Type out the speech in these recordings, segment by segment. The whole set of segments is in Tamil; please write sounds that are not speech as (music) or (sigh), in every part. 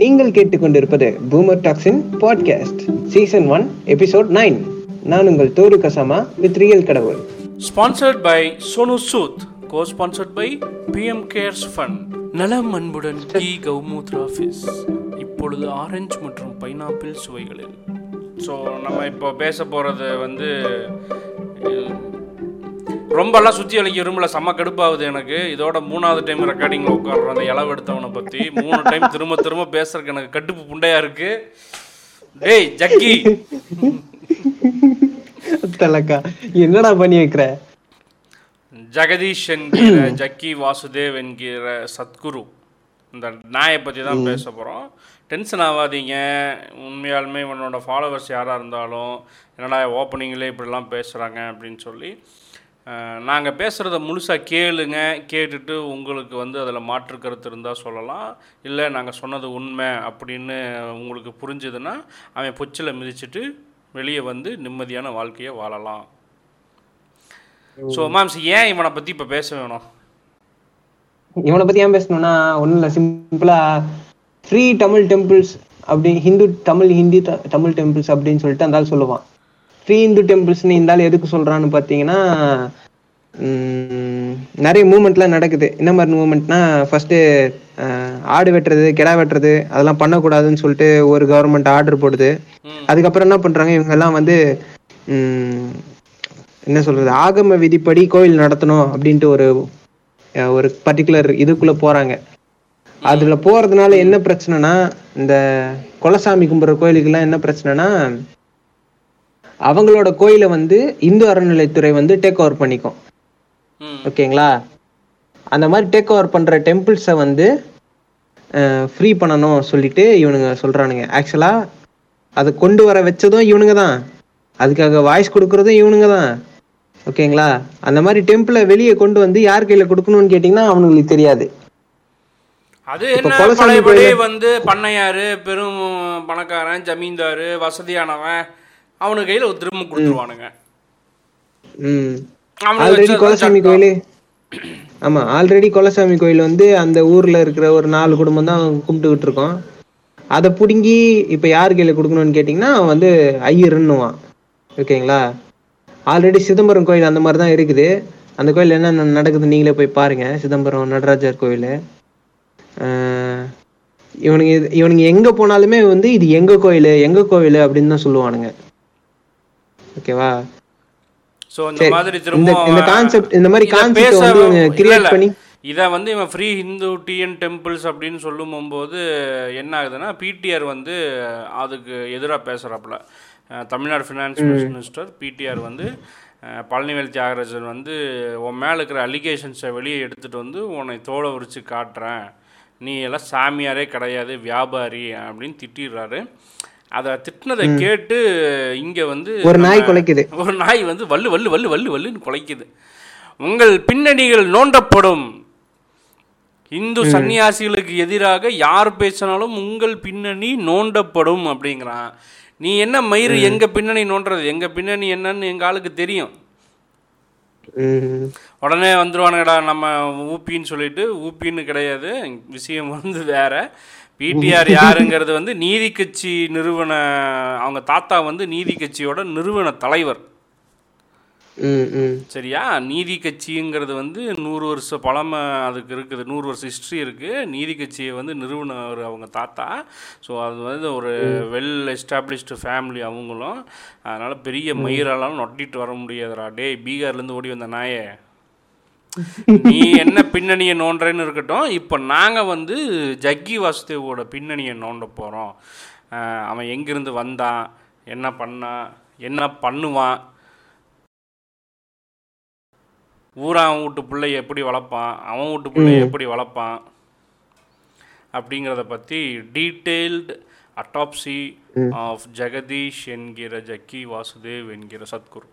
நீங்கள் கேட்டுக்கொண்டிருப்பது boomer toxin podcast season one episode nine நான் உங்கள் தோரு கசாமா வித் ரியல் கடவுள். Sponsored by Sonu Sood go sponsored by PM cares fund நலம் அன்புடன் கி கௌமூத்ரா ஆஃபீஸ். இப்பொழுது ஆரஞ்சு மற்றும் பைனாப்பிள் சுவைகளில். ஸோ நம்ம இப்போ பேச போகிறது வந்து ரொம்பலாம் சுற்றி அழைக்க விரும்பல. செம்ம கடுப்பாகுது எனக்கு. இதோட மூணாவது டைம் ரெக்கார்டிங்கில் உட்காடுறோம் அந்த இளவு எடுத்தவனை பற்றி மூணு டைம் திரும்ப திரும்ப பேசுறதுக்கு எனக்கு கட்டுப்பு புண்டையாக இருக்கு. டேய் ஜக்கி. தலக்கா என்னடா பண்ணி வைக்கிற? ஜெகதீஷ் என்கிற ஜக்கி வாசுதேவ் என்கிற சத்குரு. இந்த நாயை பற்றி தான் பேச போகிறோம் டென்ஷன் ஆகாதீங்க. உண்மையாலுமே இவனோட ஃபாலோவர்ஸ் யாராக இருந்தாலும் என்னடா ஓப்பனிங்லேயே இப்படிலாம் பேசுகிறாங்க அப்படின்னு சொல்லி நாங்கள் பேசுகிறத முழுசாக கேளுங்க கேட்டுட்டு உங்களுக்கு வந்து அதில் மாற்று கருத்து இருந்தால் சொல்லலாம். இல்லை நாங்கள் சொன்னது உண்மை அப்படின்னு உங்களுக்கு புரிஞ்சுதுன்னா அவன் பொச்சில் மிதிச்சிட்டு வெளியே வந்து நிம்மதியான வாழ்க்கையை வாழலாம். ஸோ மேம்ஸ் ஏன் இவனை பற்றி இப்போ பேச வேணும்? இவனை பத்தி ஏன் பேசணும்னா ஒண்ணும் இல்ல. சிம்பிளா ஃப்ரீ தமிழ் டெம்பிள்ஸ் அப்படி ஹிந்து தமிழ் ஹிந்தி தமிழ் டெம்பிள்ஸ் அப்படின்னு சொல்லிட்டு அந்த சொல்லுவான். ஃப்ரீ இந்து டெம்பிள்ஸ்னு இந்த ஆள் எதுக்கு சொல்றான்னு பாத்தீங்கன்னா உம், நிறைய மூமெண்ட்லாம் நடக்குது. என்ன மாதிரி மூமெண்ட்னா ஃபர்ஸ்ட் ஆடு வெட்டுறது கிடா வெட்டுறது அதெல்லாம் பண்ணக்கூடாதுன்னு சொல்லிட்டு ஒரு கவர்மெண்ட் ஆர்டர் போடுது. அதுக்கப்புறம் என்ன பண்றாங்க? இவங்க எல்லாம் வந்து உம், என்ன சொல்றது? ஆகம விதிப்படி கோயில் நடத்தணும் அப்படின்ட்டு ஒரு ஒரு பர்டிகுலர் இதுக்குள்ள போறாங்க. அதுல போறதுனால என்ன பிரச்சனைனா இந்த குலசாமி கும்பிட்ற கோயிலுக்கெல்லாம் என்ன பிரச்சனைனா அவங்களோட கோயிலை வந்து இந்து அறநிலைத்துறை வந்து டேக் ஓவர் பண்ணிக்கும். ஓகேங்களா? அந்த மாதிரி டேக் ஓவர் பண்ற டெம்பிள்ஸை வந்து ஃப்ரீ பண்ணணும் சொல்லிட்டு இவனுங்க சொல்றானுங்க. ஆக்சுவலா அதை கொண்டு வர வச்சதும் இவனுங்க தான். அதுக்காக வாய்ஸ் கொடுக்கறதும் இவனுங்க தான். ஓகேங்களா? அந்த மாதிரி டெம்பிளை வெளியே கொண்டு வந்து யார் கையில கொடுக்கணும்னு கேட்டிங்கன்னா அவனுங்களுக்கு தெரியாது. அது என்ன? பழையபடி வந்து பண்ணையாரு பெரும் பணக்காரன் ஜமீன்தாரு வசதியானவன் அவனு கையில் ஒரு திரும்ப கொடுத்துருவானுங்க. ம். ஆல்ரெடி குலசாமி. கோயில் (clears throat) ஆமா ஆல்ரெடி குலசாமி கோயில் வந்து அந்த ஊர்ல இருக்கிற ஒரு நாலு குடும்பம் தான் கும்பிட்டுக்கிட்டு இருக்கோம். அதை பிடுங்கி இப்ப யார் கையில கொடுக்கணும்னு கேட்டிங்கன்னா அவன் வந்து ஐயருன்னுவான். ஓகேங்களா? ஆல்ரெடி சிதம்பரம் கோயில் அந்த மாதிரி தான் இருக்குது. அந்த கோயில் என்ன நடக்குது நீங்களே போய் பாருங்க. சிதம்பரம் நடராஜர் கோயில். இவனுங்க இவனுங்க எங்க போனாலுமே வந்து இது எங்க கோயில் எங்க கோயில் அப்படின்னு தான் சொல்லுவானுங்க. ஓகேவா? ஸோ இந்த மாதிரி திரும்ப இந்த கான்செப்ட் இந்த மாதிரி கான்செப்ட் வந்து கிரியேட் பண்ணி இதை வந்து இவன் ஃப்ரீ ஹிந்து டிஎன் டெம்பிள்ஸ் அப்படின்னு சொல்லும் போது என்ன ஆகுதுன்னா பிடிஆர் வந்து அதுக்கு எதிராக பேசுகிறாப்புல தமிழ்நாடு ஃபினான்ஸ் மினிஸ்டர் பிடிஆர் வந்து பழனிவேல் தியாகராஜன் வந்து உன் மேலே இருக்கிற அலிகேஷன்ஸை வெளியே எடுத்துகிட்டு வந்து உன்னை தோலை உரிச்சு காட்டுறேன். நீ எல்லாம் சாமியாரே கிடையாது வியாபாரி அப்படின்னு திட்டிடுறாரு. அதை திட்டினதை கேட்டு இங்கே வந்து ஒரு நாய் குலைக்குது. ஒரு நாய் வந்து வள்ளு வள்ளு வள்ளு வள்ளு வள்ளுன்னு குலைக்குது. உங்கள் பின்னணிகள் நோண்டப்படும். இந்து சன்னியாசிகளுக்கு எதிராக யார் பேசினாலும் உங்கள் பின்னணி நோண்டப்படும் அப்படிங்கிறான். நீ என்ன மயிறு எங்க பின்னணி நோண்டுறது? எங்க பின்னணி என்னன்னு எங்க ஆளுக்கு தெரியும். உடனே வந்துருவானுங்கடா நம்ம ஊப்பின்னு சொல்லிட்டு ஊப்பின்னு கிடையாது. விஷயம் வந்து வேற. பிடிஆர் யாருங்கிறது வந்து நீதி கட்சி நிறுவன அவங்க தாத்தா வந்து நீதி கட்சியோட நிறுவன தலைவர். சரியா? நீதி கட்சிங்கிறது வந்து நூறு வருஷ பழமை அதுக்கு இருக்குது. நூறு வருஷம் ஹிஸ்ட்ரி இருக்குது நீதி கட்சியை வந்து நிறுவனர் அவங்க தாத்தா. ஸோ அது வந்து ஒரு வெல் எஸ்டாப்ளிஷ்டு ஃபேமிலி அவங்களும். அதனால் பெரிய மயிரெல்லாம் நொட்டிட்டு வர முடியாதுடா. டேய் பீகார்லேருந்து ஓடி வந்த நாயே. நீ என்ன பின்னணியை நோண்டுறேன்னு இருக்கட்டும் இப்போ நாங்கள் வந்து ஜக்கி வாசுதேவோட பின்னணியை நோண்ட போகிறோம் அவன் எங்கிருந்து வந்தான் என்ன பண்ணான் என்ன பண்ணுவான்? ஊரா அவன் வீட்டு பிள்ளைய எப்படி வளர்ப்பான் அவன் வீட்டு பிள்ளைய எப்படி வளர்ப்பான்? அப்படிங்கிறத பற்றி டீட்டெயில்டு அட்டாப்சி ஆஃப் ஜெகதீஷ் என்கிற ஜக்கி வாசுதேவ் என்கிற சத்குரு.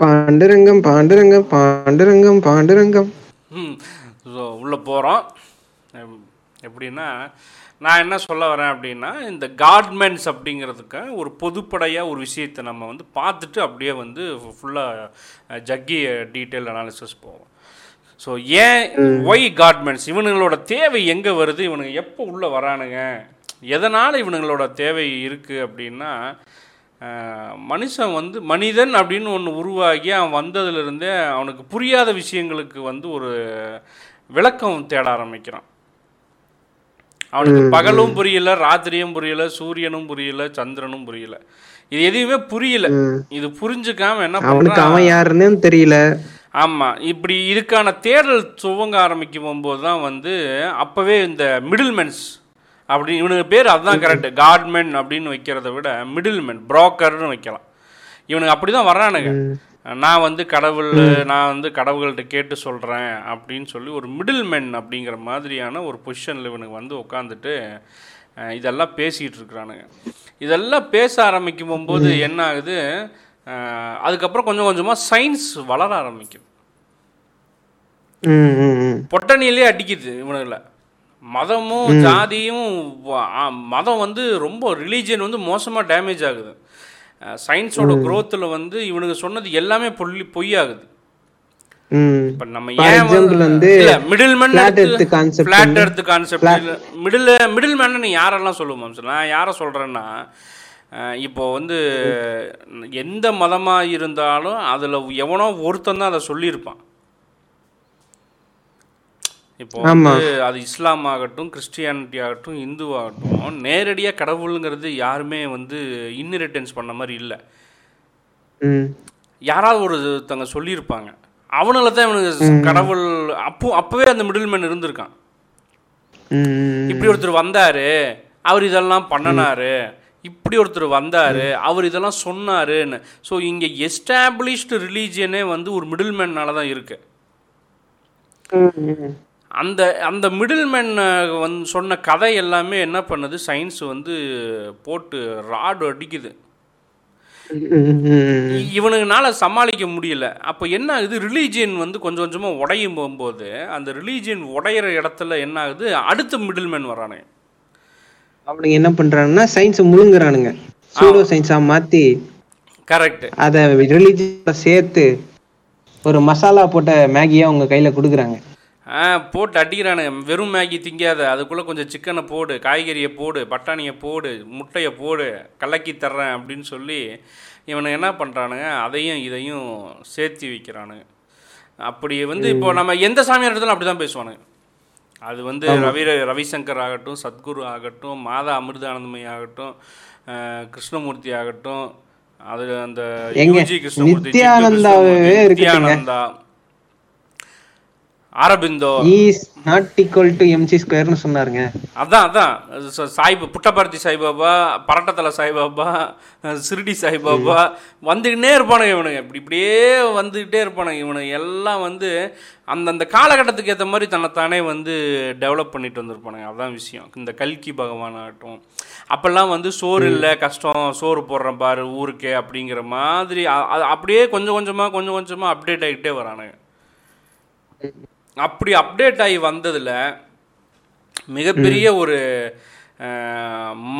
பாண்டுரங்கம் பாண்டுரங்கம் பாண்டுரங்கம் பாண்டுரங்கம் ஸோ உள்ளே போகிறோம் எப்படின்னா நான் என்ன சொல்ல வரேன் அப்படின்னா இந்த கார்மெண்ட்ஸ் அப்படிங்கிறதுக்கு ஒரு பொதுப்படையாக ஒரு விஷயத்தை நம்ம வந்து பார்த்துட்டு அப்படியே வந்து ஃபுல்லாக ஜக்கி டீட்டெயில் அனாலிசிஸ் போவோம். ஸோ ஏன் ஒய் கார்மெண்ட்ஸ் இவனுங்களோட தேவை எங்கே வருது? இவனுங்க எப்போ உள்ளே வரானுங்க? எதனால் இவனுங்களோட தேவை இருக்குது அப்படின்னா மனுஷன் வந்து மனிதன் அப்படின்னு ஒன்று உருவாகி அவன் வந்ததுலேருந்தே அவனுக்கு புரியாத விஷயங்களுக்கு வந்து ஒரு விளக்கம் தேட ஆரம்பிக்கிறான். அவனுக்கு பகலும் புரியல ராத்திரியும் புரியல சூரியனும் புரியல சந்திரனும் புரியல. இது எதுவுமே புரியல. இது புரிஞ்சுக்காம என்ன அவனுக்கு அவன் யாருன்னு தெரியல. ஆமா இப்படி இதுக்கான தேடல் துவங்க ஆரம்பிக்கும் போது தான் வந்து அப்பவே இந்த மிடில்மென்ஸ் அப்படி இவனுக்கு பேர் அதுதான் கரெக்ட் காட்மென் அப்படின்னு வைக்கிறத விட மிடில்மென் புரோக்கர்னு வைக்கலாம். இவனுக்கு அப்படிதான் வர்றானுங்க. நான் வந்து கடவுள் நான் வந்து கடவுள்கிட்ட கேட்டு சொல்றேன் அப்படின்னு சொல்லி ஒரு மிடில்மென் அப்படிங்கிற மாதிரியான ஒரு பொசிஷனில் இவனுக்கு வந்து உட்காந்துட்டு இதெல்லாம் பேசிகிட்டு இருக்கிறானுங்க. இதெல்லாம் பேச ஆரம்பிக்கும் போது என்ன ஆகுது? அதுக்கப்புறம் கொஞ்சம் கொஞ்சமாக சயின்ஸ் வளர ஆரம்பிக்குது. ம் ம் ம். பொட்டணியிலே அடிக்குது இவனுங்கள. மதமும் ஜாதியும் மதம் வந்து ரொம்ப ரிலீஜியன் வந்து மோசமாக டேமேஜ் ஆகுது. சயின்ஸோட growthல வந்து இவனுங்க சொன்னது எல்லாமே பொல்லி பொய்யாகுது. இப்போ நம்ம ஏன் middle man flat earth concept middle middle man யாரெல்லாம் சொல்லுவோம் நான் யாரை சொல்கிறேன்னா இப்போ வந்து எந்த மதமாக இருந்தாலும் அதில் எவனோ ஒருத்தன் தான் அதை சொல்லியிருப்பான். இப்போ. வந்து அது இஸ்லாம் ஆகட்டும் கிறிஸ்டியானிட்டி ஆகட்டும் இந்து ஆகட்டும் நேரடியாக கடவுளுங்கிறது யாருமே வந்து இன்னிரிட்டன்ஸ் பண்ண மாதிரி இல்லை. யாராவது ஒருத்தங்க சொல்லியிருப்பாங்க. அவனால தான் இவனுக்கு கடவுள் அப்போ அப்போவே அந்த மிடில்மேன் இருந்திருக்கான். ம், ம் இப்படி ஒருத்தர் வந்தாரு அவர் இதெல்லாம் பண்ணனாரு. இப்படி ஒருத்தர் வந்தாரு அவர் இதெல்லாம் சொன்னாருன்னு. ஸோ இங்கே எஸ்டாப்ளிஷ்டு ரிலீஜியனே வந்து ஒரு மிடில்மேனால தான் இருக்கு. ம், ம். அந்த அந்த மிடில்மேன் வந்து சொன்ன கதை எல்லாமே என்ன பண்ணுது? சயின்ஸ் வந்து போட்டு ராடு அடிக்குது. இவனுங்கனால சமாளிக்க முடியல. அப்போ என்ன ஆகுது? ரிலீஜியன் வந்து கொஞ்சம் கொஞ்சமாக உடையும் போகும்போது அந்த ரிலீஜியன் உடையிற இடத்துல என்ன ஆகுது? அடுத்த மிடில்மேன் வரானே. அவனுங்க என்ன பண்றானுங்கன்னா சயின்ஸ் முழுங்குறானுங்க. சூடோ சயின்ஸா மாத்தி கரெக்ட் அத ரிலீஜியஸோட சேர்த்து ஒரு மசாலா போட்ட மேகியா உங்க கையில கொடுக்குறாங்க. ஆ போட்டு அடிக்கிறானுங்க. வெறும் மேகி திங்காத. அதுக்குள்ளே கொஞ்சம் சிக்கனை போடு காய்கறியை போடு பட்டாணியை போடு முட்டையை போடு கலக்கி தர்றேன் அப்படின்னு சொல்லி இவனுங்க என்ன பண்ணுறானுங்க அதையும் இதையும் சேர்த்து வைக்கிறானுங்க. அப்படி வந்து இப்போ நம்ம எந்த சாமியார் இடத்துல அப்படி தான் பேசுவானுங்க. அது வந்து ரவி ரவிசங்கர் ஆகட்டும் சத்குரு ஆகட்டும் மாதா அமிர்தானந்தமய் ஆகட்டும் கிருஷ்ணமூர்த்தி ஆகட்டும் அது அந்த? UG Krishnamurti. Nithyananda. Aurobindo is not equal to MC ஸ்கொயர்னு சொன்னாருங்க. அதான் அதான். சாய்பு புட்டபர்த்தி சாய்பாபா பரட்டத்தலை சாய்பாபா சிறுடி சாய்பாபா வந்துக்கிட்டே இருப்பானுங்க இவனுங்க. இப்படி இப்படியே வந்துக்கிட்டே இருப்பானுங்க இவனுங்க. எல்லாம் வந்து அந்தந்த காலகட்டத்துக்கு ஏற்ற மாதிரி தன்னைத்தானே வந்து டெவலப் பண்ணிட்டு வந்திருப்பானுங்க. அதான் விஷயம். இந்த கல்கி பகவான் ஆகட்டும் அப்போல்லாம் வந்து சோறு இல்லை கஷ்டம் சோறு போடுறேன் பாரு ஊருக்கே அப்படிங்கிற மாதிரி அப்படியே கொஞ்சம் கொஞ்சமாக கொஞ்சம் கொஞ்சமாக அப்டேட் ஆகிட்டே வரானுங்க. அப்படி அப்டேட் ஆகி வந்ததில் மிகப்பெரிய ஒரு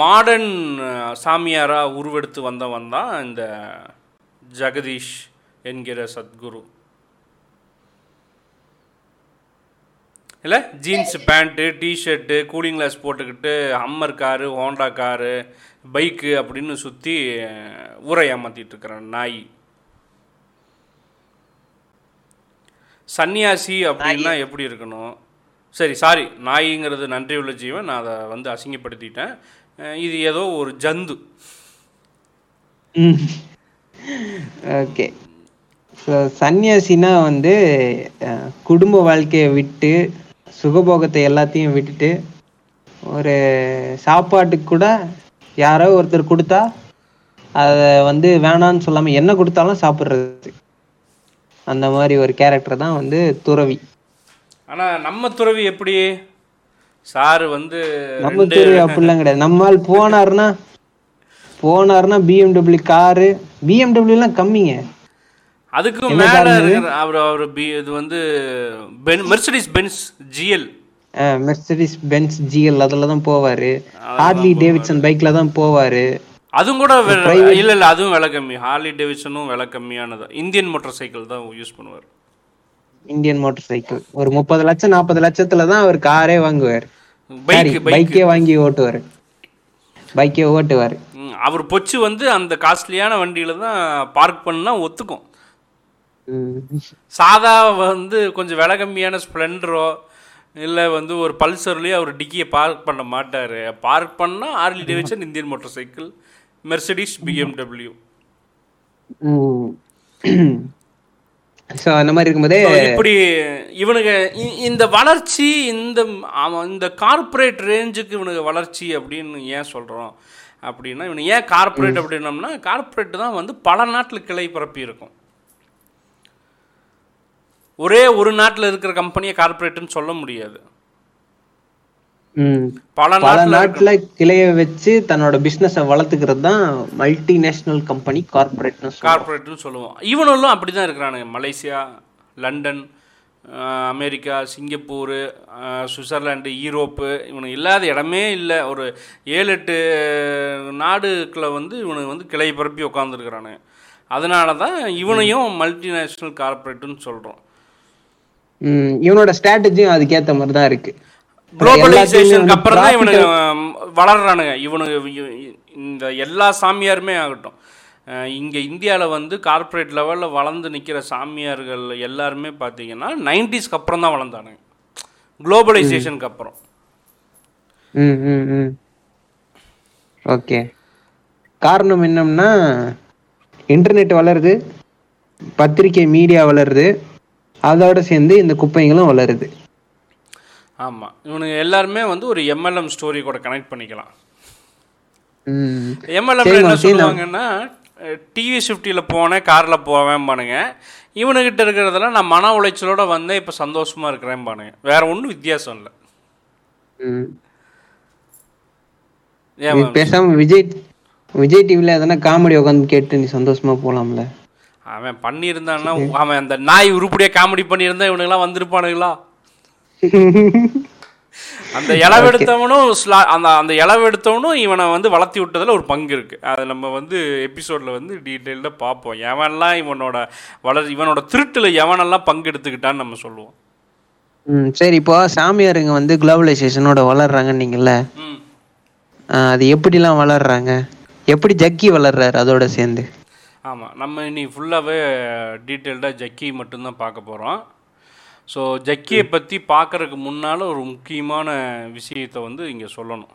மாடர்ன் சாமியாராக உருவெடுத்து வந்தவன் தான் இந்த ஜெகதீஷ் என்கிற சத்குரு. இல்லை? Jeans pant T-shirt cooling glass போட்டுக்கிட்டு Hummer car Honda car bike அப்படின்னு சுற்றி ஊரை ஏமாத்திட்டு இருக்கிற நாய். சன்னியாசி அப்படின்னா எப்படி இருக்கணும்? சரி சாரி நாய்ங்கிறது நன்றி உள்ள ஜீவன். நான் அதை வந்து அசிங்கப்படுத்திட்டேன். இது ஏதோ ஒரு ஜந்து. ஓகே. ஸோ சன்னியாசினா வந்து குடும்ப வாழ்க்கையை விட்டு சுகபோகத்தை எல்லாத்தையும் விட்டுட்டு ஒரு சாப்பாட்டுக்கு கூட யாரோ ஒருத்தர் கொடுத்தா அதை வந்து வேணான்னு சொல்லாம என்ன கொடுத்தாலும் சாப்பிட்றது. அந்த மாதிரி ஒரு கேரக்டர் தான் வந்து துறவி. ஆனால் நம்ம துறவி எப்படி? சாரு வந்து நம்ம துறவி அப்படிலாம் கிடையாது. நம்மால் போனாருன்னா போனாருன்னா பிஎம்டபிள்யூ காரு. பிஎம்டபிள்யூலாம் கம்மிங்க. அதுக்கும் மேலே அவர் அவர் பி இது வந்து pen Mercedes Benz GL Mercedes Benz GL அதில் தான் போவாரு. ஹார்லி டேவிட்சன் பைக்ல தான் போவாரு. அதுவும் கூட இல்ல இல்ல அதுவும் விலை கம்மி. ஹார்லி டேவிட்சனும் விலை கம்மியானது? இந்தியன் மோட்டார் சைக்கிள் தான் யூஸ் பண்ணுவார். இந்தியன் மோட்டார் சைக்கிள் ஒரு முப்பது லட்சம் நாற்பது லட்சத்துல தான் அவர் காரே வாங்குவார். பைக் பைக் பைக்கே வாங்கி ஓட்டுவாரு. பைக்கே ஓட்டுவாரு. அவர் பொச்சு வந்து அந்த காஸ்ட்லியான வண்டியில தான் பார்க் பண்ணா ஒத்துக்கும். சாதா வந்து கொஞ்சம் விலை கம்மியான ஸ்ப்ளெண்டரோ இல்லை வந்து ஒரு பல்சர்லேயே அவர் டிக்கியை பார்க் பண்ண மாட்டார். பார்க் பண்ணால் Harley Davidson Indian motorcycle Mercedes BMW so அந்த மாதிரி இருக்கும்போதே இப்படி இவனுங்க இ- இந்த வளர்ச்சி இந்த இந்த கார்ப்பரேட் ரேஞ்சுக்கு இவனுக்கு வளர்ச்சி அப்படின்னு ஏன் சொல்கிறோம் அப்படின்னா இவனு ஏன் கார்ப்பரேட் அப்படின்னம்னா கார்ப்பரேட் தான் வந்து பல நாட்டில் கிளை பரப்பி இருக்கும். ஒரே ஒரு நாட்டில் இருக்கிற கம்பெனியை கார்ப்பரேட்னு சொல்ல முடியாது. பல நாட்டில் கிளைய வச்சு தன்னோட பிசினஸ வளர்த்துக்கிறது தான் மல்டிநேஷனல் கம்பெனி கார்பரேட்னு சொல்லுவோம். கார்ப்பரேட்னு சொல்லுவோம். இவனும் அப்படி தான் இருக்கிறானுங்க. Malaysia London America Singapore Switzerland Europe. இவனுக்கு இல்லாத இடமே இல்லை. ஒரு ஏழு எட்டு நாடுக்களை வந்து இவனுக்கு வந்து கிளை பரப்பி உட்காந்துருக்கிறானுங்க அதனால தான் இவனையும் மல்டிநேஷ்னல் கார்ப்பரேட்டுன்னு சொல்கிறோம் இவனோட ஸ்ட்ராட்டஜியும் அதுக்கேத்த மாதிரி தான் இருக்கு. குளோபலைசேஷனுக்கு அப்புறம் தான் இவனுக்கு வளர்றானுங்க. இவனுக்கு இந்த எல்லா சாமியாருமே ஆகட்டும். இங்க இந்தியாவில் வந்து கார்ப்பரேட் லெவலில் வளர்ந்து நிற்கிற சாமியார்கள் எல்லாருமே பார்த்தீங்கன்னா நைன்டிஸ்க்கு அப்புறம் தான் வளர்ந்தானுங்க. குளோபலைசேஷனுக்கு அப்புறம். ஓகே காரணம் என்னம்னா இன்டர்நெட் வளருது பத்திரிக்கை மீடியா வளருது அதோட சேர்ந்து இந்த குப்பைங்களும் வளருது. ஆமாம் இவனுங்க எல்லாருமே வந்து ஒரு எம்எல்எம் ஸ்டோரி கூட கனெக்ட் பண்ணிக்கலாம். எம்எல்எம் என்ன சொல்லுவாங்கன்னா டிவி ஃபிஃப்டியில் போனேன் காரில் போவேன் பானுங்க. இவனுக்கிட்ட இருக்கிறதெல்லாம் நான் மன உளைச்சலோட வந்தேன் இப்போ சந்தோஷமா இருக்கிறேன் பானுங்க. வேற ஒன்றும் வித்தியாசம் இல்லை. ம். ஏன் நீ பேசாம விஜய் விஜய் டிவில எதனா காமெடி உட்காந்து கேட்டு நீ சந்தோஷமா போலாம்ல? அவன் பண்ணியிருந்தான்னா அவன் அந்த நாய் உருப்படியா காமெடி பண்ணியிருந்தா இவனுங்கெல்லாம் வந்திருப்பானுங்களா? அந்த இளவெடுத்தவனும் அந்த அந்த இளவெடுத்தவனும் இவனை வந்து வளர்த்தி விட்டதுல ஒரு பங்கு இருக்கு. அது நம்ம வந்து எபிசோட்ல வந்து டீட்டெயில்டாக பார்ப்போம். எவன்லாம் இவனோட வளர் இவனோட திருட்டுல எவனெல்லாம் பங்கு எடுத்துக்கிட்டான்னு நம்ம சொல்லுவோம். ம் சரி இப்போ சாமியாருங்க வந்து குளோபலைசேஷனோட வளர்றாங்கன்னு ஆஹ் அது எப்படிலாம் வளர்றாங்க? எப்படி ஜக்கி வளர்றாரு அதோட சேர்ந்து? ஆமாம் நம்ம இனி ஃபுல்லாகவே டீட்டெயில்டாக ஜக்கி மட்டும்தான் பார்க்க போகிறோம் ஸோ ஜக்கியை பற்றி பார்க்கறதுக்கு முன்னால் ஒரு முக்கியமான விஷயத்தை வந்து இங்கே சொல்லணும்.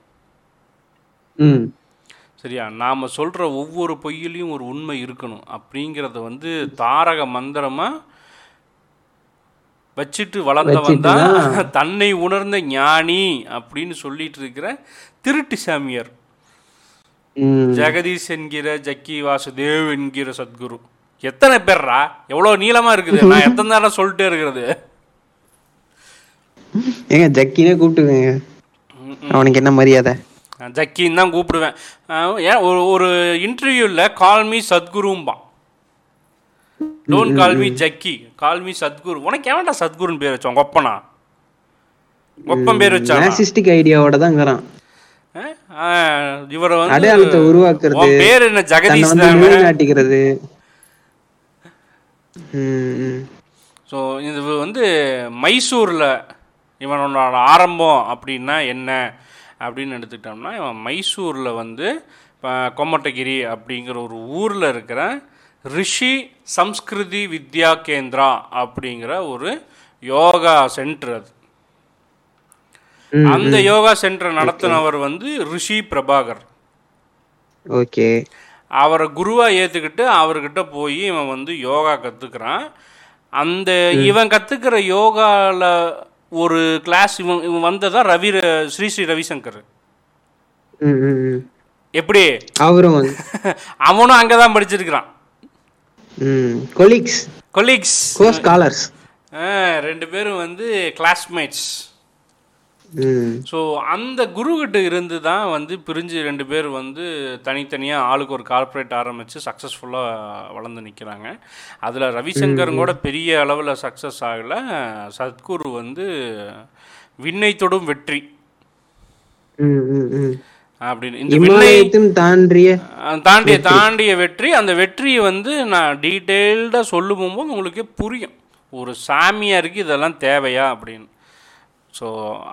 சரியா? நாம் சொல்கிற ஒவ்வொரு பொய்யிலையும் ஒரு உண்மை இருக்கணும். அப்படிங்கிறத வந்து தாரக மந்திரமாக வச்சுட்டு வளர்ந்தவன் தான் தன்னை உணர்ந்த ஞானி அப்படின்னு சொல்லிட்டு இருக்கிற திருட்டு சாமியார். ஜெகதீஷ் என்கிற ஜக்கி வாசுதேவ் என்கிற சத்குரு. எத்தனை பேர்ரா? எவ்வளோ நீளமாக இருக்குது. நான் எத்தனை நேரம் சொல்லிட்டே இருக்கிறது. ஏங்க ஜக்கினே கூப்பிட்டுக்கங்க. அவனுக்கு என்ன மரியாதை? நான் ஜக்கின்னு தான் கூப்பிடுவேன். ஏன் ஒரு ஒரு இன்டர்வியூவில் call me சத்குரும்பான் don't call me. Jaggi call me Sadhguru உனக்கு எவன்டா சத்குருன்னு பேர் வச்சான் ஒப்பனா? ஒப்பம் பேர் வச்சான்? நாசிஸ்டிக் ஐடியாவோட தான் இருக்கிறான் இவரை வந்து அடையாளத்தை உருவாக்குறது. பேர் என்ன ஜெகதீஷ் ம். ஸோ இது வந்து மைசூரில் இவனோட ஆரம்பம் அப்படின்னா என்ன அப்படின்னு எடுத்துக்கிட்டோம்னா இவன் மைசூரில் வந்து இப்போ கொமட்டகிரி அப்படிங்கிற ஒரு ஊரில் இருக்கிற ரிஷி சம்ஸ்கிருதி வித்யா கேந்திரா அப்படிங்கிற ஒரு யோகா சென்டர் அது. அந்த யோகா சென்டர் நடத்தினவர் வந்து ரிஷி பிரபாகர். ஓகே. அவரை குருவா ஏத்துக்கிட்டு அவர்கிட்ட போய் இவன் வந்து யோகா கத்துக்கிறான். அந்த இவன் கத்துக்கிற யோகால ஒரு கிளாஸ் இவன் இவன் வந்ததான் ரவி ஸ்ரீ ஸ்ரீ ரவிசங்கர். எப்படி? அவரும் (laughs) அவனும் அங்கதான் படிச்சிருக்கிறான். கொலீக்ஸ் கொலீக்ஸ் ஸ்காலர்ஸ் ரெண்டு பேரும் வந்து கிளாஸ்மேட்ஸ் ஸோ அந்த குருக்கிட்ட இருந்து தான் வந்து பிரிஞ்சு ரெண்டு பேர் வந்து தனித்தனியாக ஆளுக்கு ஒரு கார்ப்பரேட் ஆரம்பித்து சக்ஸஸ்ஃபுல்லாக வளர்ந்து நிற்கிறாங்க அதில் ரவிசங்கரும் கூட பெரிய அளவில் சக்ஸஸ் ஆகலை. சத்குரு வந்து விண்ணை தொடும் வெற்றி. அப்படின்னு. தாண்டிய தாண்டிய தாண்டிய வெற்றி. அந்த வெற்றியை வந்து நான் டீட்டெயில்டாக சொல்லும் போது உங்களுக்கே புரியும். ஒரு சாமியாருக்கு இதெல்லாம் தேவையா அப்படின்னு. ஸோ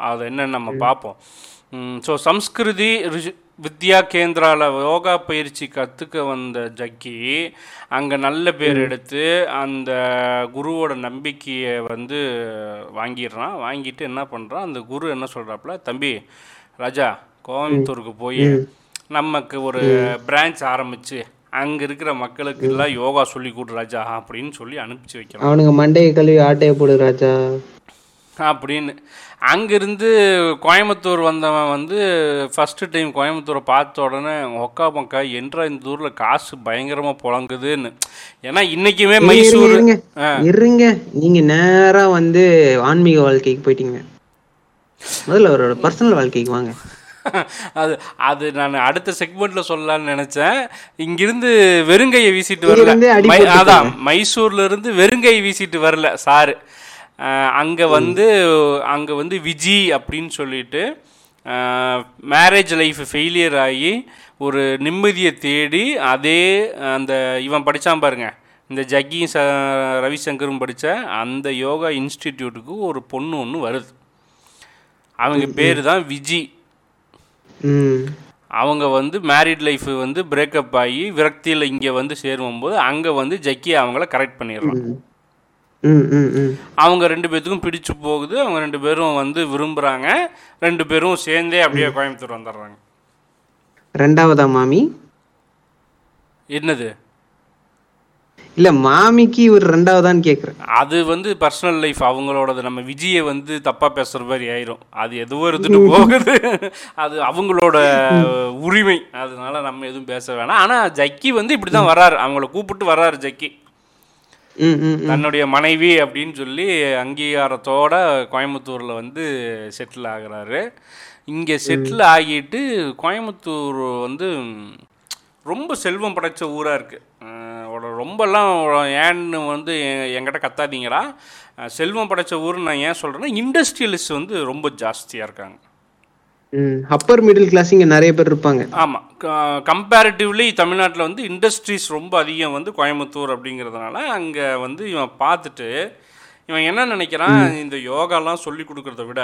அது என்னன்னு நம்ம பார்ப்போம். ஸோ சம்ஸ்கிருதி வித்யா கேந்திராவில் யோகா பயிற்சி கற்றுக்க வந்த ஜக்கி அங்கே நல்ல பேர் எடுத்து அந்த குருவோட நம்பிக்கையை வந்து வாங்கிடுறான். வாங்கிட்டு என்ன பண்ணுறான் அந்த குரு என்ன சொல்கிறாப்புல தம்பி ராஜா கோயம்புத்தூருக்கு போய் நமக்கு ஒரு பிரான்ச் ஆரம்பிச்சு அங்கே இருக்கிற மக்களுக்கு எல்லாம் யோகா சொல்லி கொடு ராஜா அப்படின்னு சொல்லி அனுப்பிச்சு வைக்கிறான். அவனுங்க மண்டையை கழுவி ஆட்டையை போடு ராஜா. அப்படின்னு. அங்கேருந்து கோயம்புத்தூர் வந்தவன் வந்து ஃபஸ்ட்டு டைம் கோயம்புத்தூரை பார்த்த உடனே ஒக்கா மக்கா என்ற இந்த ஊரில் காசு பயங்கரமாக புழங்குதுன்னு. ஏன்னா இன்றைக்குமே மைசூர் இருங்க. இருங்க. நீங்க நேரா வந்து ஆன்மீக வாழ்க்கைக்கு போயிட்டீங்க. முதல்ல அவரோட பர்சனல் வாழ்க்கைக்கு வாங்க. அது அது நான் அடுத்த செக்மெண்ட்ல சொல்லலாம்னு நினைச்சேன். இங்கிருந்து வெறுங்கையை வீசிட்டு வரல. அதான் மைசூர்ல இருந்து வெறுங்கை வீசிட்டு வரல சாரு. அங்க வந்து அங்க வந்து விஜி அப்படின்னு சொல்லிட்டு மேரேஜ் லைஃப் ஃபெயிலியர் ஆகி ஒரு நிம்மதியை தேடி அதே அந்த இவன் படிச்சான் பாருங்க. இந்த ஜக்கி ச ரவிசங்கரும் படித்த அந்த யோகா இன்ஸ்டிடியூட்டுக்கு ஒரு பொண்ணு ஒன்று வருது. அவங்க பேர் தான் விஜி. அவங்க வந்து மேரிட் லைஃப் வந்து பிரேக்கப் ஆகி விரக்தியில் இங்கே வந்து சேரும்போது அங்கே வந்து ஜக்கி அவங்கள கரெக்ட் பண்ணிடுறான். அவங்க ரெண்டு பேத்துக்கும் பிடிச்சு போகுது. அவங்க ரெண்டு பேரும் வந்து விரும்புகிறாங்க ரெண்டு பேரும் சேர்ந்தே அப்படியே கோயம்புத்தூர் வந்துடுறாங்க. ரெண்டாவதா மாமி? என்னது? இல்ல மாமிக்கு இவர் ரெண்டாவதான்னு கேக்குறேன். அது வந்து பர்சனல் லைஃப் அவங்களோடது. நம்ம விஜயை வந்து தப்பாக பேசுகிற மாதிரி ஆயிரும். அது எதுவோ இருந்துட்டு போகுது. அது அவங்களோட உரிமை. அதனால நம்ம எதுவும் பேச வேணாம். ஆனால் ஜக்கி வந்து இப்படி தான் வர்றாரு அவங்கள கூப்பிட்டு வர்றாரு ஜக்கி. தன்னுடைய மனைவி அப்படின்னு சொல்லி அங்கீகாரத்தோட கோயம்புத்தூரில் வந்து செட்டில் ஆகுறாரு. இங்கே செட்டில் ஆகிட்டு கோயம்புத்தூர் வந்து ரொம்ப செல்வம் படைச்ச ஊராக இருக்குது ரொம்பலாம் ஏன்னு வந்து என்கிட்ட கத்தாதீங்கடா. அஹ் செல்வம் படைச்ச ஊர்னு நான் ஏன் சொல்கிறேன்னா இண்டஸ்ட்ரியலிஸ்ட் வந்து ரொம்ப ஜாஸ்தியாக இருக்காங்க. அப்பர் மிடில் கிளாஸ் இங்க நிறைய பேர் இருப்பாங்க. ஆமாம் கம்பேரிட்டிவ்லி தமிழ்நாட்டில் வந்து இண்டஸ்ட்ரீஸ் ரொம்ப அதிகம் வந்து கோயம்புத்தூர் அப்படிங்கிறதுனால அங்கே வந்து இவன் பார்த்துட்டு இவன் என்ன நினைக்கிறான்? இந்த யோகாலாம் சொல்லி கொடுக்கறத விட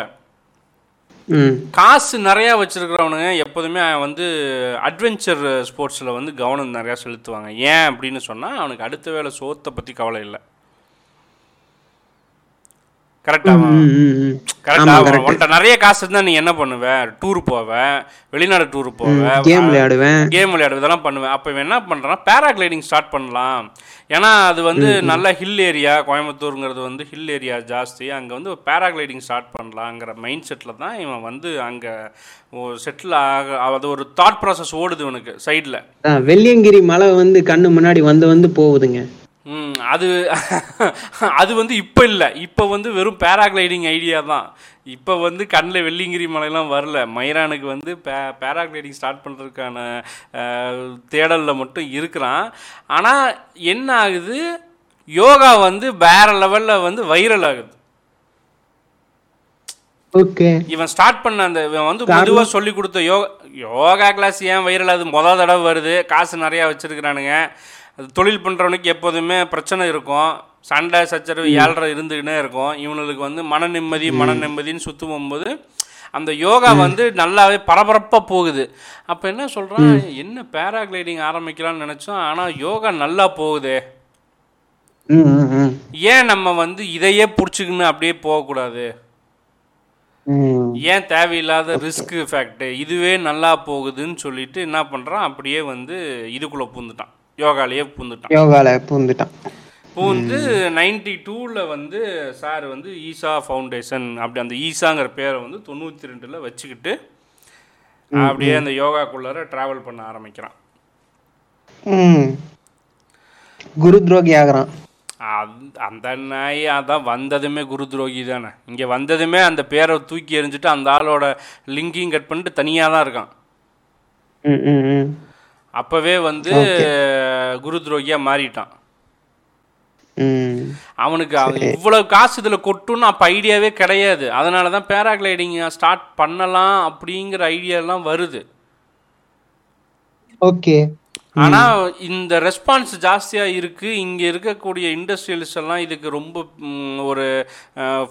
காசு நிறையா வச்சிருக்கிறவனுங்க எப்போதுமே வந்து அட்வென்ச்சர் ஸ்போர்ட்ஸில் வந்து கவனம் நிறையா செலுத்துவாங்க. ஏன் அப்படின்னு சொன்னால் அவனுக்கு அடுத்த வேளை சோத்தை பற்றி கவலை இல்லை. ம் கரெக்டா உன்கிட்ட நிறைய காசு இருந்தா நீ என்ன பண்ணுவ? டூர் போவ வெளிநாடு டூர் போவ கேம் விளையாடுவேன். கேம் விளையாடுறது இதெல்லாம் பண்ணுவேன். அப்போ இவன் என்ன பண்ணுறான் பேராகிளைடிங் ஸ்டார்ட் பண்ணலாம். ஏன்னா அது வந்து நல்ல ஹில் ஏரியா கோயம்புத்தூருங்கிறது வந்து ஹில் ஏரியா ஜாஸ்தி. அங்கே வந்து பேராகிளைடிங் ஸ்டார்ட் பண்ணலாங்கிற மைண்ட் செட்டில் தான் இவன் வந்து அங்கே செட்டில் ஆக அது ஒரு தாட் ப்ராசஸ் ஓடுது இவனுக்கு சைடில் வெள்ளியங்கிரி மலை வந்து கண்ணு முன்னாடி வந்து வந்து போகுதுங்க. அது (laughs) அது வந்து இப்போ இல்லை. இப்போ வந்து வெறும் பேராகிளைடிங் ஐடியா தான். இப்போ வந்து கண்ணில் வெள்ளிங்கிரி மலையெல்லாம் வரல. மைரானுக்கு வந்து பே பேராகிளைடிங் ஸ்டார்ட் பண்ணுறதுக்கான தேடலில் மட்டும் இருக்கிறான். ஆனால் என்ன ஆகுது? யோகா வந்து வேற லெவலில் வந்து வைரல் ஆகுது. ஓகே. இவன் ஸ்டார்ட் பண்ண அந்த இவன் வந்து பொதுவாக சொல்லி கொடுத்த யோகா யோகா கிளாஸ் ஏன் வைரல் அது மொதல் தடவை வருது. காசு நிறையா வச்சுருக்கிறானுங்க. அது தொழில் பண்ணுறவனுக்கு எப்போதுமே பிரச்சனை இருக்கும். சண்டை சச்சரவு ஏழ்ரை இருந்துக்கிட்டே இருக்கும். இவனுக்கு வந்து மன நிம்மதி மன நிம்மதின்னு சுற்று போகும்போது அந்த யோகா வந்து நல்லாவே பரபரப்பாக போகுது. அப்போ என்ன சொல்கிறான் என்ன பேராகிளைடிங் ஆரம்பிக்கலாம்னு நினச்சோம் ஆனால் யோகா நல்லா போகுதே. ஏன் நம்ம வந்து இதையே பிடிச்சிக்கின்னு அப்படியே போகக்கூடாது? ஏன் தேவையில்லாத ரிஸ்க் ஃபேக்ட் இதுவே நல்லா போகுதுன்னு சொல்லிட்டு என்ன பண்ணுறான் அப்படியே வந்து இதுக்குள்ளே பூந்துட்டான் யோகாலேயே பூந்துட்டான். யோகால பூந்துட்டான். பூந்து நைன்டி டூவில் வந்து சார் வந்து ஈசா ஃபவுண்டேஷன் அப்படி அந்த ஈசாங்கிற பேரை வந்து தொண்ணூற்றி ரெண்டில் வச்சுக்கிட்டு அப்படியே அந்த யோகாக்குள்ளார ட்ராவல் பண்ண ஆரம்பிக்கிறான். குரு துரோகி ஆகுறான். அந்த அந்த நாய் அதான் வந்ததுமே குரு துரோகி தானே. இங்கே வந்ததுமே அந்த பேரை தூக்கி எறிஞ்சிட்டு அந்த ஆளோட லிங்கையும் கட் பண்ணிட்டு தனியாக தான் இருக்கான் அப்போவே வந்து குரு துரோகியாக மாறிட்டான். அவனுக்கு அவன் இவ்வளவு காசு இதில் கொட்டுன்னு அப்போ ஐடியாவே கிடையாது. அதனால தான் பேராகிளைடிங் ஸ்டார்ட் பண்ணலாம் அப்படிங்கிற ஐடியாலாம் வருது. ஓகே. ஆனால் இந்த ரெஸ்பான்ஸ் ஜாஸ்தியாக இருக்குது இங்கே இருக்கக்கூடிய இண்டஸ்ட்ரியலிஸ்ட் எல்லாம் இதுக்கு ரொம்ப ஒரு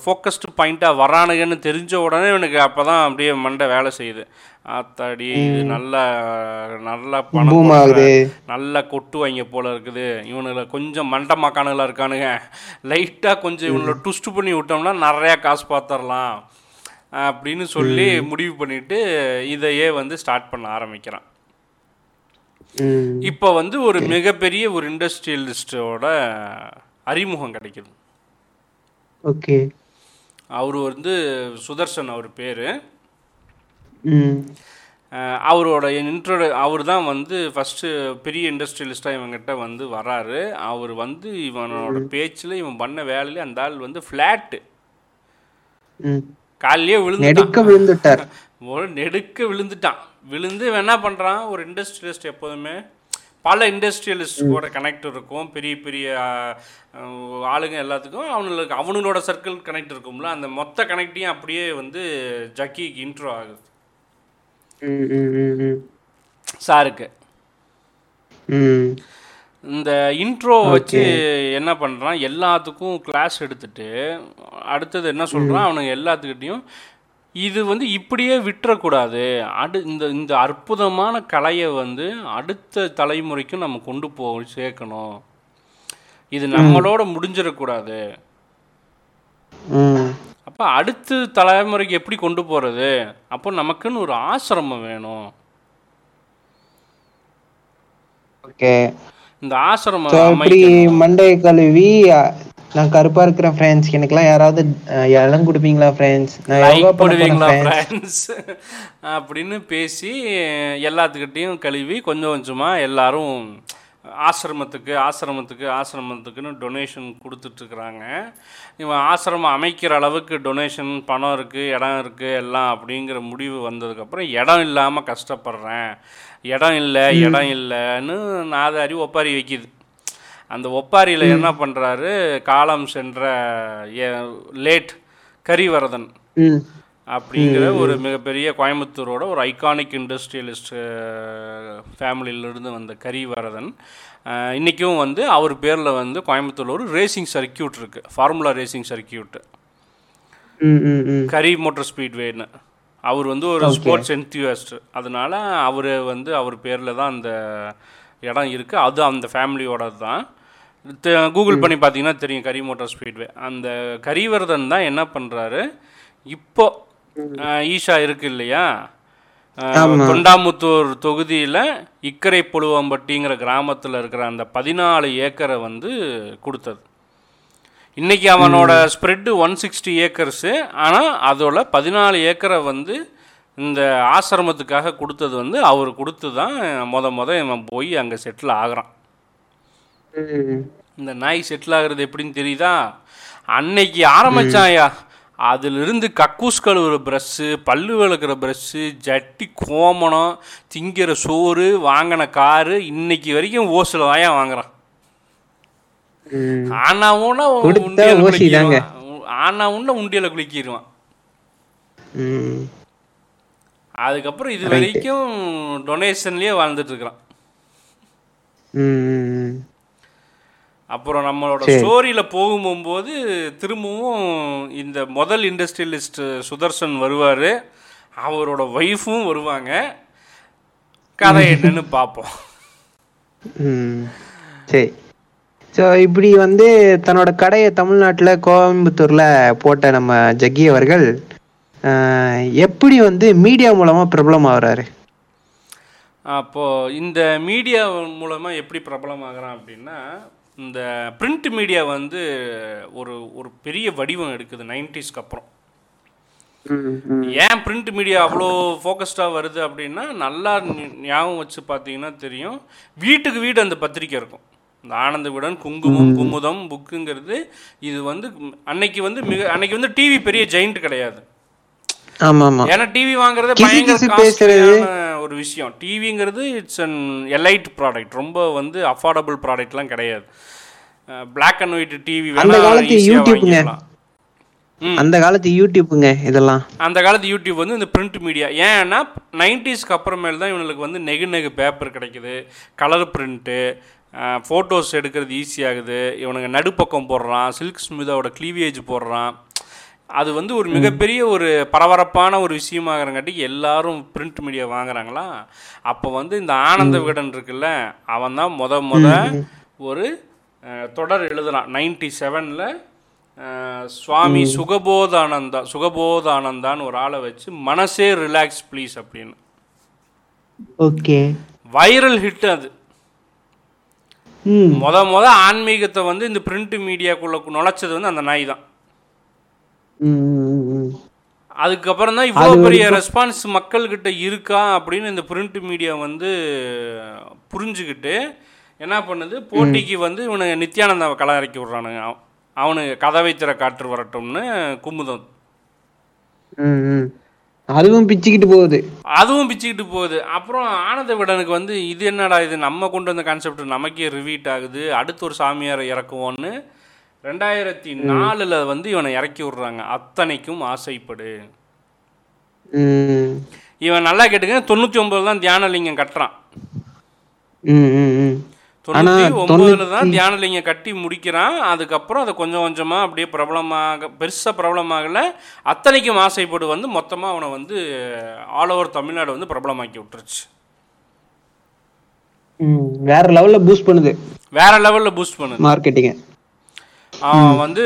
ஃபோக்கஸ்டு பாயிண்ட்டாக வரானுங்கன்னு தெரிஞ்ச உடனே எனக்கு அப்போ தான் அப்படியே மண்டை வேலை செய்யுது. ஆத்தாடி இது நல்ல நல்ல பணம். நல்ல கொட்டுவாங்க போல இருக்குது. இவனுல கொஞ்சம் மண்டை மக்கானுங்களா இருக்கானுங்க. லைட்டாக கொஞ்சம் இவனுல ட்விஸ்ட் பண்ணி விட்டோம்னா நிறையா காசு பார்த்துடலாம் அப்படின்னு சொல்லி முடிவு பண்ணிட்டு இதையே வந்து ஸ்டார்ட் பண்ண ஆரம்பிக்கிறான். இப்போ வந்து ஒரு மிகப்பெரிய ஒரு இண்டஸ்ட்ரியலிஸ்டோட அறிமுகம் கிடைக்குது. ஓகே. அவர் வந்து சுதர்சன் அவர் பேர். அவரோட இன்ட்ரோ அவர் தான் வந்து ஃபஸ்ட்டு பெரிய இண்டஸ்ட்ரியலிஸ்ட்டாக இவங்கிட்ட வந்து வராரு. அவர் வந்து இவனோட பேச்சில் இவன் பண்ண வேலையில அந்த ஆள் வந்து ஃப்ளாட்டு விழுந்துட்டான். நெடுக்க விழுந்துட்டார். ஒரு நெடுக்க விழுந்துட்டான். விழுந்து இவன் என்ன பண்ணுறான் ஒரு இண்டஸ்ட்ரியலிஸ்ட் எப்போதுமே. பல இண்டஸ்ட்ரியலிஸ்டோட கனெக்ட் இருக்கும். பெரிய பெரிய ஆளுங்க எல்லாத்துக்கும் அவனுக்கு அவனுங்களோட சர்க்கிள் கனெக்ட் இருக்கும்ல. அந்த மொத்த கனெக்டையும் அப்படியே வந்து ஜக்கிக்கு இன்ட்ரோ ஆகுது. சாருக்கு. ம். இந்த இன்ட்ரோ வச்சு என்ன பண்ணுறான் எல்லாத்துக்கும் கிளாஸ் எடுத்துட்டு அடுத்தது என்ன சொல்கிறான் அவனுங்க எல்லாத்துக்கிட்டையும் இது வந்து இப்படியே விட்டுறக்கூடாது. அடு இந்த இந்த அற்புதமான கலையை வந்து அடுத்த தலைமுறைக்கும் நம்ம கொண்டு போய் சேர்க்கணும். இது நம்மளோட முடிஞ்சிடக்கூடாது. அப்போ அடுத்த தலைமுறைக்கு எப்படி கொண்டு போகிறது அப்போ நமக்குன்னு ஒரு ஆசிரமம் வேணும். ஓகே. இந்த ஆசிரமம் மண்டை கழுவி நான் கருப்பா இருக்கிறேன் ஃப்ரெண்ட்ஸ் எனக்குலாம் யாராவது இடம் கொடுப்பீங்களா ஃப்ரெண்ட்ஸ் நான் யோகா லைக் பண்ண போறேன் போடுவீங்களா ஃப்ரெண்ட்ஸ் ஃப்ரெண்ட்ஸ் அப்படின்னு பேசி எல்லாத்துக்கிட்டையும் கழுவி கொஞ்சம் கொஞ்சமாக எல்லாரும் ஆசிரமத்துக்கு ஆசிரமத்துக்கு ஆசிரமத்துக்குன்னு டொனேஷன் கொடுத்துட்ருக்குறாங்க இவன் ஆசிரமம் அமைக்கிற அளவுக்கு டொனேஷன் பணம் இருக்குது இடம் இருக்குது எல்லாம் அப்படிங்கிற முடிவு வந்ததுக்கப்புறம் இடம் இல்லாமல் கஷ்டப்படுறேன். இடம் இல்லை இடம் இல்லைன்னு நாதாரி ஒப்பாரி வைக்கிது. அந்த ஒப்பாரியில் என்ன பண்ணுறாரு காலம் சென்ற லேட் கரிவரதன். அப்படிங்கிற ஒரு மிகப்பெரிய கோயம்புத்தூரோட ஒரு ஐகானிக் இண்டஸ்ட்ரியலிஸ்ட் ஃபேமிலியிலிருந்து வந்த கரிவரதன். அஹ், இன்னைக்கும் வந்து அவர் பேரில் வந்து கோயம்புத்தூரில் ஒரு ரேசிங் சர்க்கியூட் இருக்குது ஃபார்முலா ரேசிங் சர்க்கியூட் ம் ம் ம். கரி மோட்டர் ஸ்பீட்வேன்னு அவர் வந்து ஒரு ஸ்போர்ட்ஸ் என்தியூஸ்ட் அதனால அவர் வந்து அவர் பேரில் தான் அந்த இடம் இருக்குது அது அந்த ஃபேமிலியோட தான். கூகுள் பண்ணி பார்த்தீங்கன்னா தெரியும் கரி மோட்டார் ஸ்பீட்வே அந்த கரிவர்தன் தான் என்ன பண்ணுறாரு இப்போ அஹ், ஈஷா இருக்கு இல்லையா? தொண்டாமுத்தூர் தொகுதியில் இக்கரை புழுவம்பட்டிங்கிற கிராமத்தில் இருக்கிற அந்த பதினாலு ஏக்கரை வந்து கொடுத்தது. இன்னைக்கு அவனோட ஸ்ப்ரெட்டு ஒன் சிக்ஸ்டி ஏக்கர்ஸு. ஆனால் அதோட பதினாலு ஏக்கரை வந்து இந்த ஆசிரமத்துக்காக கொடுத்தது வந்து அவர் கொடுத்து தான் மொத மொத இவன் போய் அங்கே செட்டில் ஆகுறான். இந்த நாய் செட்டில் ஆகுறது எப்படின்னு தெரியுதா? அன்னைக்கு ஆரம்பிச்சாயா அதிலிருந்து கக்கூஸ் கழுவுற ப்ரஷ்ஷு பல்லு விளக்குற ப்ரஷ்ஷு ஜட்டி கோமணம் திங்கிற சோறு வாங்கின காரு இன்னைக்கு வரைக்கும் ஓசில் வாயா வாங்குறான். ஆனாவுன்னா கொடுத்தா உண்டியல. குளிக்கிடுவான். ஆனாவுன்னா உண்டியல குளிக்கிடுவான். அதுக்கப்புறம் இது வரைக்கும் டொனேஷன்லயே வாழ்ந்துட்டு இருக்கிறான். அப்புறம் நம்மளோட ஸ்டோரியில போகும்போது திரும்பவும் இந்த முதல் இண்டஸ்ட்ரியலிஸ்ட் சுதர்சன் வருவார். அவரோட ஒய்ஃபும் வருவாங்க. கதை என்னன்னு பார்ப்போம். சரி. ஸோ இப்படி வந்து தன்னோட கடையை தமிழ்நாட்டில் கோயம்புத்தூரில் போட்ட நம்ம ஜக்கி அவர்கள் எப்படி வந்து மீடியா மூலமாக பிரபலம் ஆகுறாரு அப்போது இந்த மீடியா மூலமாக எப்படி பிரபலமாகறான் அப்படின்னா இந்த பிரிண்ட் மீடியா வந்து ஒரு ஒரு பெரிய வடிவம் எடுக்குது நைன்டிஸ்க்கு அப்புறம். ஏன் பிரிண்ட் மீடியா அவ்வளோ ஃபோக்கஸ்டாக வருது அப்படின்னா நல்லா ஞாபகம் வச்சு பார்த்தீங்கன்னா தெரியும். வீட்டுக்கு வீடு அந்த பத்திரிக்கை இருக்கும். இந்த ஆனந்த விடன் குங்குமம் குமுதம் புக்குங்கிறது இது வந்து அன்னைக்கு வந்து மிக அன்னைக்கு வந்து டிவி பெரிய ஜெயிண்ட் கிடையாது. ஏன்னா டிவி வாங்குறது பயங்கர ஒரு விஷயம். டிவிங்கிறது இட்ஸ் அன் எலைட் ப்ராடக்ட் ரொம்ப வந்து அஃபோர்டபுள் ப்ராடக்ட்லாம் கிடையாது. பிளாக் அண்ட் ஒயிட் டிவி அந்த காலத்து யூடியூப்ங்க. அந்த காலத்து யூடியூப்புங்க இதெல்லாம். அந்த காலத்து யூடியூப் வந்து இந்த பிரிண்ட் மீடியா ஏன்னா நைன்டிஸ்க்கு அப்புறமேல் தான் இவனுக்கு வந்து நெகு நெகு பேப்பர் கிடைக்குது. கலர் பிரிண்ட்டு ஃபோட்டோஸ் எடுக்கிறது ஈஸியாகுது இவனுங்க நடுப்பக்கம் போடுறான் சில்க் ஸ்மிதாவோட க்ளீவேஜ் போடுறான். அது வந்து ஒரு மிகப்பெரிய ஒரு பரபரப்பான ஒரு விஷயமாகறங்காட்டி எல்லாரும் பிரிண்ட் மீடியா வாங்குறாங்களா? அப்போ வந்து இந்த ஆனந்த விகடன் இருக்குல்ல அவன் தான் முத முத ஒரு தொடர் எழுதுறான். நைன்டி செவனில் சுவாமி சுகபோதானந்தா சுகபோதானந்தான்னு ஒரு ஆளை வச்சு மனசே ரிலாக்ஸ் ப்ளீஸ் அப்படின்னு. ஓகே. வைரல் ஹிட் அது. முத முத ஆன்மீகத்தை வந்து இந்த பிரிண்ட் மீடியாக்குள்ள நுழைச்சது வந்து அந்த நாய் தான். அதுக்கப்புறம் தான் இவ்வளோ பெரிய ரெஸ்பான்ஸ் மக்கள்கிட்ட இருக்கா அப்படின்னு இந்த பிரிண்ட் மீடியா வந்து புரிஞ்சுக்கிட்டு என்ன பண்ணுது? போட்டிக்கு வந்து இவனுங்க நித்யானந்தாவை களை இறக்கி விட்றானுங்க. அவ- அவனுக்கு கதவை திற காற்று வரட்டும்னு குமுதம். அதுவும் பிச்சுக்கிட்டு போகுது. அதுவும் பிச்சுக்கிட்டு போகுது. அப்புறம் ஆனந்த விடனுக்கு வந்து இது என்னடா இது? நம்ம கொண்டு வந்த கான்செப்ட் நமக்கே ரிவீட் ஆகுது. அடுத்து ஒரு சாமியாரை இறக்குவோன்னு ரெண்டாயிரத்தி நாலில் வந்து இவனை இறக்கி விட்றாங்க. அத்தனைக்கும் ஆசைப்படு. இவன் நல்லா கேட்டுக்க தொண்ணூற்றி ஒம்பது தான் தியானலிங்கம் கட்டுறான். ஆனா, ஒம்பதுல தான் தியானலிங்கம் கட்டி முடிக்கிறான். அதுக்கப்புறம் அதை கொஞ்சம் கொஞ்சமாக அப்படியே பிரபலமாக பெருசாக பிரபலமாகல. அத்தனைக்கும் ஆசைப்படு வந்து மொத்தமாக அவனை வந்து ஆல் ஓவர் தமிழ்நாடு வந்து பிரபலமாக்கி விட்டுருச்சு. வேற லெவல்ல பூஸ்ட் பண்ணுது. வேற லெவலில் பூஸ்ட் பண்ணுது. மார்க்கெட்டிங்க அவன் வந்து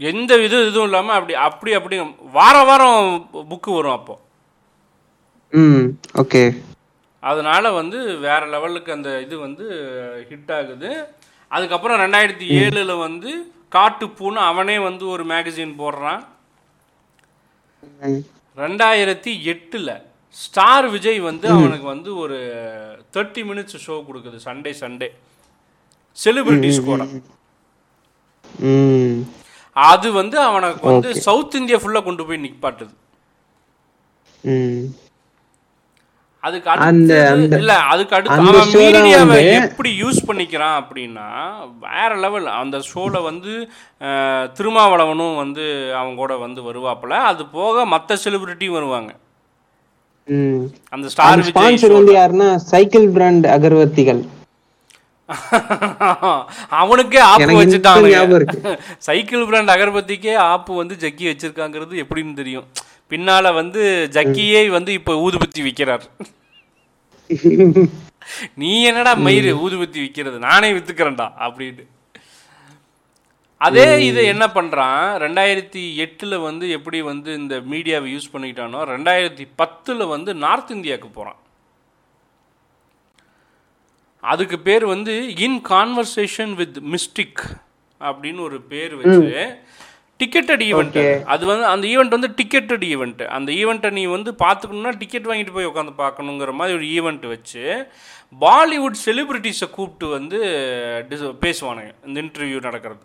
எந்த வித இதுவும் இல்லாமல் அப்படி அப்படி அப்படி வார வாரம் புக்கு வரும் அப்போ. ம் ஓகே. அதனால வந்து வேற லெவலுக்கு அந்த இது வந்து ஹிட் ஆகுது. அதுக்கப்புறம் ரெண்டாயிரத்தி ஏழில் வந்து காட்டுப்பூன்னு அவனே வந்து ஒரு மேகசின் போடுறான். ரெண்டாயிரத்தி எட்டில் ஸ்டார் விஜய் வந்து அவனுக்கு வந்து ஒரு தேர்ட்டி மினிட்ஸ் ஷோ கொடுக்குது சண்டே சண்டே செலிபிரிட்டிஸ் கூட அது வந்து அவனுக்கு வந்து சவுத் இந்தியா ஃபுல்லாக கொண்டு போய் நிப்பாட்டுது. அதுக்கு அடுத்து இல்ல அதுக்கு அடுத்து அவன் மீடியாவை எப்படி யூஸ் பண்ணிக்கிறான் அப்படின்னா வேற லெவல் அந்த ஷோல வந்து திருமாவளவனும் வந்து அவங்க கூட வந்து வருவாப்புல. அது போக மற்ற செலிபிரிட்டியும் வருவாங்க. அந்த ஸ்டார் வந்து யாருன்னா சைக்கிள் பிராண்ட் அகர்வத்திகள். அவனுக்கே ஆப்பு இருக்கு. சைக்கிள் பிராண்ட் அகர்பத்திக்கே ஆப்பு வந்து ஜக்கி வச்சிருக்காங்கிறது எப்படின்னு தெரியும். பின்னால வந்து ஜக்கியே வந்து இப்போ ஊதுபத்தி விற்கிறார் நீ என்னடா மயிறு ஊதுபத்தி விற்கிறது நானே வித்துக்கிறேன்டா அப்படின்ட்டு. அதே இது என்ன பண்ணுறான் ரெண்டாயிரத்தி எட்டில் வந்து எப்படி வந்து இந்த மீடியாவை யூஸ் பண்ணிக்கிட்டானோ ரெண்டாயிரத்தி பத்தில் வந்து நார்த் இந்தியாவுக்கு போகிறான் அதுக்கு பேர் வந்து இன் கான்வர்சேஷன் வித் மிஸ்டிக் அப்படின்னு ஒரு பேர் வச்சு டிக்கெட்டட் ஈவெண்ட் அது. வந்து அந்த ஈவெண்ட் வந்து டிக்கெட்டட் ஈவெண்ட் அந்த ஈவெண்ட்டை நீ வந்து பார்த்துக்கணுன்னா டிக்கெட் வாங்கிட்டு போய் உட்காந்து பார்க்கணுங்கிற மாதிரி ஒரு ஈவெண்ட் வச்சு பாலிவுட் செலிபிரிட்டிஸை கூப்பிட்டு வந்து dis- பேசுவானுங்க. இந்த இன்டர்வியூ நடக்கிறது.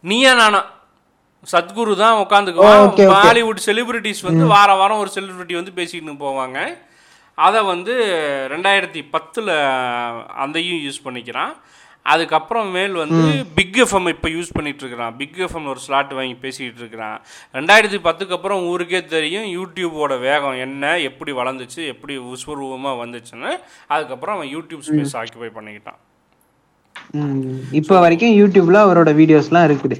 நீயா நானா? சத்குரு தான் உட்காந்துக்குவான். பாலிவுட் செலிபிரிட்டிஸ் வந்து வார வாரம் ஒரு செலிபிரிட்டி வந்து பேசிக்கிட்டு போவாங்க. அதை வந்து ரெண்டாயிரத்தி பத்தில் அதையும் யூஸ் பண்ணிக்கிறான். அதுக்கப்புறம் மேல் வந்து பிக் எஃப்எம் இப்போ யூஸ் பண்ணிட்டு இருக்கிறான் பிக் எஃப்எம் ஒரு ஸ்லாட் வாங்கி பேசிக்கிட்டு இருக்கிறான். ரெண்டாயிரத்தி பத்துக்கு அப்புறம் ஊருக்கே தெரியும் யூடியூபோட வேகம் என்ன எப்படி வளர்ந்துச்சு எப்படி விஸ்வரூபமாக வந்துச்சுன்னு. அதுக்கப்புறம் அவன் யூடியூப் ஸ்பேஸ் ஆக்கிபை பண்ணிக்கிட்டான். இப்போ வரைக்கும் யூடியூப்ல அவரோட வீடியோஸ்லாம் இருக்குது.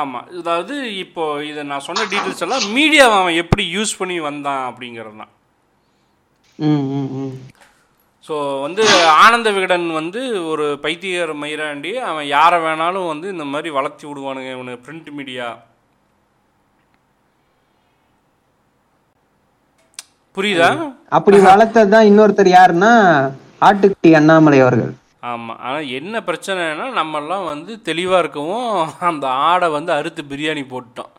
ஆமாம் அதாவது இப்போ இதை நான் சொன்ன டீட்டெயில்ஸ் எல்லாம் மீடியாவை அவன் எப்படி யூஸ் பண்ணி வந்தான் அப்படிங்கிறது தான் ஸோ வந்து ஆனந்த விகடன் வந்து ஒரு பைத்தியர் மயிராண்டி. அவன் யாரை வேணாலும் வந்து இந்த மாதிரி வளர்த்தி விடுவானுங்க இவனு பிரிண்ட் மீடியா புரியுதா? அப்படி வளர்த்தது தான் இன்னொருத்தர் யாருன்னா ஆட்டுக்குட்டி அண்ணாமலை அவர்கள். ஆமாம் ஆனால் என்ன பிரச்சனைனா நம்மெல்லாம் வந்து தெளிவாக இருக்கவும் அந்த ஆடை வந்து அறுத்து பிரியாணி போட்டுட்டோம்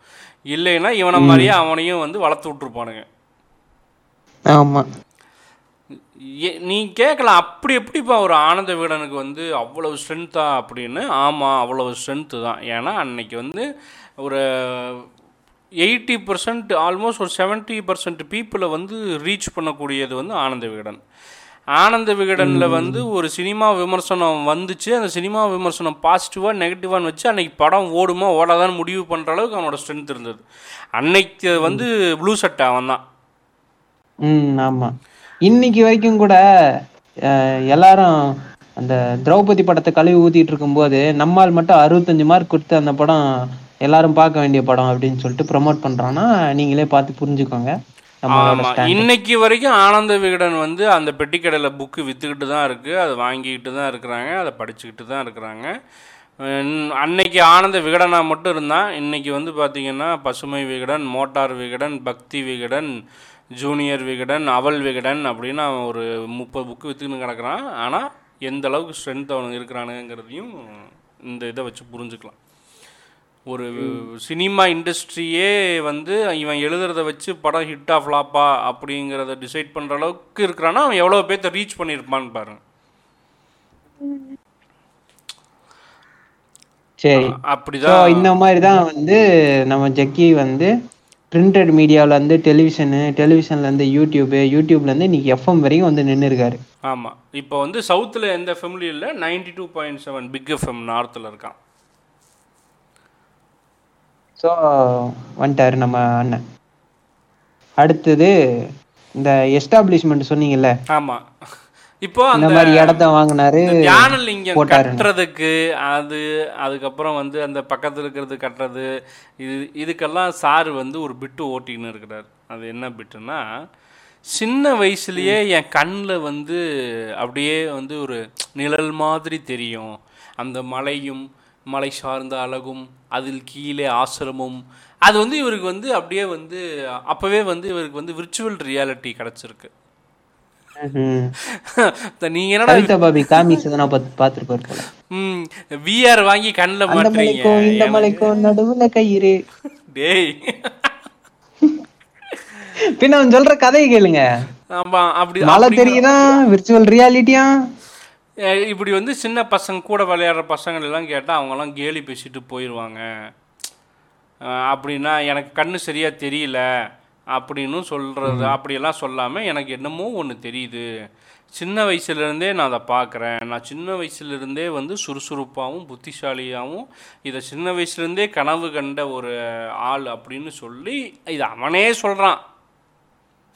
இல்லைன்னா இவனை மாதிரியே அவனையும் வந்து வளர்த்து விட்ருப்பானுங்க ஆமா. ஏ- நீ கேட்கலாம் அப்படி எப்படிப்பா ஒரு ஆனந்த விகடனுக்கு வந்து அவ்வளவு ஸ்ட்ரென்த்தா அப்படின்னு? ஆமாம் அவ்வளவு ஸ்ட்ரென்த்து தான். ஏன்னா அன்னைக்கு வந்து ஒரு எயிட்டி பர்சன்ட் ஆல்மோஸ்ட் ஒரு செவன்ட்டி பர்சன்ட் பீப்புளை வந்து ரீச் பண்ணக்கூடியது வந்து ஆனந்த விகடன் ஆனந்த விகடனில் வந்து ஒரு சினிமா விமர்சனம் வந்துச்சு. அந்த சினிமா விமர்சனம் பாசிட்டிவாக நெகட்டிவான்னு வச்சு அன்னைக்கு படம் ஓடுமா ஓடாதான்னு முடிவு பண்ணுற அளவுக்கு அவனோட ஸ்ட்ரென்த் இருந்தது. அன்னைக்கு வந்து ப்ளூ சட்டை அவன் தான் ம் ஆமா. இன்னைக்கு வரைக்கும் கூட எல்லாரும் அந்த திரௌபதி படத்தை கழுவி ஊத்திட்டு இருக்கும்போது நம்மால் மட்டும் அறுபத்தஞ்சு மார்க் கொடுத்து அந்த படம் எல்லாரும் பார்க்க வேண்டிய படம் அப்படின்னு சொல்லிட்டு ப்ரோமோட் பண்றான்னா நீங்களே பார்த்து புரிஞ்சுக்கோங்க. இன்னைக்கு வரைக்கும் ஆனந்த விகடன் வந்து அந்த பெட்டிக்கடையில் புக்கு விற்றுக்கிட்டு தான் இருக்குது அதை வாங்கிக்கிட்டு தான் இருக்கிறாங்க. அதை படிச்சுக்கிட்டு தான் இருக்கிறாங்க. அன்னைக்கு ஆனந்த விகடனா மட்டும் இருந்தான். இன்னைக்கு வந்து பார்த்தீங்கன்னா பசுமை விகடன் மோட்டார் விகடன் பக்தி விகடன் ஜூனியர் விகடன் அவல் விகடன் அப்படின்னு அவன் ஒரு முப்பது புக்கு விற்றுக்கின்னு கிடக்குறான். ஆனால் எந்த அளவுக்கு ஸ்ட்ரென்த் அவனுக்கு இருக்கிறானுங்கிறதையும் இந்த இதை வச்சு புரிஞ்சுக்கலாம். ஒரு சினிமா இண்டஸ்ட்ரியே வந்து இவன் எழுதுறத வச்சு படம் ஹிட்டா ஃப்ளாப்பா அப்படிங்கிறத டிசைட் பண்ணுற அளவுக்கு இருக்கிறான்னா அவன் எவ்வளோ பேர்த்த ரீச் பண்ணியிருப்பான்னு பாருங்க. சரி. அப்படிதான். இந்த மாதிரி தான் வந்து நம்ம ஜக்கி வந்து பிரிண்டட் மீடியாவில் இருந்து டெலிவிஷனு டெலிவிஷன்ல இருந்து யூடியூபு யூடியூப்ல இருந்து இன்னைக்கு எஃப்எம் வரைக்கும் வந்து நின்று இருக்காரு ஆமாம் இப்போ வந்து சவுத்தில் எந்த எஃப்எம்லையும் இல்லை ninety two point seven Big FM நார்த்தில் இருக்கான். ஸோ வந்துட்டாரு நம்ம அண்ணன். அடுத்தது இந்த எஸ்டாப்ளிஷ்மெண்ட் சொன்னீங்கல்ல? ஆமாம் இப்போ அந்த மாதிரி இடத்த வாங்கினாரு போட்டாருன்னு. கட்டுறதுக்கு அது அதுக்கப்புறம் வந்து அந்த பக்கத்தில் இருக்கிறது கட்டுறது இது இதுக்கெல்லாம் சார் வந்து ஒரு பிட்டு ஓட்டின்னு இருக்கிறார் அது என்ன பிட்டுன்னா சின்ன வயசுலயே என் கண்ணில் வந்து அப்படியே வந்து ஒரு நிழல் மாதிரி தெரியும் அந்த மலையும் மலை சார்ந்த அழகும் அதில் கீழே ஆசிரமும் அது வந்து இவருக்கு வந்து அப்படியே வந்து அப்போவே வந்து இவருக்கு வந்து விர்ச்சுவல் ரியாலிட்டி கிடச்சிருக்கு. நீங்க என்னடா கவிதா பாபி பார்த்து பார்த்துருப்பாரு போல ம் விஆர் வாங்கி கண்ணில் மலைக்கும் இந்த மலைக்கும் நடுவுல கயிறு. டேய். பின்ன அவன் சொல்ற கதையை கேளுங்க. ஆமா அப்படி மலை அப்படி- தெரியுதா? விர்ச்சுவல் ரியாலிட்டியா இப்படி வந்து சின்ன பசங்க கூட விளையாடுற பசங்கள் எல்லாம் கேட்டால் அவங்கெல்லாம் கேலி பேசிட்டு போயிடுவாங்க அப்படின்னா எனக்கு கண்ணு சரியா தெரியல. அப்படின்னு சொல்றது அப்படியெல்லாம் சொல்லாமல் எனக்கு என்னமோ ஒன்று தெரியுது. சின்ன வயசுலேருந்தே நான் அதை பார்க்குறேன் நான் சின்ன வயசுலேருந்தே வந்து சுறுசுறுப்பாகவும் புத்திசாலியாகவும் இதை சின்ன வயசுலேருந்தே கனவு கண்ட ஒரு ஆள் அப்படின்னு சொல்லி இது அவனே சொல்கிறான்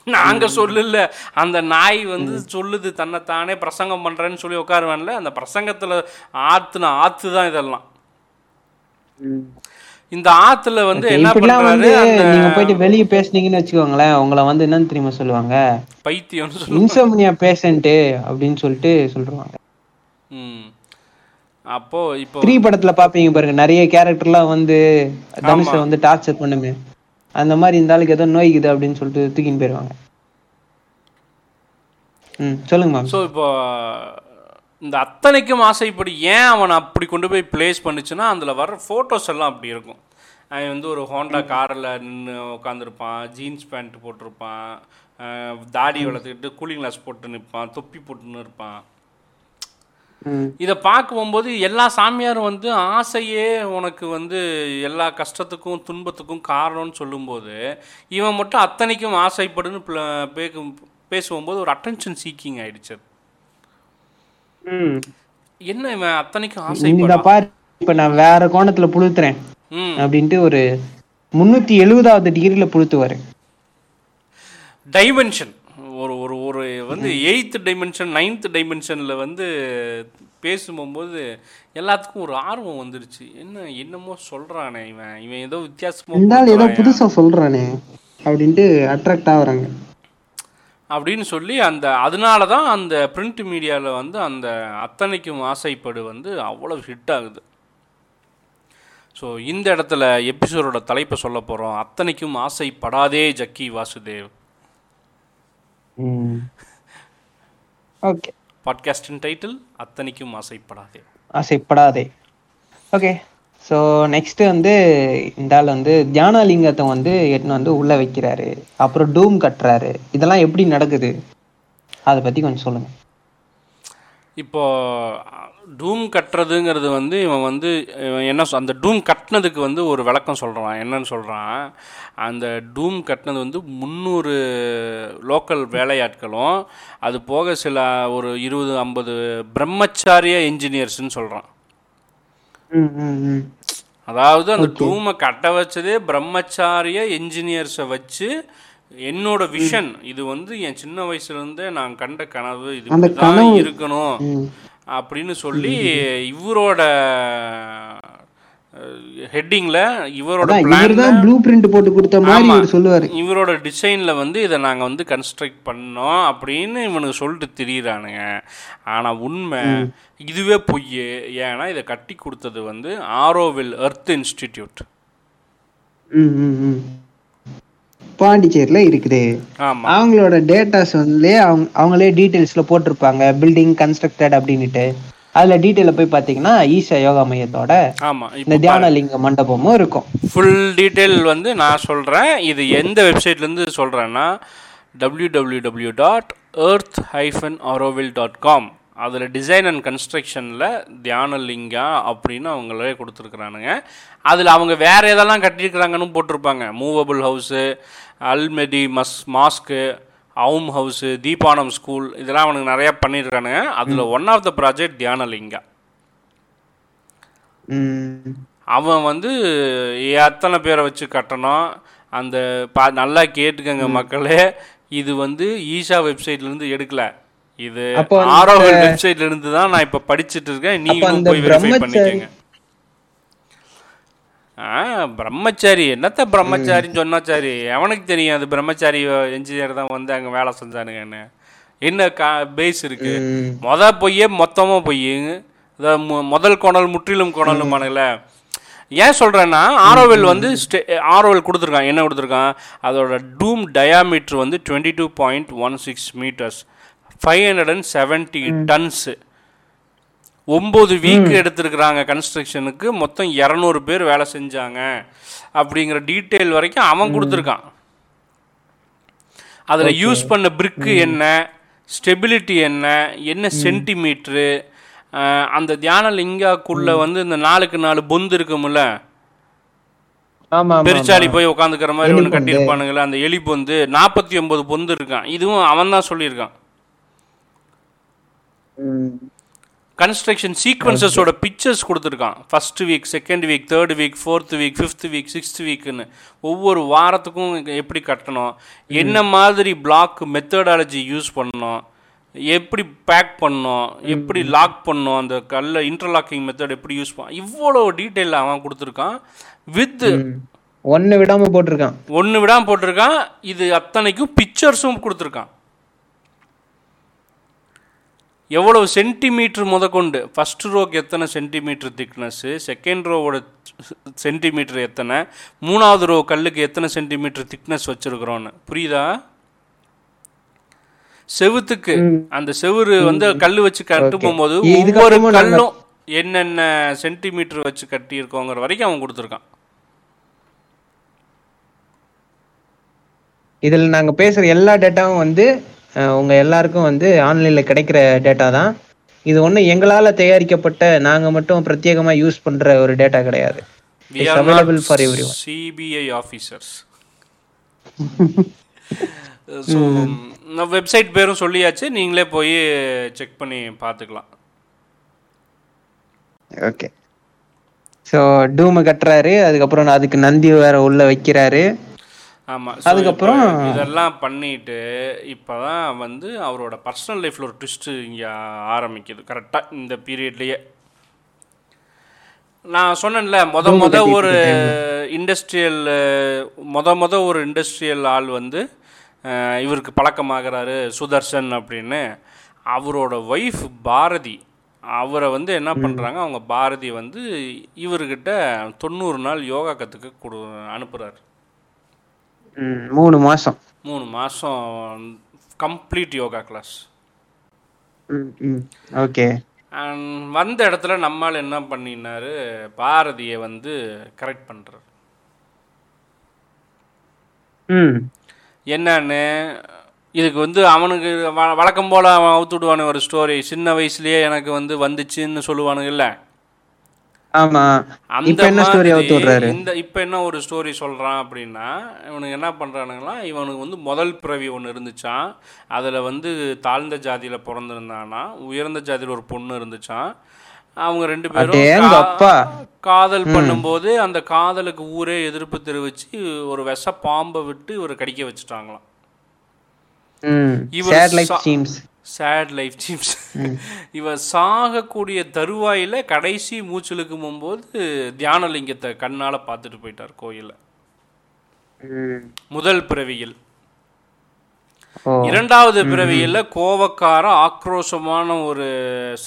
நாங்க சொல்லல. அந்த நாய் வந்து சொல்லுது தன்னைத்தானே பிரசங்கம் பண்றேன்னு சொல்லி உட்காருவான்ல. அந்த பிரசங்கத்துல ஆத்துன ஆத்து தான் இதெல்லாம் இந்த ஆத்துல வந்து என்ன பண்றாரு? நீங்க போயிட்டு வெளிய பேசுனீங்கன்னு வச்சுக்கோங்களேன் உங்களை வந்து என்னன்னு தெரியுமா சொல்லுவாங்க? பைத்தியம்னு சொல்லு இன்சோம்னியா பேஷண்ட் அப்படின்னு சொல்லிட்டு சொல்றாங்க. ம். அப்போ இப்போ த்ரீ படத்துல பாப்பீங்க பாருங்க நிறைய கேரக்டர்லாம் வந்து தனுஷை வந்து டார்ச்சர் பண்ணுமே. அந்த மாதிரி இந்த ஆளுக்கு ஏதோ நோய்க்குது அப்படின்னு சொல்லிட்டு தூக்கின்னு போயிருவாங்க. ம் சொல்லுங்க மேம். ஸோ இப்போ இந்த அத்தனைக்கும் ஆசைப்படி ஏன் அவனை அப்படி கொண்டு போய் ப்ளேஸ் பண்ணுச்சுன்னா அதில் வர ஃபோட்டோஸ் எல்லாம் அப்படி இருக்கும். அவன் வந்து ஒரு ஹோண்டா காரில் நின்று உட்காந்துருப்பான் ஜீன்ஸ் பேண்ட் போட்டிருப்பான் தாடி வளர்த்துக்கிட்டு கூலிங் கிளாஸ் போட்டு நிற்பான் தொப்பி போட்டுன்னு இருப்பான் இதை பார்க்கும்போது எல்லா சாமியாரும் வந்து ஆசையே உனக்கு வந்து எல்லா கஷ்டத்துக்கும் துன்பத்துக்கும் காரணம்னு சொல்லும்போது இவன் மட்டும் அத்தனைக்கும் ஆசைப்படுன்னு பேசும்போது ஒரு அட்டென்ஷன் சீக்கிங் ஆயிடுச்சு. ம் என்ன இவன் அத்தனைக்கும் இந்த ஆசைப்படான் பாரு இப்ப நான் வேற கோணத்துல புழுத்துறேன் அப்படின்ட்டு ஒரு முன்னூத்தி எழுபதாவது டிகிரில புழுத்துவாரு. டைமென்ஷன் ஒரு ஒரு ஒரு வந்து எயித்து டைமென்ஷன் நைன்த் டைமென்ஷனில் வந்து பேசும்போது எல்லாத்துக்கும் ஒரு ஆர்வம் வந்துருச்சு. என்ன என்னமோ சொல்கிறானே இவன். இவன் ஏதோ வித்தியாசமாக இந்த ஆள் ஏதோ புதுசா சொல்றானே அப்படின்ட்டு அட்ராக்ட் ஆகுறாங்க. அப்படின்னு சொல்லி அந்த அதனால தான் அந்த பிரிண்ட் மீடியாவில் வந்து அந்த அத்தனைக்கும் ஆசைப்படு வந்து அவ்வளோ ஹிட் ஆகுது. ஸோ இந்த இடத்துல எபிசோடோட தலைப்பை சொல்ல போகிறோம் அத்தனைக்கும் ஆசைப்படாதே ஜக்கி வாசுதேவ். ஓகே பாட்காஸ்டின் டைட்டில் அத்தனைக்கும் ஆசைப்படாதே. ஆசைப்படாதே. ஓகே ஸோ நெக்ஸ்ட்டு வந்து இந்த ஆள் வந்து தியானலிங்கத்தை வந்து எட்டுன்னு வந்து உள்ளே வைக்கிறாரு. அப்புறம் டூம் கட்டுறாரு. இதெல்லாம் எப்படி நடக்குது? அதை பற்றி கொஞ்சம் சொல்லுங்கள் இப்போ டூம் கட்டுறதுங்கிறது வந்து இவன் வந்து இவன் என்ன அந்த டூம் கட்டினதுக்கு வந்து ஒரு விளக்கம் சொல்கிறான் என்னன்னு சொல்கிறான் அந்த டூம் கட்டினது வந்து முந்நூறு லோக்கல் வேலையாட்களும் அது போக சில ஒரு இருபது ஐம்பது பிரம்மச்சாரிய இன்ஜினியர்ஸ்னு சொல்கிறான் அதாவது அந்த டூமை கட்ட வச்சதே பிரம்மச்சாரிய என்ஜினியர்ஸை வச்சு என்னோட விஷன் இது வந்து என் சின்ன வயசுல இருந்தே நான் கண்ட கனவு இது கனவு- இருக்கணும். அப்படின்னு சொல்லி இவரோட ஹெட்டிங்ல இவரோட இவர்தான் ப்ளூ பிரிண்ட் போட்டு கொடுத்த மாதிரி சொல்லுவாரு. இவரோட டிசைனில் வந்து இதை நாங்கள் வந்து கன்ஸ்ட்ரக்ட் பண்ணோம் அப்படின்னு இவனுக்கு சொல்லிட்டு திரியிறானுங்க. ஆனால் உண்மை இதுவே பொய் ஏன்னா இதை கட்டி கொடுத்தது வந்து ஆரோவில் எர்த் இன்ஸ்டிடியூட். பாண்டிச்சேரியில இருக்குது. அவங்களோட டேட்டாஸ் வந்து அவங்க அவங்களே டீடைல்ஸ்ல போட்டிருப்பாங்க. பில்டிங் கன்ஸ்ட்ரக்டட் அப்படின்னுட்டு. அதுல டீட்டெயில போய் பாத்தீங்கன்னா ஈசா யோகா மையத்தோட ஆமாம் இந்த தியானலிங்க மண்டபமும் இருக்கும். ஃபுல் டீட்டெயில் வந்து நான் சொல்கிறேன் இது எந்த வெப்சைட்லேருந்து சொல்கிறேன்னா W W W dot earth hyphen Auroville dot com அதில் டிசைன் அண்ட் கன்ஸ்ட்ரக்ஷனில் தியானலிங்கா அப்படின்னு அவங்களே கொடுத்துருக்குறானுங்க. அதில் அவங்க வேறு எதெல்லாம் கட்டியிருக்கிறாங்கன்னு போட்டிருப்பாங்க. மூவபிள் ஹவுஸு அல்மெடி மஸ் மாஸ்க்கு அவும் ஹவுஸு தீபானம் ஸ்கூல் இதெல்லாம் அவனுக்கு நிறையா பண்ணியிருக்கானுங்க. அதில் one of the project Dhyanalinga. அவன் வந்து எத்தனை பேரை வச்சு கட்டணும்? அந்த பா நல்லா கேட்டுக்கங்க மக்களே. இது வந்து ஈஷா வெப்சைட்ல இருந்து எடுக்கல. இது ஆரோவில் வெப்சைட்ல இருந்து தான் நான் இப்ப படிச்சிட்டு இருக்கேன். நீங்களும் போய் வெரிஃபை பண்ணிக்கங்க. ஆ பிரம்மச்சாரி. என்னத்த பிரம்மச்சாரின்னு சொன்னாச்சாரி? எவனுக்கு தெரியும் அது பிரம்மச்சாரி என்ஜினியர் தான் வந்து அங்கே வேலை செஞ்சானுங்கன்னு. என்ன கா பேஸ் இருக்கு. மொத பொய்யே மொத்தமாக மு- முதல் கோணல் முற்றிலும் கோணலுமானுங்கள ஏன் சொல்கிறேன்னா ஆரோவில் வந்து ஸ்டே ஆரோவில் கொடுத்துருக்கான் என்ன கொடுத்துருக்கான்? அதோட டூம் டயாமீட்டர் வந்து twenty two point one six metres five hundred and seventy tons ஒம்பது வீக் எடுத்திருக்கிறாங்க கன்ஸ்ட்ரக்ஷனுக்கு மொத்தம் இரநூறு பேர் வேலை செஞ்சாங்க. அப்படிங்கிற டீட்டெயில் வரைக்கும் அவன் கொடுத்துருக்கான். அதில் யூஸ் பண்ண பிரிக்கு என்ன ஸ்டெபிலிட்டி என்ன என்ன சென்டிமீட்ரு அந்த தியான லிங்காக்குள்ள வந்து இந்த நாலுக்கு நாலு பொந்து இருக்கும்ல? பெருச்சாளி ஆமா போய் உட்காந்துக்கிற மாதிரி ஒன்று. கட்டியிருப்பானுங்களே அந்த எலி பொந்து நாற்பத்தி ஒன்பது பொந்து இருக்கான். இதுவும் அவன் தான் சொல்லியிருக்கான். கன்ஸ்ட்ரக்ஷன் சீக்வன்சஸோட பிக்சர்ஸ் கொடுத்துருக்கான். First week second week third week fourth week fifth week sixth வீக்குன்னு ஒவ்வொரு வாரத்துக்கும் எப்படி கட்டணும்? என்ன மாதிரி பிளாக் மெத்தடாலஜி யூஸ் பண்ணணும்? எப்படி பேக் பண்ணணும்? எப்படி லாக் பண்ணணும்? அந்த கல்ல இன்டர்லாக்கிங் மெத்தட் எப்படி யூஸ் பண்ண இவ்வளோ டீட்டெயில் அவன் கொடுத்துருக்கான். வித் ம். ஒண்ணு விடாம போட்டிருக்கான். ஒன்று விடாம போட்டிருக்கான். இது அத்தனைக்கும் பிக்சர்ஸும் கொடுத்துருக்கான். எவ்வளவு சென்டிமீட்டர் முதற்கொண்டு ஃபர்ஸ்ட் ரோக்கு எத்தனை சென்டிமீட்டர் திக்னஸ்ஸு செகண்ட் ரோவோட சென்டிமீட்டர் எத்தனை மூணாவது ரோ கல்லுக்கு எத்தனை சென்டிமீட்டர் திக்னஸ் வச்சிருக்கிறோன்னு. புரியுதா? செவுத்துக்கு அந்த செவுரு வந்து கல் வச்சு கட்டும் போது ஒவ்வொரு கல்லும் என்னென்ன சென்டிமீட்டர் வச்சு கட்டியிருக்கோங்கிற வரைக்கும் அவன் கொடுத்துருக்கான். இதுல நாங்க பேசுற எல்லா டேட்டாவும் வந்து அஹ், உங்க எல்லாருக்கும் வந்து ஆன்லைன்ல கிடைக்கிற டேட்டா தான். இது ஒண்ணும் எங்களால தயாரிக்கப்பட்ட நாங்க மட்டும் பிரத்யேகமா யூஸ் பண்ற ஒரு டேட்டா கிடையாது. Available for everyone. CBI officers. (laughs) So website பேரும் சொல்லியாச்சு. நீங்களே போய் செக் பண்ணி பார்த்துக்கலாம் ஓகே ஸோ டூமு கட்டுறாரு. அதுக்கப்புறம் அதுக்கு நந்தி வேற உள்ள வைக்கிறாரு. ஆமாம் அதுக்கப்புறம் இதெல்லாம் பண்ணிட்டு இப்போ தான் வந்து அவரோட பர்சனல் லைஃப்பில் ஒரு ட்விஸ்ட்டு இங்கே ஆரம்பிக்குது. கரெக்டாக இந்த பீரியட்லேயே நான் சொன்னேன்ல மொத மொத ஒரு இண்டஸ்ட்ரியல் மொத மொத ஒரு இண்டஸ்ட்ரியல் ஆள் வந்து இவருக்கு பழக்கமாகறாரு சுதர்சன் அப்படின்னு. அவரோட ஒய்ஃப் பாரதி. அவரை வந்து என்ன பண்ணுறாங்க அவங்க பாரதி வந்து இவர்கிட்ட தொண்ணூறு நாள் யோகா கற்றுக்க கொடு அனுப்புகிறாரு மூணு மாசம். மூணு மாதம் கம்ப்ளீட் யோகா கிளாஸ் ஓகே. வந்த இடத்துல நம்மால் என்ன பண்ணினாரு பாரதியை வந்து கரெக்ட் பண்ணுறாரு ம். என்னன்னு இதுக்கு வந்து அவனுக்கு வழக்கம் போல் அவன் அவுத்து விடுவானு ஒரு ஸ்டோரி சின்ன வயசுலயே எனக்கு வந்து வந்துச்சுன்னு சொல்லுவானுங்கல்ல. ஆமா. இப்ப என்ன ஸ்டோரி மாதிரி அவுத்து விடுறாரு? இந்த இப்போ என்ன ஒரு ஸ்டோரி சொல்கிறான் அப்படின்னா இவனுக்கு என்ன பண்ணுறானுங்களா இவனுக்கு வந்து முதல் பிறவி ஒன்று இருந்துச்சான் அதில் வந்து தாழ்ந்த ஜாதியில் பிறந்திருந்தானா உயர்ந்த ஜாதியில் ஒரு பொண்ணு இருந்துச்சான் அவங்க ரெண்டு பேரும். காதல் பண்ணும்போது அந்த காதலுக்கு ஊரே எதிர்ப்பு தெரிவித்து ஒரு விஷ பாம்பை விட்டு இவரை கடிக்க வச்சுட்டாங்களாம். இவர் சேட் லைஃப் டீம்ஸ் இவன் சாகக்கூடிய தருவாயில் கடைசி மூச்சலுக்கு போகும்போது தியானலிங்கத்தை கண்ணால் பார்த்துட்டு போயிட்டார் கோயிலில். முதல் பிறவியில். இரண்டாவது பிறவியில் கோவக்கார ஆக்ரோஷமான ஒரு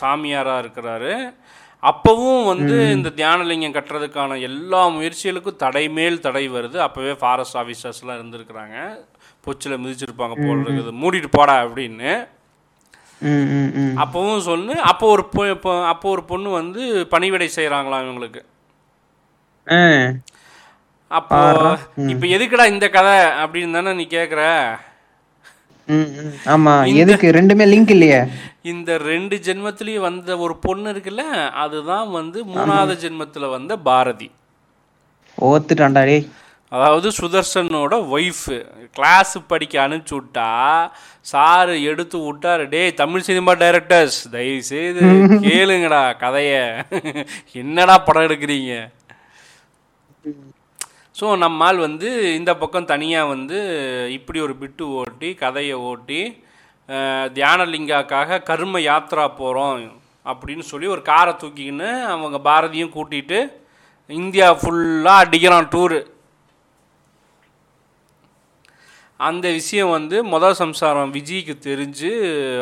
சாமியாராக இருக்கிறாரு. அப்பவும் வந்து இந்த தியானலிங்கம் கட்டுறதுக்கான எல்லா முயற்சிகளுக்கும் தடை மேல் தடை வருது. அப்போவே ஃபாரஸ்ட் ஆஃபீஸர்ஸ்லாம் இருந்திருக்கிறாங்க. பொச்சில் மிதிச்சிருப்பாங்க போல் இருக்குது. மூடிட்டு போடா அப்படின்னு. அப்பவும் சொன்னு அப்போ ஒரு அப்போ ஒரு பொண்ணு வந்து பணிவிடை செய்கிறாங்களாம் இவங்களுக்கு? அப்போ இப்போ எதுக்குடா இந்த கதை அப்படின்னு தானே நீ ம் ஆமா எதுக்கு? ரெண்டுமே லிங்க் இல்லையே. இந்த ரெண்டு ஜென்மத்திலையும் வந்த ஒரு பொண்ணு இருக்குல்ல அதுதான் வந்து மூணாவது ஜென்மத்தில் வந்த பாரதி. ஓத்துட்டான்டா டேய். அதாவது சுதர்சனோட ஒய்ஃபு கிளாஸ் படிக்க அனுப்பிச்சி விட்டா சாரு எடுத்து விட்டாரு டேய் தமிழ் சினிமா டைரக்டர்ஸ் தயவு செய்து கேளுங்கடா கதைய. என்னடா படம் எடுக்கிறீங்க? ஸோ நம்மால் வந்து இந்த பக்கம் தனியாக வந்து இப்படி ஒரு பிட்டு ஓட்டி கதையை ஓட்டி தியானலிங்காக்காக கர்ம யாத்ரா போகிறோம் அப்படின்னு சொல்லி ஒரு காரை தூக்கிக்கின்னு அவங்க பாரதியும் கூட்டிகிட்டு இந்தியா ஃபுல்லாக அடிக்கிறான் டூரு அந்த விஷயம் வந்து முதல் சம்சாரம் விஜய்க்கு தெரிஞ்சு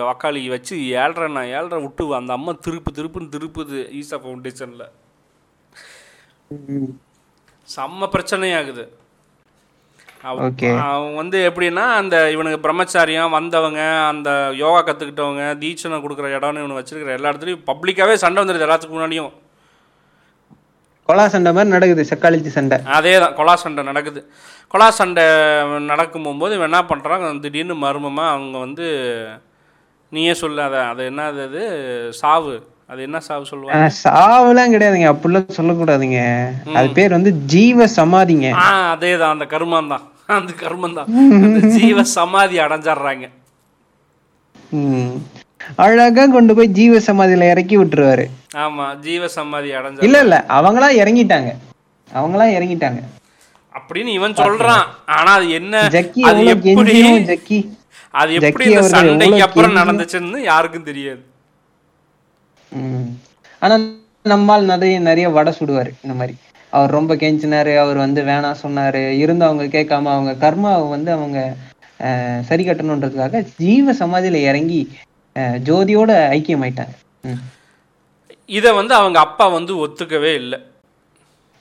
வக்காளி வச்சு ஏழ்ரை நான் ஏழ்ரை விட்டு அந்த அம்மா திருப்பு திருப்புன்னு திருப்புது ஈசா ஃபவுண்டேஷனில் செம்ம பிரச்சனையாகுது. அவன் வந்து எப்படின்னா அந்த இவனுக்கு பிரம்மச்சாரியம் வந்தவங்க அந்த யோகா கற்றுக்கிட்டவங்க தீட்சணை கொடுக்குற இடம்னு இவனு வச்சிருக்கிற எல்லா இடத்துலையும் பப்ளிக்காகவே சண்டை வந்துடுது எல்லாத்துக்கு முன்னாடியும். கொலா சண்டை மாதிரி நடக்குது செக்காளிச்சி சண்டை. அதே தான் கொலா சண்டை நடக்குது. கொலா சண்டை நடக்கும் போகும்போது இவன் என்ன பண்ணுறான் திடீர்னு மர்மமாக அவங்க வந்து நீயே சொல்ல அதை அது என்ன அது? சாவு. அது என்ன சாவு சொல்லுவாங்க? சாவுலாம் கிடையாதுங்க. அப்படிலாம் சொல்லக்கூடாதுங்க. அது பேர் வந்து ஜீவ சமாதிங்க. ஆ அதே தான் அந்த கருமம் தான். அந்த கருமம் தான். (laughs) ஜீவ சமாதி அடைஞ்சிடுறாங்க. அழகா கொண்டு போய் ஜீவ சமாதியில இறக்கி விட்டுருவாரு. ஆமா ஜீவ சமாதி அடைஞ்ச இல்ல இல்ல அவங்களா இறங்கிட்டாங்க. அவங்களா இறங்கிட்டாங்க. அப்படின்னு இவன் சொல்றான். ஆனா அது என்ன? அது எப்படி? ஜக்கி. அது எப்படி இந்த சண்டைக்கு அப்புறம் நடந்துச்சுன்னு யாருக்கும் தெரியாது. ஆனா நம்மால் நிறைய நிறைய வடை சுடுவாரு இந்த மாதிரி. அவர் ரொம்ப கெஞ்சினாரு அவர் வந்து வேணாம் சொன்னாரு. இருந்து அவங்க கேட்காம அவங்க கர்மாவை வந்து அவங்க சரி கட்டணுன்றதுக்காக ஜீவ சமாதியில இறங்கி ஜோதியோட ஐக்கியமாயிட்டாங்க. ம். இதை வந்து அவங்க அப்பா வந்து ஒத்துக்கவே இல்லை.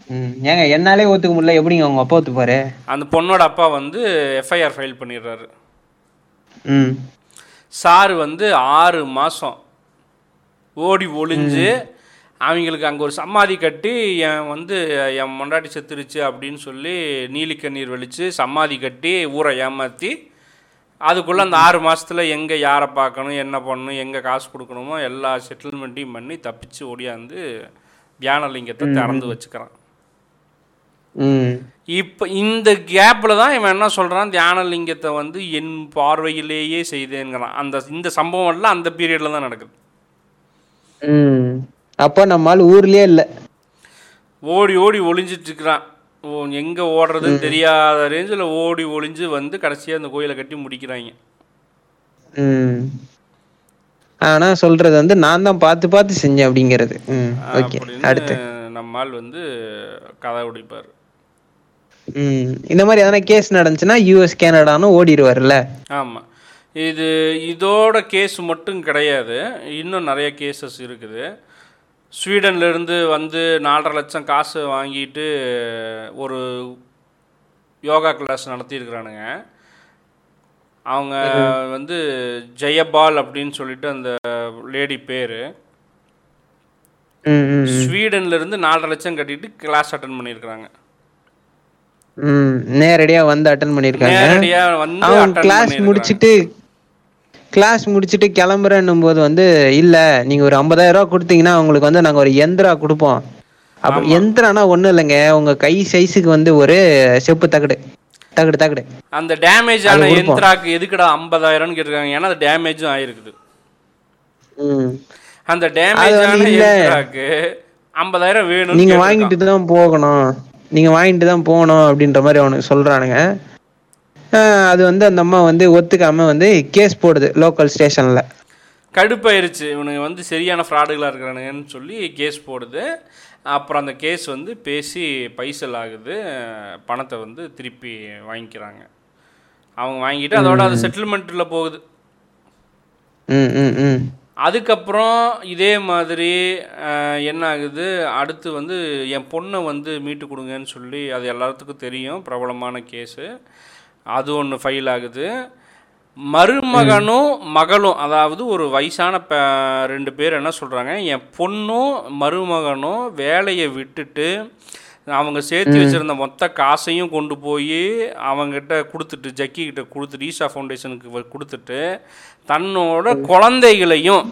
ம். ஏங்க என்னாலே ஒத்துக்க முடியல. எப்படிங்க அவங்க அப்பா ஒத்துப்பாரு? அந்த பொண்ணோட அப்பா வந்து எஃப்ஐஆர் ஃபைல் பண்ணிடுறாரு. ம். சார் வந்து ஆறு மாதம் ஓடி ஒளிஞ்சு அவங்களுக்கு அங்கே ஒரு சமாதி கட்டி என் வந்து என் மொண்டாட்டி செத்துருச்சு அப்படின்னு சொல்லி நீலி கண்ணீர் வெளிச்சு சமாதி கட்டி ஊரை ஏமாற்றி அதுக்குள்ளே அந்த ஆறு மாசத்துல எங்கே யாரை பார்க்கணும் என்ன பண்ணணும் எங்கே காசு கொடுக்கணுமோ எல்லா செட்டில்மெண்ட்டையும் பண்ணி தப்பிச்சு ஓடியாந்து தியானலிங்கத்தை திறந்து வச்சுக்கிறான். இப்போ இந்த கேப்பில் தான் இவன் என்ன சொல்கிறான் தியானலிங்கத்தை வந்து என் பார்வையிலேயே செய்தேங்கிறான் அந்த இந்த சம்பவம் எல்லாம் அந்த பீரியடில் தான் நடக்குது. அப்போ நம்மால் ஊர்லயே இல்ல. ஓடி ஓடி ஒளிஞ்சிட்டு இருக்கிறான். எங்கே ஓடுறதுன்னு தெரியாத ரேஞ்சில் ஓடி ஒளிஞ்சு வந்து கடைசியாக அந்த கோயிலை கட்டி முடிக்கிறாங்க. ம். ஆனா சொல்றது வந்து நான் தான் பார்த்து பார்த்து செஞ்சேன் அப்படிங்கிறது. ஓகே அடுத்து. நம்மால் வந்து கதை உடைப்பார் ம் இந்த மாதிரி எதனா கேஸ் நடந்துச்சுன்னா யூஎஸ் கனடான்னு ஓடிடுவார்ல ஆமாம் இது இதோட கேஸ் மட்டும் கிடையாது. இன்னும் நிறைய கேசஸ் இருக்குது. ஸ்வீடன்ல இருந்து வந்து நாலரை லட்சம் காசு வாங்கிட்டு ஒரு யோகா கிளாஸ் நடத்தியிருக்கிறானுங்க. அவங்க வந்து ஜெயபால் அப்படின்னு சொல்லிட்டு அந்த லேடி பேர். ம் ம் ஸ்வீடன்ல இருந்து நாலரை லட்சம் கட்டிட்டு கிளாஸ் அட்டன் பண்ணியிருக்கிறாங்க. ம் நேரடியா வந்து அட்டன் பண்ணிருக்காங்க நேரடியா வந்து கிளாஸ் பண்ணியிருக்காங்க. முடிச்சிட்டு கிளாஸ் முடிச்சிட்டு கிளம்புறேன்னும் போது வந்து இல்ல நீங்க ஒரு 50000 ரூபாய் கொடுத்தீங்கன்னா உங்களுக்கு வந்து நாங்க ஒரு எந்திரா கொடுப்போம். அப்ப எந்திரானா ஒண்ணும் இல்லைங்க. உங்க கை சைஸுக்கு வந்து ஒரு செப்பு தகடு. தகடு தகடு. அந்த டேமேஜ் ஆன. எந்திராக்கு எதுக்குடா ஐம்பதாயிரம்னு கேட்டிருக்காங்க? ஏன்னா அது டேமேஜும் ஆயிருக்குது. அந்த டேமேஜ் ஆன. எந்திராக்கு ஐம்பதாயிரம் வேணும்னு நீங்க கேட்டிருக்கான். வாங்கிட்டு தான் போகணும். நீங்க வாங்கிட்டு தான் போகணும் அப்படின்ற மாதிரி அவனுக்கு சொல்றானுங்க. அது வந்து அந்த அம்மா வந்து ஒத்துக்காம வந்து கேஸ் போடுது லோக்கல் ஸ்டேஷன்ல கடுப்பாயிருச்சு. இவனுங்க வந்து சரியான ஃப்ராடுகளாக இருக்கிறானுங்கன்னு சொல்லி கேஸ் போடுது. அப்புறம் அந்த கேஸ் வந்து பேசி பைசல் ஆகுது. பணத்தை வந்து திருப்பி வாங்கிக்கிறாங்க. அவங்க வாங்கிட்டு அதோட அது செட்டில்மெண்ட்டில் போகுது. ம் ம் ம். அதுக்கப்புறம் இதே மாதிரி என்ன ஆகுது? அடுத்து வந்து என் பொண்ணை வந்து மீட்டு கொடுங்கன்னு சொல்லி அது எல்லாத்துக்கும் தெரியும். பிரபலமான கேஸு. அது ஒன்று ஃபைல் ஆகுது. மருமகனும் மகளும் அதாவது ஒரு வயசான ப ரெண்டு பேர் என்ன சொல்கிறாங்க என் பொண்ணும் மருமகனும் வேலையை விட்டுட்டு அவங்க சேர்த்து வச்சிருந்த மொத்த காசையும் கொண்டு போய் அவங்ககிட்ட கொடுத்துட்டு ஜக்கி கிட்ட கொடுத்துட்டு ஈஷா ஃபவுண்டேஷனுக்கு கொடுத்துட்டு தன்னோட குழந்தைகளையும்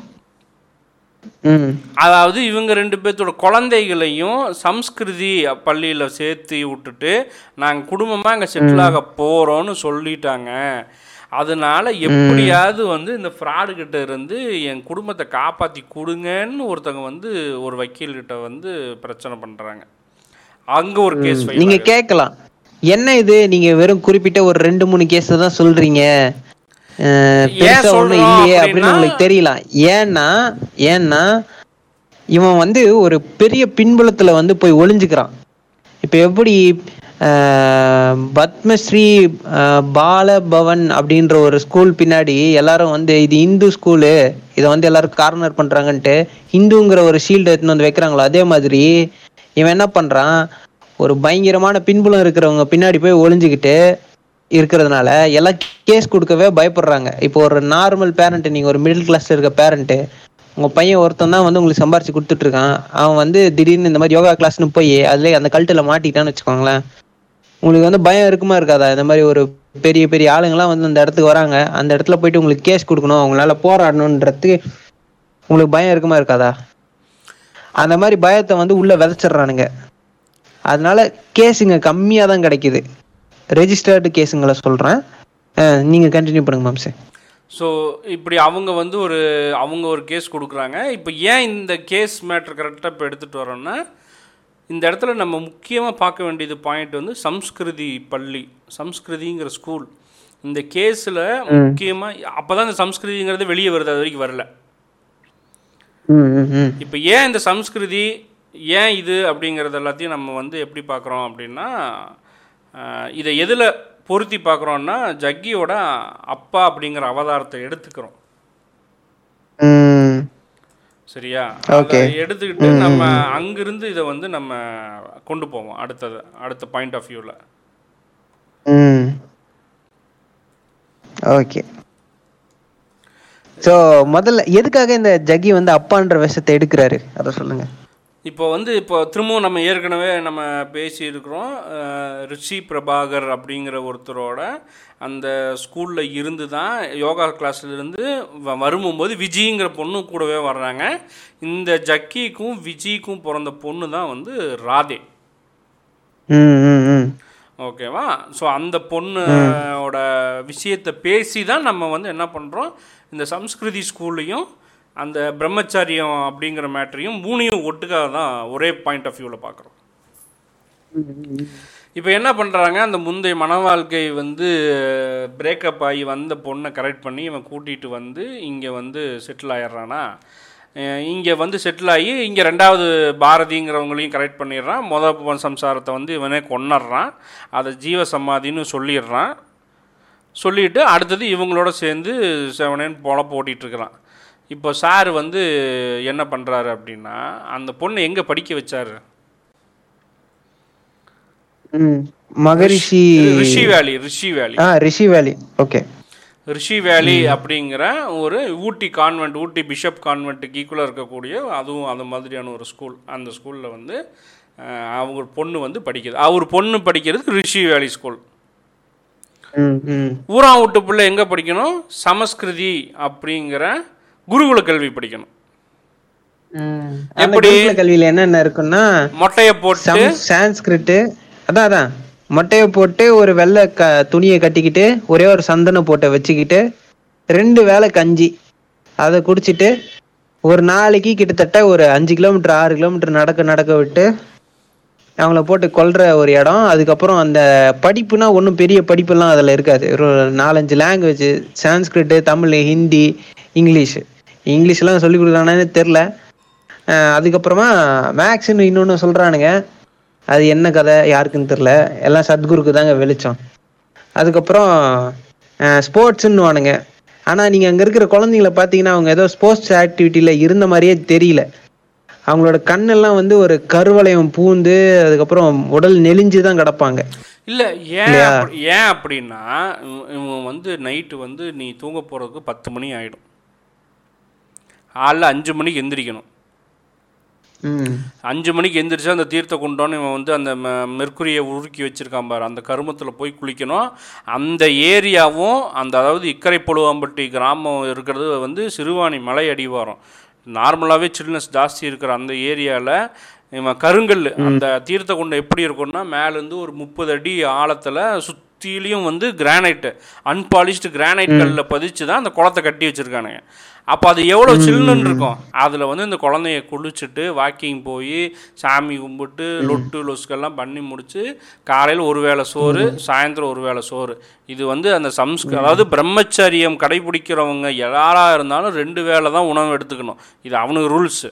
அதாவது இவங்க ரெண்டு பேர்த்தோட குழந்தைகளையும் சம்ஸ்கிருதி பள்ளியில் சேர்த்து விட்டுட்டு நாங்கள் குடும்பமாக அங்கே செட்டில் ஆக போகிறோன்னு சொல்லிட்டாங்க. அதனால எப்படியாவது வந்து இந்த ஃப்ராடு கிட்ட இருந்து என் குடும்பத்தை காப்பாற்றி கொடுங்கன்னு ஒருத்தவங்க வந்து ஒரு வக்கீல்கிட்ட வந்து பிரச்சனை பண்ணுறாங்க அங்கே ஒரு கேஸ் நீங்க கேட்கலாம். என்ன இது? நீங்க வெறும் குறிப்பிட்ட ஒரு ரெண்டு மூணு கேஸ் தான் சொல்றீங்க. அஹ், பெருசா ஒண்ணும் இல்லையே அப்படின்னு உங்களுக்கு தெரியலாம் ஏன்னா ஏன்னா இவன் வந்து ஒரு பெரிய பின்புலத்துல வந்து போய் ஒளிஞ்சுக்கிறான். இப்ப எப்படி பத்மஸ்ரீ பாலபவன் அப்படின்ற ஒரு ஸ்கூல் பின்னாடி எல்லாரும் வந்து இது இந்து ஸ்கூலு இதை வந்து எல்லாரும் கார்னர் பண்றாங்கன்ட்டு ஹிந்துங்கிற ஒரு ஷீல்டு எடுத்துன்னு வந்து வைக்கிறாங்களோ அதே மாதிரி இவன் என்ன பண்றான்? ஒரு பயங்கரமான பின்புலம் இருக்கிறவங்க பின்னாடி போய் ஒளிஞ்சுக்கிட்டு இருக்கிறதுனால எல்லாம் கேஸ் கொடுக்கவே பயப்படுறாங்க. இப்போ ஒரு நார்மல் பேரண்ட் நீங்க ஒரு மிடில் கிளாஸ்ல இருக்க பேரண்ட் உங்க பையன் ஒருத்தன் தான் வந்து உங்களுக்கு சம்பாரிச்சு கொடுத்துட்டு இருக்கான். அவன் வந்து திடீர்னு இந்த மாதிரி யோகா கிளாஸ்னு போய் அதுல அந்த கல்ட்டில் மாட்டிட்டான்னு வச்சுக்கோங்களேன். உங்களுக்கு வந்து பயம் இருக்குமா இருக்காதா? இந்த மாதிரி ஒரு பெரிய பெரிய ஆளுங்கலாம் வந்து அந்த இடத்துக்கு வராங்க. அந்த இடத்துல போயிட்டு உங்களுக்கு கேஸ் கொடுக்கணும். அவங்களால போராடணுன்றதுக்கு உங்களுக்கு பயம் இருக்குமா இருக்காதா? அந்த மாதிரி பயத்தை வந்து உள்ள விதைச்சிடுறானுங்க. அதனால கேஸுங்க கம்மியா தான் கிடைக்குது. ரெஜிஸ்டர்டு கேஸுங்களை சொல்றேன். அஹ் நீங்க கண்டினியூ பண்ணுங்க மாம்சே ஸோ இப்படி அவங்க வந்து ஒரு அவங்க ஒரு கேஸ் கொடுக்குறாங்க. இப்போ ஏன் இந்த கேஸ் மேட்ரு கரெக்டாக இப்போ எடுத்துகிட்டு வரோம்னா இந்த இடத்துல நம்ம முக்கியமாக பார்க்க வேண்டியது பாயிண்ட் வந்து சம்ஸ்கிருதி பள்ளி சம்ஸ்கிருதிங்கிற ஸ்கூல் இந்த கேஸில் முக்கியமாக அப்போ தான் இந்த சம்ஸ்கிருதிங்கிறது வெளியே வருது அது வரைக்கும் வரல. இப்போ ஏன் இந்த சம்ஸ்கிருதி ஏன் இது அப்படிங்கிறது எல்லாத்தையும் நம்ம வந்து எப்படி பார்க்குறோம் அப்படின்னா இதை எதில் பொருத்தி பார்க்குறோன்னா ஜக்கியோட அப்பா அப்படிங்கிற அவதாரத்தை எடுத்துக்கிறோம். சரியா? எடுத்துக்கிட்டு நம்ம அங்கிருந்து இதை வந்து நம்ம கொண்டு போவோம் அடுத்தது அடுத்த பாயிண்ட் ஆஃப் வியூவில் ஓகே. ஸோ முதல்ல எதுக்காக இந்த ஜக்கி வந்து அப்பான்ற விஷத்தை எடுக்கிறாரு? அதை சொல்லுங்க. இப்போ வந்து இப்போ திரும்பவும் நம்ம ஏற்கனவே நம்ம பேசியிருக்கிறோம் ரிஷி பிரபாகர் அப்படிங்கிற ஒருத்தரோட அந்த ஸ்கூலில் இருந்து தான் யோகா கிளாஸ்ல இருந்து வ- வரும்போது விஜிங்கிற பொண்ணு கூடவே வர்றாங்க. இந்த ஜக்கிக்கும் விஜிக்கும் பிறந்த பொண்ணு தான் வந்து ராதே. ஓகேவா? ஸோ அந்த பொண்ணோட விஷயத்தை பேசி தான் நம்ம வந்து என்ன பண்ணுறோம் இந்த சம்ஸ்கிருதி ஸ்கூல்லையும் அந்த பிரம்மச்சாரியம் அப்படிங்கிற மேட்டரையும் மூணையும் ஒட்டுக்காக தான் ஒரே பாயிண்ட் ஆஃப் வியூவில் பார்க்குறோம். இப்போ என்ன பண்ணுறாங்க அந்த முந்தைய மன வாழ்க்கை வந்து பிரேக்கப் ஆகி வந்த பொண்ணை கரெக்ட் பண்ணி இவன் கூட்டிகிட்டு வந்து இங்கே வந்து செட்டில் ஆயிடுறானா? இங்கே வந்து செட்டில் ஆகி இங்கே ரெண்டாவது பாரதிங்கிறவங்களையும் கரெக்ட் பண்ணிடுறான். மொத சம்சாரத்தை வந்து இவனே கொண்டுடுறான் அதை ஜீவ சமாதின்னு சொல்லிடுறான். சொல்லிட்டு அடுத்தது இவங்களோட சேர்ந்து செவனேன்னு போல போட்டிகிட்ருக்கிறான் இப்போ சார் வந்து என்ன பண்ணுறாரு அப்படின்னா அந்த பொண்ணை எங்கே படிக்க வச்சாரு? ம் மகரிஷி ரிஷி வேலி ரிஷி வேலி. ஆ ரிஷி வேலி ஓகே. ரிஷி வேலி அப்படிங்கிற ஒரு ஊட்டி கான்வென்ட் ஊட்டி பிஷப் கான்வென்ட்டுக்கு ஈக்குவலாக இருக்கக்கூடிய அதுவும் அது மாதிரியான ஒரு ஸ்கூல் அந்த ஸ்கூலில் வந்து அவங்க பொண்ணு வந்து படிக்குது. அவர் பொண்ணு படிக்கிறது ரிஷி வேலி ஸ்கூல் ஊரா விட்டு பிள்ளை எங்கே படிக்கணும்? சமஸ்கிருதி அப்படிங்கிற குருகுல கல்வி படிக்கணும். எப்படி? கல்வியில என்னென்ன இருக்குன்னா மொட்டையை போட்டு சம் சான்ஸ்கிரிட்டு அதான் அதான். மொட்டையை போட்டு ஒரு வெள்ளை க துணியை கட்டிக்கிட்டு ஒரே ஒரு சந்தன போட்டை வச்சுக்கிட்டு ரெண்டு வேளை கஞ்சி அதை குடிச்சிட்டு ஒரு நாளைக்கு கிட்டத்தட்ட ஒரு அஞ்சு கிலோமீட்டர் ஆறு கிலோமீட்டர் நடக்க நடக்க விட்டு அவங்கள போட்டு கொல்ற ஒரு இடம். அதுக்கப்புறம் அந்த படிப்புனா ஒன்றும் பெரிய படிப்பெல்லாம் அதில் இருக்காது. ஒரு நாலஞ்சு லாங்குவேஜ் சான்ஸ்கிரிட்டு தமிழ் ஹிந்தி இங்கிலீஷ் இங்கிலீஷ்லாம் சொல்லி கொடுக்குறானே தெரில அதுக்கப்புறமா மேக்ஸ்ன்னு இன்னொன்று சொல்கிறானுங்க அது என்ன கதை யாருக்குன்னு தெரில எல்லாம் சத்குருக்கு தாங்க வெளிச்சம். அதுக்கப்புறம் ஸ்போர்ட்ஸ்ன்னு வானுங்க ஆனால் நீங்கள் அங்கே இருக்கிற குழந்தைங்கள பார்த்தீங்கன்னா அவங்க ஏதோ ஸ்போர்ட்ஸ் ஆக்டிவிட்டியில் இருந்த மாதிரியே தெரியல. அவங்களோட கண்ணெல்லாம் வந்து ஒரு கருவளையம் பூந்து அதுக்கப்புறம் உடல் நெளிஞ்சு தான் கிடப்பாங்க. இல்லை ஏன் ஏன் அப்படின்னா இவ- இவன் வந்து நைட்டு வந்து நீ தூங்க போகிறதுக்கு பத்து மணி ஆகிடும் காலைல அஞ்சு மணிக்கு எந்திரிக்கணும். அஞ்சு மணிக்கு எந்திரிச்சு அந்த தீர்த்த குண்டோன்னு இவன் வந்து அந்த மெர்க்குரியை உருக்கி வச்சிருக்கான் பாரு. அந்த கருமத்தில் போய் குளிக்கணும். அந்த ஏரியாவும் அந்த அதாவது இக்கரை பொழுவாம்பட்டி கிராமம் இருக்கிறது வந்து சிறுவாணி மலை அடிவாரம். நார்மலாகவே சில்னஸ் ஜாஸ்தி இருக்கிற அந்த ஏரியாவில் இவன் கருங்கல் அந்த தீர்த்த குண்டம் எப்படி இருக்கும்னா மேலேருந்து ஒரு முப்பது அடி ஆழத்தில் சுற்றிலையும் வந்து கிரானைட்டு அன்பாலிஷ்டு கிரானைட் கல்லில் பதிச்சு தான் அந்த குளத்தை கட்டி வச்சுருக்கானுங்க. அப்போ அது எவ்வளோ சில்லுன்னு இருக்கும்? அதில் வந்து இந்த குழந்தைய குளிச்சுட்டு வாக்கிங் போய் சாமி கும்பிட்டு லொட்டு லொஸ்கெல்லாம் பண்ணி முடிச்சு காலையில் ஒரு வேளை சோறு சாயந்தரம் ஒரு வேளை சோறு. இது வந்து அந்த சம்ஸ்க அதாவது பிரம்மச்சரியம் கடைபிடிக்கிறவங்க யாராக இருந்தாலும் ரெண்டு வேளை தான் உணவு எடுத்துக்கணும். இது அவனுக்கு ரூல்ஸு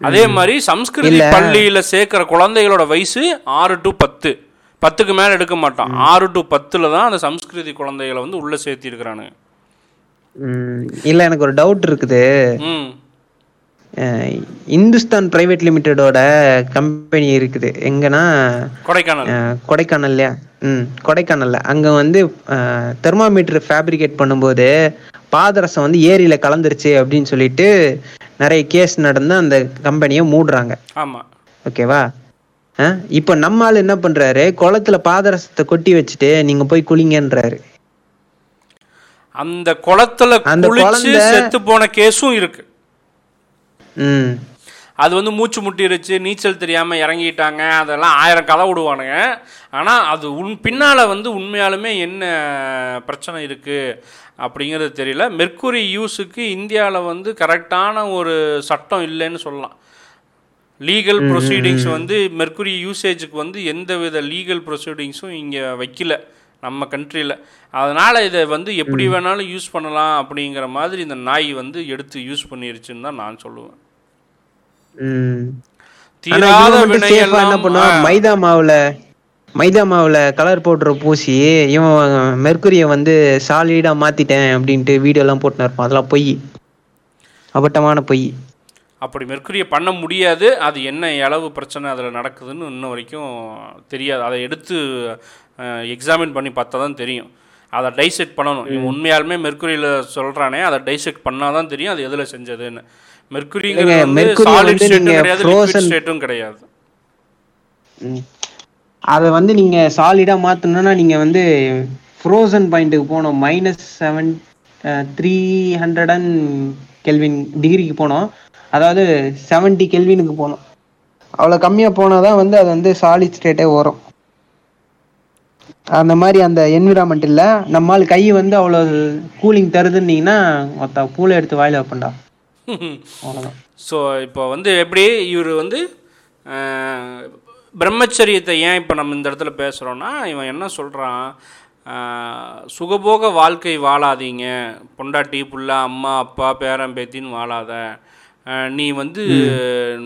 அதே மாதிரி சம்ஸ்கிருதி பள்ளியில சேர்க்கிற குழந்தைகளோட வயசு ஆறு டு பத்து. பத்துக்கு மேல எடுக்க மாட்டான். ஆறு டு பத்துல தான் அந்த சம்ஸ்கிருதி குழந்தைகளை வந்து உள்ள சேர்த்தி இருக்கிறானுங்க ம். இல்லை எனக்கு ஒரு டவுட் இருக்குது. இந்துஸ்தான் பிரைவேட் லிமிடெடோட கம்பெனி இருக்குது. எங்கன்னா கொடைக்கானல். கொடைக்கானல்லையா ம் கொடைக்கானல்ல. அங்க வந்து தெர்மாமீட்டர் ஃபேப்ரிகேட் பண்ணும்போது பாதரசம் வந்து ஏரியில கலந்துருச்சு அப்படின்னு சொல்லிட்டு நிறைய கேஸ் நடந்து அந்த கம்பெனியை மூடுறாங்க. ஆமா. ஓகேவா இப்போ நம்ம ஆள் என்ன பண்றாரு? குளத்துல பாதரசத்தை கொட்டி வச்சுட்டு நீங்க போய் குளிங்கன்றாரு. அந்த குளத்துல அந்த குளிச்சு குழந்தை- செத்து போன கேஸும் இருக்கு. ம். அது வந்து மூச்சு முட்டிருச்சு நீச்சல் தெரியாம இறங்கிட்டாங்க அதெல்லாம் ஆயிரம் கதை விடுவானுங்க. ஆனா அது உன் பின்னால வந்து உண்மையாலுமே என்ன பிரச்சனை இருக்கு அப்படிங்கிறது தெரியல. மெர்க்குரி யூஸுக்கு இந்தியாவில் வந்து கரெக்டான ஒரு சட்டம் இல்லைன்னு சொல்லலாம். லீகல் ப்ரொசீடிங்ஸ் வந்து மெர்க்குரி யூசேஜுக்கு வந்து எந்த வித லீகல் ப்ரொசீடிங்ஸும் இங்கே வைக்கல நம்ம கண்ட்ரியில் அதனால் இதை வந்து எப்படி வேணாலும் யூஸ் பண்ணலாம் அப்படிங்கிற மாதிரி இந்த நாய் வந்து எடுத்து யூஸ் பண்ணிருச்சுன்னு தான் நான் சொல்லுவேன். தீராத வினையெல்லாம் மைதா மாவுல மைதா மாவுல கலர் பவுடரை பூசி இவன் மெர்க்குரிய வந்து சாலிடா மாத்திட்டேன் அப்படின்ட்டு வீடியோ எல்லாம் போட்டுன்னு இருப்பான். அதெல்லாம் பொய். அபட்டமான பொய். அப்படி மெர்க்குரியை பண்ண முடியாது. அது என்ன அளவு பிரச்சனை அதில் நடக்குதுன்னு இன்ன வரைக்கும் தெரியாது. அதை எடுத்து எக்ஸாமின் பண்ணி பார்த்தா தான் தெரியும். அதை டைசெக்ட் பண்ணணும். உண்மையாலுமே மெர்க்குரியில் சொல்கிறானே அதை டைசெக்ட் பண்ணால் தான் தெரியும் அது எதில் செஞ்சதுன்னு. மெர்க்குரிங்கிறது சாலிட் ஸ்டேட்டும் கிடையாது லிக்விட் ஸ்டேட்டும் கிடையாது. அதை வந்து நீங்க சாலிடா மாத்தணும்னா நீங்க வந்து ஃப்ரோசன் பாயிண்ட்டுக்கு போகணும். Minus seven three hundred and kelvin டிகிரிக்கு போகணும். அதாவது செவன்ட்டி கெல்வினுக்கு போகணும். அவ்வளோ கம்மியாக போனால் தான் வந்து அது வந்து சாலிட் ஸ்டேட்டே வரும் அந்த மாதிரி அந்த என்விரான்மெண்ட் இல்லை. நம்மால் கை வந்து அவ்வளோ கூலிங் தருதுன்னீங்கன்னா மொத்த பூலை எடுத்து வாயில் வைப்பண்டா அவ்வளோதான் ஸோ இப்போ வந்து எப்படி இவர் வந்து பிரம்மச்சரியத்தை ஏன் இப்போ நம்ம இந்த இடத்துல பேசுகிறோன்னா இவன் என்ன சொல்கிறான் சுகபோக வாழ்க்கை வாழாதீங்க. பொண்டாட்டி புள்ள அம்மா அப்பா பேரன் பேத்தின்னு வாழாத. நீ வந்து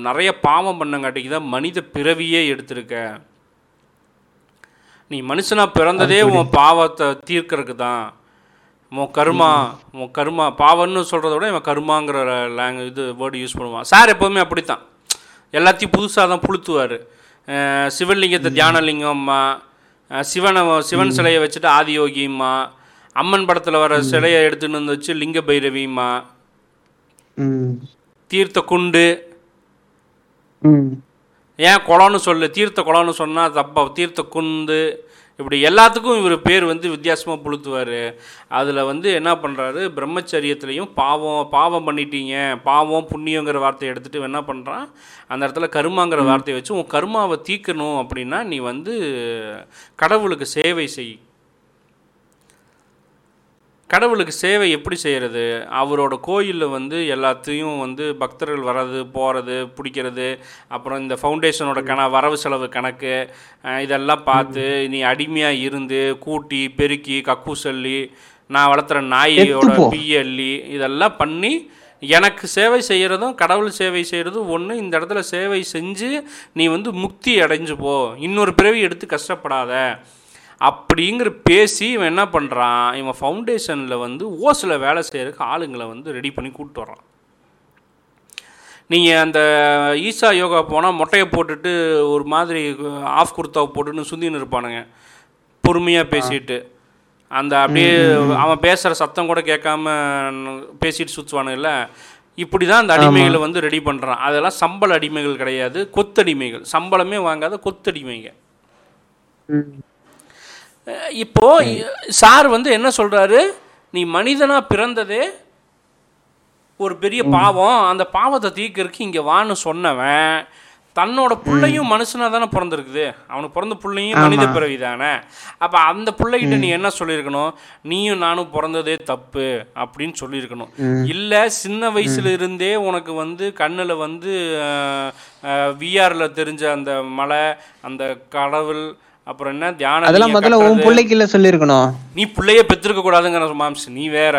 நிறைய பாவம் பண்ணங்காட்டிக்கு தான் மனித பிறவியே எடுத்திருக்க. நீ மனுஷனா பிறந்ததே உன் பாவத்தை தீர்க்கறதுக்கு தான் உன் கருமா உன் கருமா பாவம்னு சொல்கிறத விட இவன் கருமாங்கிற லேங்கு இது வேர்டு யூஸ் பண்ணுவான். சார் எப்போவுமே அப்படித்தான். எல்லாத்தையும் புதுசாக தான் புளுத்துவார். சிவலிங்கத்தை தியானலிங்கம்மா சிவனை சிவன் சிலையை வச்சுட்டு ஆதியோகிம்மா அம்மன் படத்தில் வர சிலையை எடுத்துன்னு வந்து வச்சு லிங்க பைரவிம்மா. ம். தீர்த்த குண்டு ஏன் குளம்னு சொல்லு தீர்த்த குளம்னு சொன்னால் தப்பா தீர்த்த குந்து இப்படி எல்லாத்துக்கும் இவர் பேர் வந்து வித்தியாசமாக புழுத்துவார் அதில் வந்து என்ன பண்ணுறாரு பிரம்மச்சரியத்துலேயும் பாவம் பாவம் பண்ணிட்டீங்க பாவம் புண்ணியங்கிற வார்த்தையை எடுத்துகிட்டு என்ன பண்ணுறான் அந்த இடத்துல கருமாங்கிற வார்த்தையை வச்சு உன் கருமாவை தீக்கணும் அப்படின்னா நீ வந்து கடவுளுக்கு சேவை செய். கடவுளுக்கு சேவை எப்படி செய்கிறது அவரோட கோயிலில் வந்து எல்லாத்தையும் வந்து பக்தர்கள் வர்றது போகிறது பிடிக்கிறது அப்புறம் இந்த ஃபவுண்டேஷனோட கண வரவு செலவு கணக்கு இதெல்லாம் பார்த்து நீ அடிமையாக இருந்து கூட்டி பெருக்கி கக்கூசல்லி நான் வளர்த்துற நாயோட. பிஎல்லி இதெல்லாம் பண்ணி எனக்கு சேவை செய்கிறதும் கடவுள் சேவை செய்கிறதும் ஒன்று இந்த இடத்துல சேவை செஞ்சு நீ வந்து முக்தி அடைஞ்சு போ. இன்னொரு பிறவி எடுத்து கஷ்டப்படாத. அப்படிங்கிற பேசி இவன் என்ன பண்ணுறான் இவன் ஃபவுண்டேஷனில் வந்து ஓஸில் வேலை செய்கிறதுக்கு ஆளுங்களை வந்து ரெடி பண்ணி கூப்பிட்டு வர்றான். நீங்கள் அந்த ஈசா யோகா போனால் மொட்டையை போட்டுட்டு ஒரு மாதிரி ஆஃப் குர்த்தாவை போட்டுன்னு சுந்தின்னு இருப்பானுங்க. பொறுமையாக பேசிட்டு. அந்த அப்படியே அவன் பேசுகிற சத்தம் கூட கேட்காம பேசிட்டு சுற்றுவானுங்கல்ல இப்படி தான் அந்த அடிமைகளை வந்து ரெடி பண்ணுறான் அதெல்லாம் சம்பள அடிமைகள் கிடையாது கொத்தடிமைகள் சம்பளமே வாங்காத கொத்தடிமைங்க இப்போ சார் வந்து என்ன சொல்றாரு? நீ மனிதனா பிறந்ததே ஒரு பெரிய பாவம். அந்த பாவத்தை தீர்க்கறதுக்கு இங்க வான்னு சொன்னவன் தன்னோட புள்ளையும் மனுஷனா தானே பிறந்திருக்குது. அவனுக்கு பிறந்த புள்ளையும் மனித பிறவி தானே அப்ப அந்த பிள்ளைகிட்ட நீ என்ன சொல்லியிருக்கணும்? நீயும் நானும் பிறந்ததே தப்பு அப்படின்னு சொல்லியிருக்கணும். இல்ல சின்ன வயசுல இருந்தே உனக்கு வந்து கண்ணுல வந்து விஆர்ல தெரிஞ்ச அந்த மலை அந்த கடவுள் அப்புறம் என்ன தியான அதெல்லாம் முதல்ல உன் பிள்ளைக்கு இல்ல சொல்லியிருக்கணும். நீ பிள்ளைய பெற்றிருக்க கூடாதுங்கிற மாம்ஸ் நீ வேற.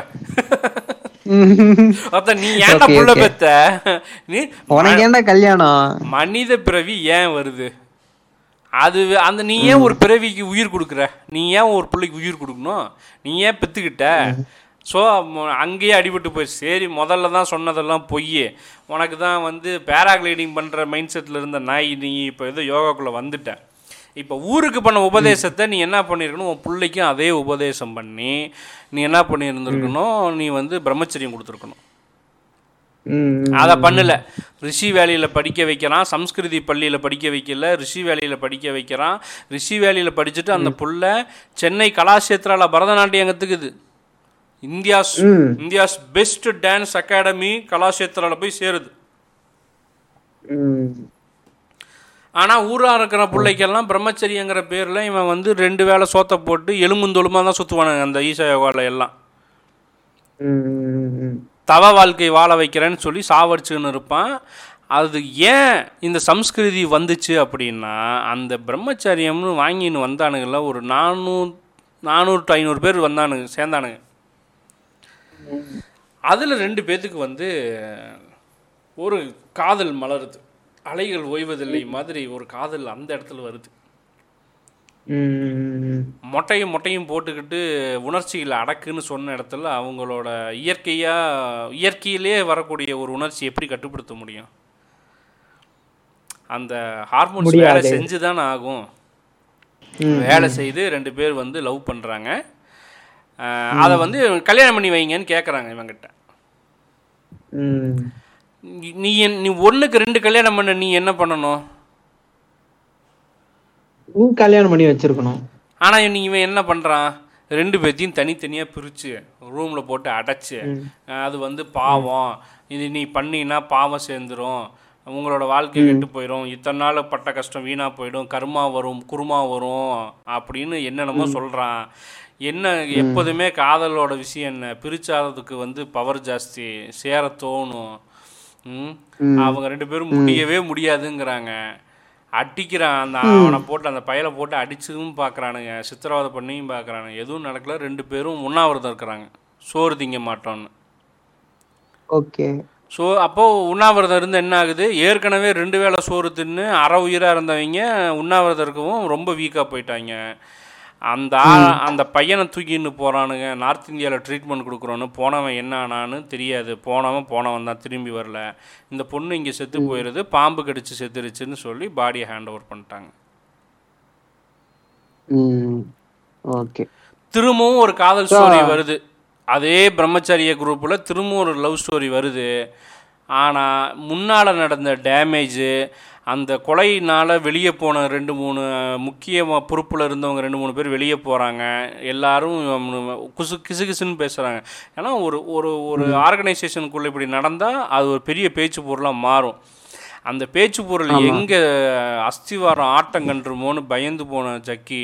(laughs) நீ ஏன்டா புள்ள. பெத்த? நீ உனக்கு ஏன்டா கல்யாணம்? மனித பிறவி ஏன் வருது? அது அந்த நீ ஏன் ஒரு பிறவிக்கு உயிர் கொடுக்குற? நீ ஏன் ஒரு பிள்ளைக்கு உயிர் கொடுக்கணும்? நீ ஏன் பெத்துக்கிட்ட? ஸோ அங்கேயே அடிபட்டு போயிடுச்சு. சரி முதல்ல தான் சொன்னதெல்லாம் பொய். உனக்கு தான் வந்து பேராகிளைடிங் பண்ணுற மைண்ட் செட்டில் இருந்த நாய் நீ இப்போ ஏதோ யோகாக்குள்ளே வந்துட்ட. இப்போ ஊருக்கு பண்ண உபதேசத்தை நீ என்ன பண்ணியிருக்கணும் உன் பிள்ளைக்கும் அதே உபதேசம் பண்ணி நீ என்ன பண்ணியிருந்திருக்கணும் நீ வந்து பிரம்மச்சரியம் கொடுத்துருக்கணும். அதை பண்ணல. ரிஷி வேலையில் படிக்க வைக்கிறான் சம்ஸ்கிருதி பள்ளியில் படிக்க வைக்கல ரிஷி வேலையில் படிக்க வைக்கிறான். ரிஷி வேலையில் படிச்சுட்டு அந்த புள்ள சென்னை கலாஷேத்ரால Bharatanatyam கற்றுக்குது India's. India's best dance academy கலாஷேத்ரால போய் சேருது. ஆனால் ஊராக இருக்கிற பிள்ளைக்கெல்லாம் பிரம்மச்சரியங்கிற பேரில் இவன் வந்து ரெண்டு வேளை சோத்தை போட்டு எலும்புந்தொலுமாக தான் சுற்றுவானுங்க அந்த ஈசா யோகாவில் எல்லாம். தவ வாழ்க்கை வாழ வைக்கிறேன்னு சொல்லி சாவடிச்சுன்னு இருப்பான். அது ஏன் இந்த சம்ஸ்கிருதி வந்துச்சு அப்படின்னா அந்த பிரம்மச்சரியம்னு வாங்கின்னு வந்தானுங்கள்ல ஒரு நானூறு நானூறு டு ஐநூறு பேர் வந்தானுங்க சேர்ந்தானுங்க. அதில் ரெண்டு பேத்துக்கு வந்து ஒரு காதல் மலருது. அலைகள் ஓய்வதில்லை மாதிரி ஒரு காதல் அந்த இடத்துல வருது. மொட்டையும் மொட்டையும் போட்டுக்கிட்டு உணர்ச்சிகளை அடக்குன்னு சொன்ன இடத்துல அவங்களோட இயற்கையாக இயற்கையிலே வரக்கூடிய ஒரு உணர்ச்சி எப்படி கட்டுப்படுத்த முடியும் அந்த ஹார்மோன்ஸ். வேலை செஞ்சு தானே ஆகும் வேலை செய்து ரெண்டு பேர் வந்து லவ் பண்ணுறாங்க அதை வந்து கல்யாணம் பண்ணி வைங்கன்னு கேட்குறாங்க இவங்கிட்ட. நீ- நீ ஒன்றுக்கு ரெண்டு கல்யாணம் பண்ண நீ என்ன பண்ணணும்? நீ கல்யாணம் பண்ணி வச்சிருக்கணும். ஆனால் நீ இவன் என்ன பண்ணுறான் ரெண்டு பேர்த்தையும் தனித்தனியாக பிரித்து ரூமில் போட்டு அடைச்சு அது வந்து பாவம். இது நீ பண்ணினா பாவம் சேர்ந்துரும். உங்களோட வாழ்க்கை கெட்டு போயிடும் இத்தனை நாள் பட்ட கஷ்டம் வீணாக போயிடும். கர்மா வரும் குருமா வரும் அப்படின்னு என்னென்னமோ சொல்கிறான் என்ன எப்போதுமே காதலோட விஷயம் என்ன? பிரிச்சாததுக்கு வந்து பவர் ஜாஸ்தி. சேர தோணும்? அவங்க ரெண்டு பேரும் முடியவே முடியாதுங்கிறாங்க. அடிக்கிறான் அந்த அவனை போட்டு அந்த பயலை போட்டு அடிச்சதும் பார்க்குறானுங்க. சித்திரவதை பண்ணியும் பார்க்குறானுங்க. எதுவும் நடக்கல. ரெண்டு பேரும் உண்ணாவிரதம் இருக்கிறாங்க. சோறு திங்க மாட்டோன்னு ஓகே. ஸோ அப்போது உண்ணாவிரதம் இருந்து என்ன ஆகுது? ஏற்கனவே ரெண்டு வேளை சோறு தின்னு அரை உயிராக இருந்தவங்க உண்ணாவிரதம் இருக்கவும் ரொம்ப வீக்காக போயிட்டாங்க. அந்த அந்த பையனை தூக்கின்னு போகிறானுங்க நார்த் இந்தியாவில் ட்ரீட்மெண்ட் கொடுக்குறோன்னு போனவன் என்ன ஆனான்னு தெரியாது. போனவன் போனவன் தான் திரும்பி வரல. இந்த பொண்ணு இங்கே செத்து போயிடுது பாம்பு கடிச்சு செத்துருச்சுன்னு சொல்லி பாடியை ஹேண்ட் ஓவர் பண்ணிட்டாங்க. ஓகே. திரும்பவும் ஒரு காதல் ஸ்டோரி வருது. அதே பிரம்மச்சரிய குரூப்பில் திரும்பவும் ஒரு லவ் ஸ்டோரி வருது. ஆனால் முன்னால் நடந்த டேமேஜு அந்த கொலையினால் வெளியே போன ரெண்டு மூணு முக்கிய பொறுப்பில் இருந்தவங்க ரெண்டு மூணு பேர் வெளியே போகிறாங்க எல்லாரும் குசு கிசு கிசுன்னு பேசுகிறாங்க ஏன்னா ஒரு ஒரு ஒரு ஆர்கனைசேஷனுக்குள்ளே இப்படி நடந்தால் அது ஒரு பெரிய பேச்சு பொருளாக மாறும். அந்த பேச்சு பொருள் எங்கே அஸ்திவாரம் ஆட்டம் கண்டுருமோன்னு பயந்து போன ஜக்கி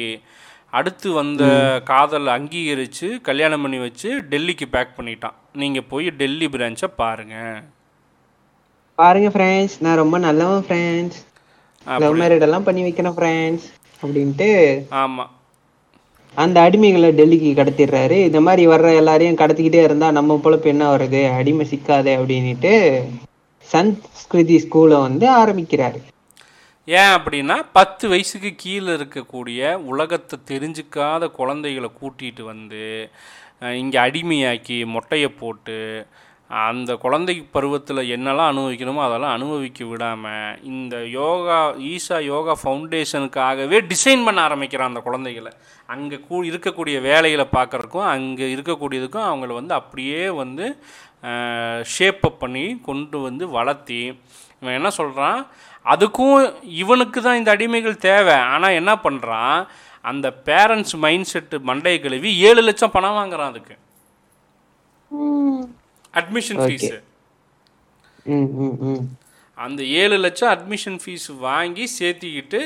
அடுத்து வந்த காதல் அங்கீகரித்து கல்யாணம் பண்ணி வச்சு டெல்லிக்கு பேக் பண்ணிட்டான். நீங்கள் போய் டெல்லி பிரான்ச்சை பாருங்கள் பாருங்க ஃப்ரெண்ட்ஸ் நான் ரொம்ப நல்லவன் ஃப்ரெண்ட்ஸ் லவ் மேரேட் எல்லாம் பண்ணி வைக்கிறேன் ஃப்ரெண்ட்ஸ் அப்படின்ட்டு ஆமாம் அந்த அடிமைகளை டெல்லிக்கு கடத்திடுறாரு. இந்த மாதிரி வர்ற எல்லாரையும் கடத்திக்கிட்டே இருந்தா நம்ம பொழப்பு என்ன வருது? அடிமை சிக்காதே அப்படின்னுட்டு சன்ஸ்கிருதி ஸ்கூலை வந்து ஆரம்பிக்கிறாரு. ஏன் அப்படின்னா பத்து வயசுக்கு கீழே இருக்கக்கூடிய உலகத்தை தெரிஞ்சுக்காத குழந்தைகளை கூட்டிகிட்டு வந்து இங்கே அடிமையாக்கி மொட்டையை போட்டு அந்த குழந்தை பருவத்தில் என்னெல்லாம் அனுபவிக்கணுமோ அதெல்லாம் அனுபவிக்க விடாமல் இந்த யோகா ஈஷா யோகா ஃபவுண்டேஷனுக்காகவே டிசைன் பண்ண ஆரம்பிக்கிறான் அந்த குழந்தைகளை. அங்கே கூ இருக்கக்கூடிய வேலைகளை பார்க்குறக்கும் அங்கே இருக்கக்கூடியதுக்கும் அவங்கள வந்து அப்படியே வந்து ஷேப்பப் பண்ணி கொண்டு வந்து வளர்த்தி இவன் என்ன சொல்கிறான் அதுக்கும் இவனுக்கு தான் இந்த அடிமைகள் தேவை. ஆனால் என்ன பண்ணுறான் அந்த பேரண்ட்ஸ் மைண்ட் செட்டு மண்டையை கழுவி ஏழு லட்சம் பணம் வாங்குறான் அதுக்கு. அட்மிஷன் ஃபீஸு ம் ம் ம் அந்த ஏழு லட்சம் அட்மிஷன் ஃபீஸ் வாங்கி சேர்த்திக்கிட்டு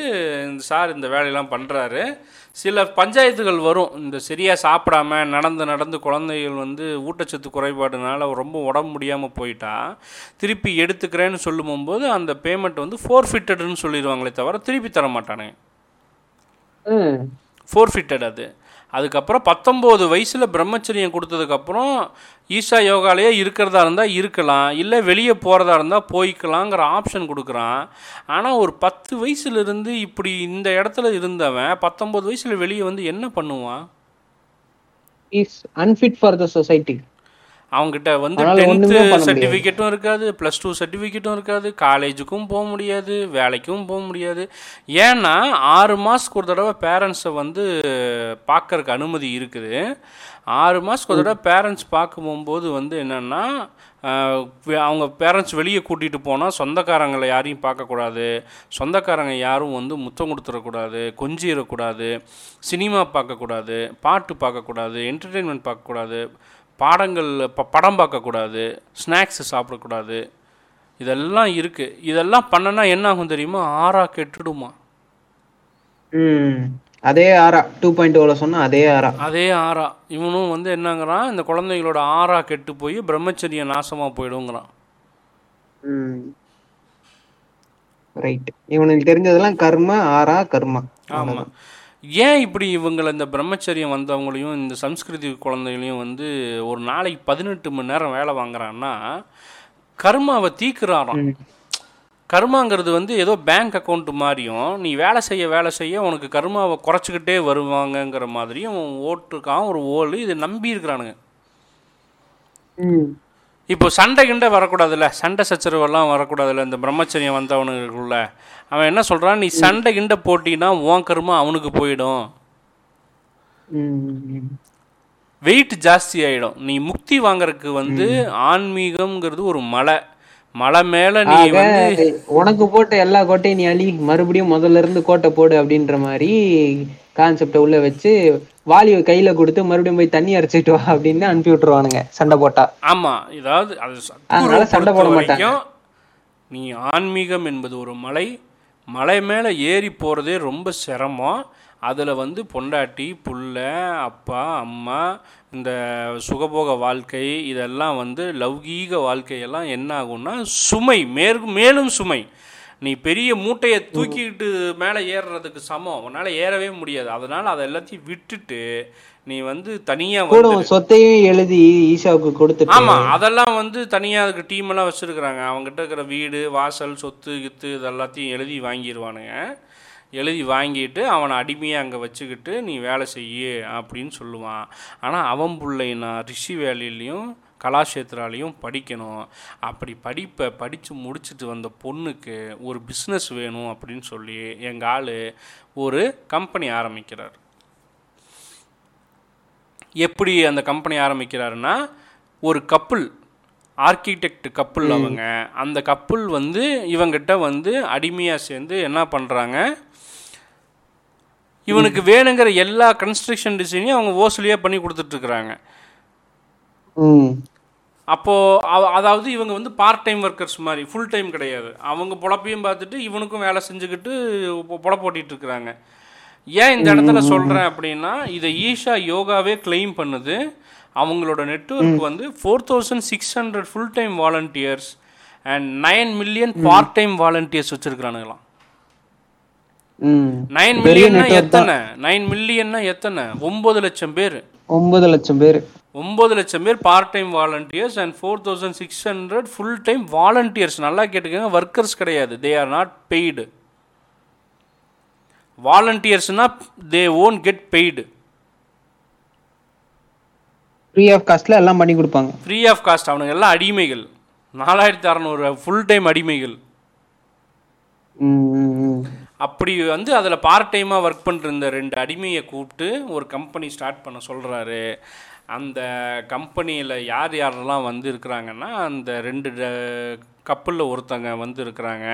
இந்த சார் இந்த வேலையெல்லாம் பண்ணுறாரு சில பஞ்சாயத்துகள் வரும். இந்த சரியாக சாப்பிடாம நடந்து நடந்து குழந்தைகள் வந்து ஊட்டச்சத்து குறைபாடுனால ரொம்ப உடம்பு முடியாமல் போயிட்டா திருப்பி எடுத்துக்கிறேன்னு சொல்லும் போது அந்த பேமெண்ட் வந்து ஃபோர்ஃபிட்டடுன்னு சொல்லிடுவாங்களே தவிர திருப்பி தர மாட்டானுங்க ஃபோர்ஃபிட்டட் அது. அதுக்கப்புறம் பத்தொம்போது வயசில் பிரம்மச்சரியம் கொடுத்ததுக்கப்புறம் ஈஷா யோகாலேயே இருக்கிறதா இருந்தால் இருக்கலாம் இல்லை வெளியே போகிறதா இருந்தால் போய்க்கலாங்கிற ஆப்ஷன் கொடுக்குறான். ஆனால் ஒரு பத்து வயசுலேருந்து இப்படி இந்த இடத்துல இருந்தவன் பத்தொம்போது வயசில் வெளியே வந்து என்ன பண்ணுவான்? Is unfit for the society அவங்ககிட்ட வந்து டென்த்து. சர்டிஃபிகேட்டும் இருக்காது ப்ளஸ் டூ சர்டிஃபிகேட்டும் இருக்காது காலேஜுக்கும் போக முடியாது வேலைக்கும் போக முடியாது. ஏன்னா ஆறு மாதத்துக்கு ஒரு தடவை பேரண்ட்ஸை வந்து பார்க்கறக்கு அனுமதி இருக்குது. ஆறு மாதத்துக்கு ஒரு தடவை பேரண்ட்ஸ் பார்க்க போகும்போது வந்து என்னென்னா அவங்க பேரண்ட்ஸ் வெளியே கூட்டிகிட்டு போனால் சொந்தக்காரங்களை யாரையும் பார்க்கக்கூடாது. சொந்தக்காரங்க யாரும் வந்து முத்தம் கொடுத்துடக்கூடாது கொஞ்சிடக்கூடாது சினிமா பார்க்கக்கூடாது பாட்டு பார்க்கக்கூடாது என்டர்டெயின்மெண்ட் பார்க்கக்கூடாது. பாடங்கள் ப படம் பார்க்கக்கூடாது ஸ்நாக்ஸ் சாப்பிடக்கூடாது இதெல்லாம் இருக்குது இதெல்லாம் பண்ணனா என்ன ஆகும் தெரியுமா? ஆறா கெட்டுடுமா. அதே ஆரா டூ பாயிண்ட் ஓல சொன்னா அதே ஆரா அதே ஆறா. இவனும் வந்து என்னங்கிறான்? இந்த குழந்தைகளோட ஆறா கெட்டு போய் பிரம்மச்சரியம் நாசமாக போயிடுங்கிறான். ரைட் இவனுக்கு தெரிஞ்சதெல்லாம் கர்ம ஆரா கர்மா. ஆமாம் ஏன் இப்படி இவங்களை இந்த பிரம்மச்சரியம் வந்தவங்களையும் இந்த சம்ஸ்கிருதி குழந்தைகளையும் வந்து ஒரு நாளைக்கு பதினெட்டு மணி நேரம் வேலை வாங்குறான்னா கர்மாவை தீக்குறாராம். கர்மாங்கிறது வந்து ஏதோ பேங்க் அக்கௌண்ட் மாதிரியும் நீ வேலை செய்ய வேலை செய்ய உனக்கு கர்மாவை குறைச்சிக்கிட்டே வருவாங்கங்கிற மாதிரியும் ஓட்டுருக்கான் ஒரு ஓல் இதை நம்பி இருக்கிறானுங்க இப்போ சண்டை கிண்டை வரக்கூடாதுல்ல. சண்டை சச்சரவெல்லாம் வரக்கூடாதுல்ல. இந்த பிரம்மச்சரியம் வந்தவனுக்குள்ள. அவன் என்ன சொல்கிறான் நீ சண்டை கிண்டை போட்டினா உன் கர்மா அவனுக்கு போயிடும். வெயிட் ஜாஸ்தி ஆகிடும் நீ முக்தி வாங்குறதுக்கு வந்து ஆன்மீகம்ங்கிறது ஒரு மலை. மலை மேலே நீ வந்து உனக்கு போட்ட எல்லா கோட்டையும் நீ அழி மறுபடியும் முதல்ல இருந்து கோட்டை போடு அப்படின்ற மாதிரி கான்செப்டை உள்ள வச்சு வாலியை கையில கொடுத்து மறுபடியும் போய் தண்ணி அரைச்சிட்டு வா அப்படின்னு அனுப்பி விட்டுருவானுங்க சண்டை போட்டா. ஆமாம் இதாவது அது அதனால சண்டை போட மாட்டாங்க. நீ ஆன்மீகம் என்பது ஒரு மலை. மலை மேலே ஏறி போகிறதே ரொம்ப சிரமம். அதில் வந்து பொண்டாட்டி புள்ள அப்பா அம்மா இந்த சுகபோக வாழ்க்கை இதெல்லாம் வந்து லௌகீக வாழ்க்கையெல்லாம் என்ன ஆகும்னா சுமை மேற்கு மேலும் சுமை. நீ பெரிய மூட்டையை தூக்கிக்கிட்டு மேலே ஏறுறதுக்கு சமம். உன்னால் ஏறவே முடியாது. அதனால் அதை எல்லாத்தையும் விட்டுட்டு நீ வந்து தனியாக வந்து சொத்தையும் எழுதி ஈஷாவுக்கு கொடுத்துட்டு. ஆமாம் அதெல்லாம் வந்து தனியாக அதுக்கு டீம் எல்லாம் வச்சுருக்குறாங்க. அவங்ககிட்ட இருக்கிற வீடு வாசல் சொத்து கித்து இதெல்லாத்தையும் எழுதி வாங்கிடுவானுங்க எழுதி வாங்கிட்டு அவனை அடிமையாக அங்கே வச்சுக்கிட்டு நீ வேலை செய்யு அப்படின்னு சொல்லுவான். ஆனால் அவன் பிள்ளைனா ரிஷி வேலையிலையும் கலாஷேத்ராலையும் படிக்கணும். அப்படி படிப்பை படித்து முடிச்சுட்டு வந்த பொண்ணுக்கு ஒரு பிஸ்னஸ் வேணும் அப்படின்னு சொல்லி எங்கள் ஆள் ஒரு கம்பெனி ஆரம்பிக்கிறார். எப்படி அந்த கம்பெனி ஆரம்பிக்கிறாருன்னா ஒரு கப்புள் ஆர்கிடெக்ட் கப்புள் அவங்க. அந்த கப்புள் வந்து இவங்கிட்ட வந்து அடிமையாக சேர்ந்து என்ன பண்ணுறாங்க இவனுக்கு வேணுங்கிற எல்லா கன்ஸ்ட்ரக்ஷன் டிசைனையும் அவங்க ஓசலியாக பண்ணி கொடுத்துட்ருக்குறாங்க. அப்போது அதாவது இவங்க வந்து பார்ட் டைம் ஒர்க்கர்ஸ் மாதிரி ஃபுல் டைம் கிடையாது. அவங்க பொழப்பையும் பார்த்துட்டு இவனுக்கும் வேலை செஞ்சுக்கிட்டு பொழப்பு இருக்கிறாங்க ஏன் இந்த இடத்துல சொல்கிறேன் அப்படின்னா இதை ஈஷா யோகாவே கிளைம் பண்ணுது. அவங்களோட நெட்வொர்க் வந்து four thousand six hundred full time volunteers and nine million part time volunteers வச்சுருக்கிறானுங்களாம். Nine மில்லியன்னா. எத்தனை? நைன் மில்லியன்னா எத்தனை? ஒம்பது லட்சம் பேர். ஒன்பது லட்சம் பேர். ஒம்பது லட்சம் பேர் part time volunteers and four thousand six hundred full time volunteers நல்லா கேட்டுக்கோங்க ஒர்க்கர்ஸ் கிடையாது. They are not paid வாலண்டியர்ஸ்னா they won't get paid free of காஸ்ட்ல எல்லாம் பண்ணி கொடுப்பாங்க. ஃப்ரீ ஆஃப் காஸ்ட் அவனுங்க எல்லாம் அடிமைகள். நாலாயிரத்தி அறநூறு ஃபுல் டைம் அடிமைகள் அப்படி வந்து அதில் பார்ட் டைமாக ஒர்க் பண்ணுற ரெண்டு அடிமையை கூப்பிட்டு ஒரு கம்பெனி ஸ்டார்ட் பண்ண சொல்கிறாரு அந்த கம்பெனியில் யார் யாரெல்லாம் வந்து இருக்கிறாங்கன்னா அந்த ரெண்டு கப்பலில் ஒருத்தங்க வந்து இருக்கிறாங்க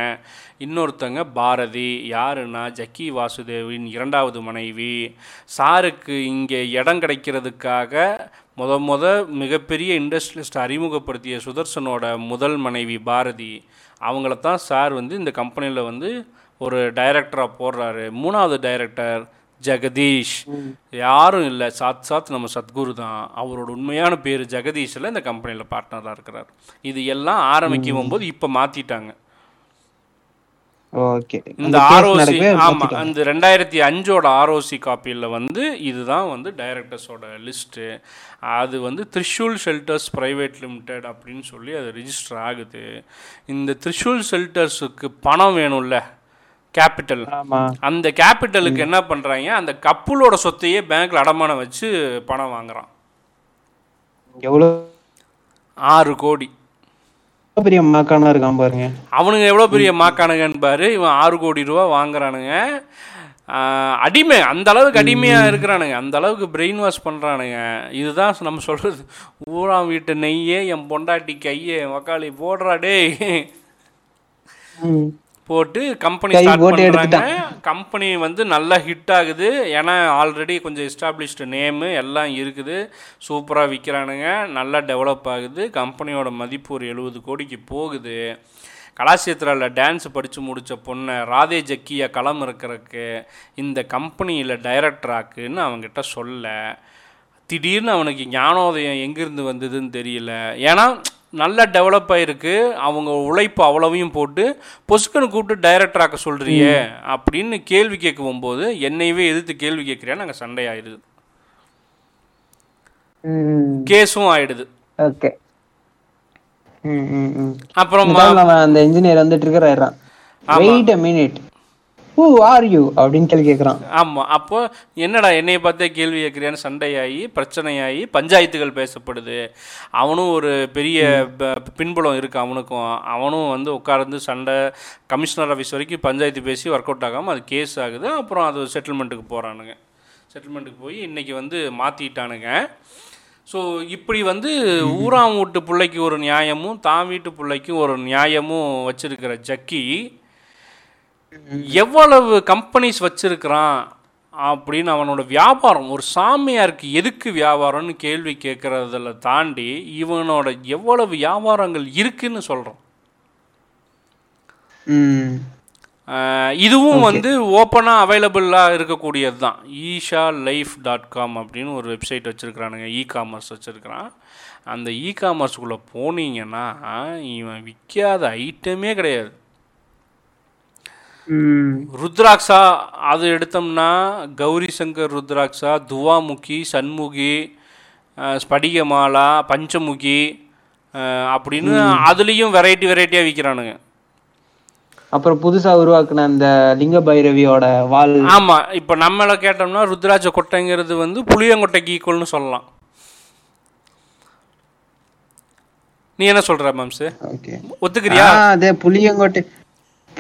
இன்னொருத்தங்க பாரதி யாருன்னா ஜக்கி வாசுதேவின் இரண்டாவது மனைவி. சாருக்கு இங்கே இடம் கிடைக்கிறதுக்காக முத முத மிகப்பெரிய இண்டஸ்ட்ரியலிஸ்ட் அறிமுகப்படுத்திய சுதர்சனோட முதல் மனைவி பாரதி. அவங்கள தான் சார் வந்து இந்த கம்பெனியில் வந்து ஒரு டைரக்டராக போடுறாரு. மூணாவது டைரக்டர் ஜெகதீஷ். யாரும் இல்லை. சாத் சாத் நம்ம சத்குரு தான். அவரோட உண்மையான பேர் ஜெகதீஷில் இந்த கம்பெனியில் பார்ட்னராக இருக்கிறார். இது எல்லாம் ஆரம்பிக்கும் போது இப்போ மாற்றிட்டாங்க ஓகே. இந்த ஆர்ஓசி ஆமாம் அந்த ரெண்டாயிரத்தி அஞ்சோட ஆர்ஓசி காப்பியில் வந்து இதுதான் வந்து டைரக்டர்ஸோட லிஸ்ட்டு அது வந்து த்ரிஷூல் ஷெல்டர்ஸ் ப்ரைவேட் லிமிடெட் அப்படின்னு சொல்லி அது ரிஜிஸ்டர் ஆகுது. இந்த த்ரிஷூல் ஷெல்டர்ஸுக்கு பணம் வேணும்ல. கேபிட்டல் அந்த கேபிட்டலுக்கு என்ன பண்ணுறாங்க அந்த கப்புலோட சொத்தையே பேங்க்கில் அடமானம் வச்சு பணம் வாங்குறான். எவ்வளவு ஆறு கோடி. பெரிய மக்கானா இருக்கான் பாருங்க. அவனுங்க எவ்வளோ பெரிய மாக்கானுங்கன்னு பாரு இவன் ஆறு கோடி ரூபா வாங்குறானுங்க. அடிமை அந்த அளவுக்கு அடிமையாக இருக்கிறானுங்க. அந்த அளவுக்கு பிரெயின் வாஷ் பண்ணுறானுங்க இதுதான் நம்ம சொல்கிறது ஊராம் வீட்டு நெய்யே என் பொண்டாட்டி கையே மக்காளி போடுறா டேய். ம். போட்டு கம்பெனி ஸ்டார்ட் பண்ணுறாங்க கம்பெனி வந்து நல்லா ஹிட் ஆகுது. ஏன்னா ஆல்ரெடி கொஞ்சம் எஸ்டாப்ளிஷ்டு நேமு எல்லாம் இருக்குது. சூப்பராக விற்கிறானுங்க நல்லா டெவலப் ஆகுது. கம்பெனியோட மதிப்பு ஒரு எழுபது கோடிக்கு போகுது. கலாசேத்திராவில் டான்ஸ் படித்து முடித்த பொண்ணை ராதே ஜக்கியா களம் இருக்கிறதுக்கு இந்த கம்பெனியில் டைரக்டராக்குன்னு அவங்ககிட்ட சொல்ல. திடீர்னு அவனுக்கு ஞானோதயம் எங்கேருந்து வந்ததுன்னு தெரியல. ஏன்னா நல்லா டெவலப் ஆயிருக்கு. அவங்க உழைப்பு அவ்வளவையும் போட்டு பொசுக்கனை கூப்பிட்டு டைரக்டர் ஆக்க சொல்றியே அப்படின்னு கேள்வி கேட்க போகும்போது என்னையவே எதிர்த்து கேள்வி கேட்குறியா நாங்கள் சண்டை ஆயிடுது ம். கேஸும் ஆயிடுது. ஓகே. அப்புறம் அந்த இன்ஜினியர் வந்துட்டு இருக்கிறான் wait a minute who are you அப்படின்னு கேள்வி கேட்குறான் ஆமாம் அப்போ என்னடா என்னைய பார்த்தே கேள்வி கேட்குறியான்னு சண்டையாகி பிரச்சனையாகி பஞ்சாயத்துகள் பேசப்படுது. அவனும் ஒரு பெரிய ப- பின்புலம் இருக்குது அவனுக்கும். அவனும் வந்து உட்கார்ந்து சண்டை கமிஷனர் ஆஃபீஸ் வரைக்கும் பஞ்சாயத்து பேசி ஒர்க் அவுட் ஆகாமல் அது கேஸ் ஆகுது. அப்புறம் அது செட்டில்மெண்ட்டுக்கு போகிறானுங்க செட்டில்மெண்ட்டுக்கு போய் இன்றைக்கி வந்து மாற்றிட்டானுங்க ஸோ இப்படி வந்து ஊராம் வீட்டு பிள்ளைக்கு ஒரு நியாயமும் தான் வீட்டு பிள்ளைக்கும் ஒரு நியாயமும் வச்சுருக்கிற ஜக்கி எவ்வளவு கம்பெனிஸ் வச்சிருக்கிறான் அப்படின்னு அவனோட வியாபாரம் ஒரு சாமியாருக்கு எதுக்கு வியாபாரம்னு கேள்வி கேட்கறதுல தாண்டி இவனோட எவ்வளவு வியாபாரங்கள் இருக்குன்னு சொல்கிறோம் இதுவும் வந்து ஓப்பனாக அவைலபிளாக இருக்கக்கூடியது தான் ஈஷா லைஃப் டாட் காம் அப்படின்னு ஒரு வெப்சைட் வச்சுருக்கிறானுங்க இ காமர்ஸ் வச்சுருக்கிறான். அந்த இ காமர்ஸ்குள்ளே போனீங்கன்னா இவன் விற்காத ஐட்டமே கிடையாது. ருத்ராட்சா அது எடுத்தோம்னா கௌரி சங்கர் ருத்ராட்சா துவாமுகி சண்முகி ஸ்படிகமாலா பஞ்சமுகி அப்படின்னு அதுலேயும் வெரைட்டி வெரைட்டியாக விற்கிறானுங்க அப்புறம் புதுசா உருவாக்குன அந்த லிங்க பைரவியோட வால். ஆமாம் இப்போ நம்மளை கேட்டோம்னா ருத்ராட்ச கொட்டைங்கிறது வந்து புளியங்கொட்டைக்கு ஈக்குவல்னு சொல்லலாம். நீ என்ன சொல்ற மாம்சு? ஓகே. ஒத்துக்கிறியா? அதே புளியங்கொட்டை.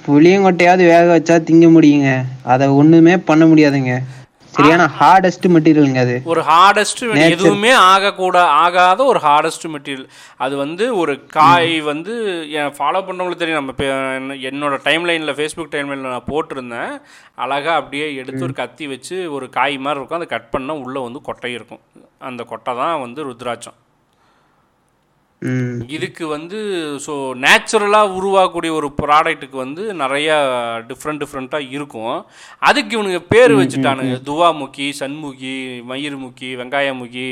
புளியங்கொட்டையாவது வேக வச்சா திங்க முடியுங்க. அத ஒண்ணுமே பண்ண முடியாதுங்க. சரியான ஹார்டஸ்ட் மெட்டீரியலுங்க அது. ஒரு ஹார்டஸ்ட் எதுவுமே ஆகக்கூட ஆகாத ஒரு ஹார்டஸ்ட் மெட்டீரியல் அது வந்து ஒரு காய் வந்து என் ஃபாலோ பண்ணுறவங்களுக்கு தெரியும். நம்ம என்னோட டைம் லைனில் ஃபேஸ்புக் டைம் லைனில் நான் போட்டிருந்தேன். அழகாக அப்படியே எடுத்து ஒரு கத்தி வச்சு ஒரு காய் மாதிரி இருக்கும். அதை கட் பண்ணால் உள்ளே வந்து கொட்டை இருக்கும். அந்த கொட்டை தான் வந்து ருத்ராட்சம். இதுக்கு வந்து ஸோ நேச்சுரலாக உருவாகக்கூடிய ஒரு ப்ராடக்ட்டுக்கு வந்து நிறையா டிஃப்ரெண்ட் டிஃப்ரெண்ட்டாக இருக்கும். அதுக்கு இவனுங்க பேர் வச்சுட்டானுங்க. துவாமுகி சண்முகி மயிர்முகி வெங்காயமுகி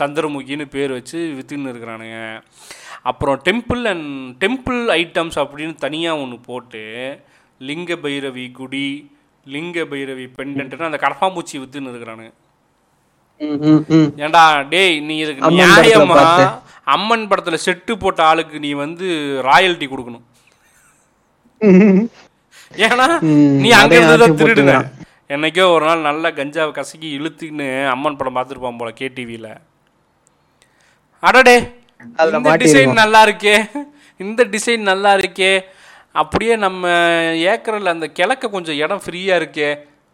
சந்திரமுகின்னு பேர் வச்சு வித்துன்னு இருக்கிறானுங்க. அப்புறம் டெம்பிள் அண்ட் டெம்பிள் ஐட்டம்ஸ் அப்படின்னு தனியாக ஒன்று போட்டு லிங்க பைரவி குடி லிங்க பைரவி பெண்டன்ட்னு அந்த கடப்பாம்பூச்சி வித்துன்னு இருக்கிறானுங்க. ஏண்டா டேய் நீ இதுக்கு நியாயமா. அம்மன் படத்துல செட்டு போட்ட ஆளுக்கு நீ வந்து ராயல்ட்டி கொடுக்கணும். ஏன்னா நீ அங்க தான் திருடுன. என்னைக்கோ ஒரு நாள் நல்ல கஞ்சாவை கசக்கி இழுத்துக்கின்னு அம்மன் படம் பார்த்துருப்பான் போல கேடிவியில் அடடே இந்த டிசைன் நல்லா இருக்கே. இந்த டிசைன் நல்லா இருக்கே. அப்படியே நம்ம ஏக்கரில் அந்த கிழக்க கொஞ்சம் இடம் ஃப்ரீயாக இருக்கே.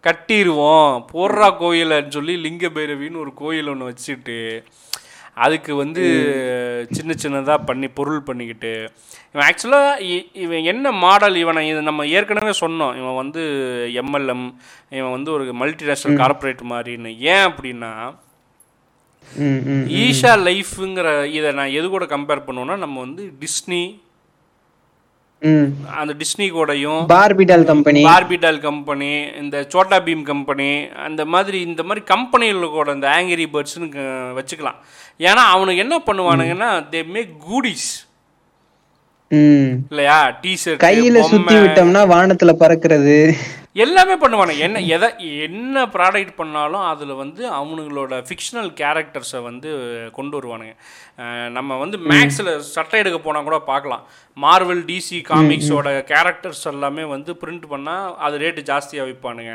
கட்டிடுவோம் போடுறா கோயிலன்னு சொல்லி லிங்க பைரவின்னு ஒரு கோயில் ஒன்று வச்சுட்டு அதுக்கு வந்து சின்ன சின்னதாக பண்ணி பொருள் பண்ணிக்கிட்டு இவன் ஆக்சுவலாக இவன் என்ன மாடல் இவனை இது நம்ம ஏற்கனவே சொன்னோம். இவன் வந்து எம்எல்எம் இவன் வந்து ஒரு மல்டிநேஷ்னல் கார்ப்பரேட் மாதிரின்னு. ஏன் அப்படின்னா. ஈஷா லைஃப்ங்கிற இதை நான் எது கூட கம்பேர் பண்ணுவேன்னா நம்ம வந்து டிஸ்னி. அந்த டிஸ்னி கூடயும் பார்பிடால் கம்பெனி பார்பிடால் கம்பெனி இந்த சோட்டா பீம் கம்பெனி அந்த மாதிரி இந்த மாதிரி கம்பெனிகள் கூட இந்த ஆங்கிரி பேர்ட்ஸ்னு வச்சுக்கலாம். ஏன்னா அவனுக்கு என்ன பண்ணுவானுங்கன்னா தே மேக் கூடிஸ் இல்லையா? டிஷர்ட் கையில சுத்தி விட்டோம்னா வானத்துல பறக்கிறது. எல்லாமே பண்ணுவானுங்க. என்ன எதை என்ன ப்ராடக்ட் பண்ணாலும் அதில் வந்து அவனுங்களோட ஃபிக்ஷனல் கேரக்டர்ஸை வந்து கொண்டு வருவானுங்க. நம்ம வந்து மேக்ஸில் சட்டை எடுக்க போனால் கூட பார்க்கலாம். மார்வல் டிசி காமிக்ஸோட கேரக்டர்ஸ் எல்லாமே வந்து பிரிண்ட் பண்ணால் அது ரேட்டு ஜாஸ்தியாக விற்பானுங்க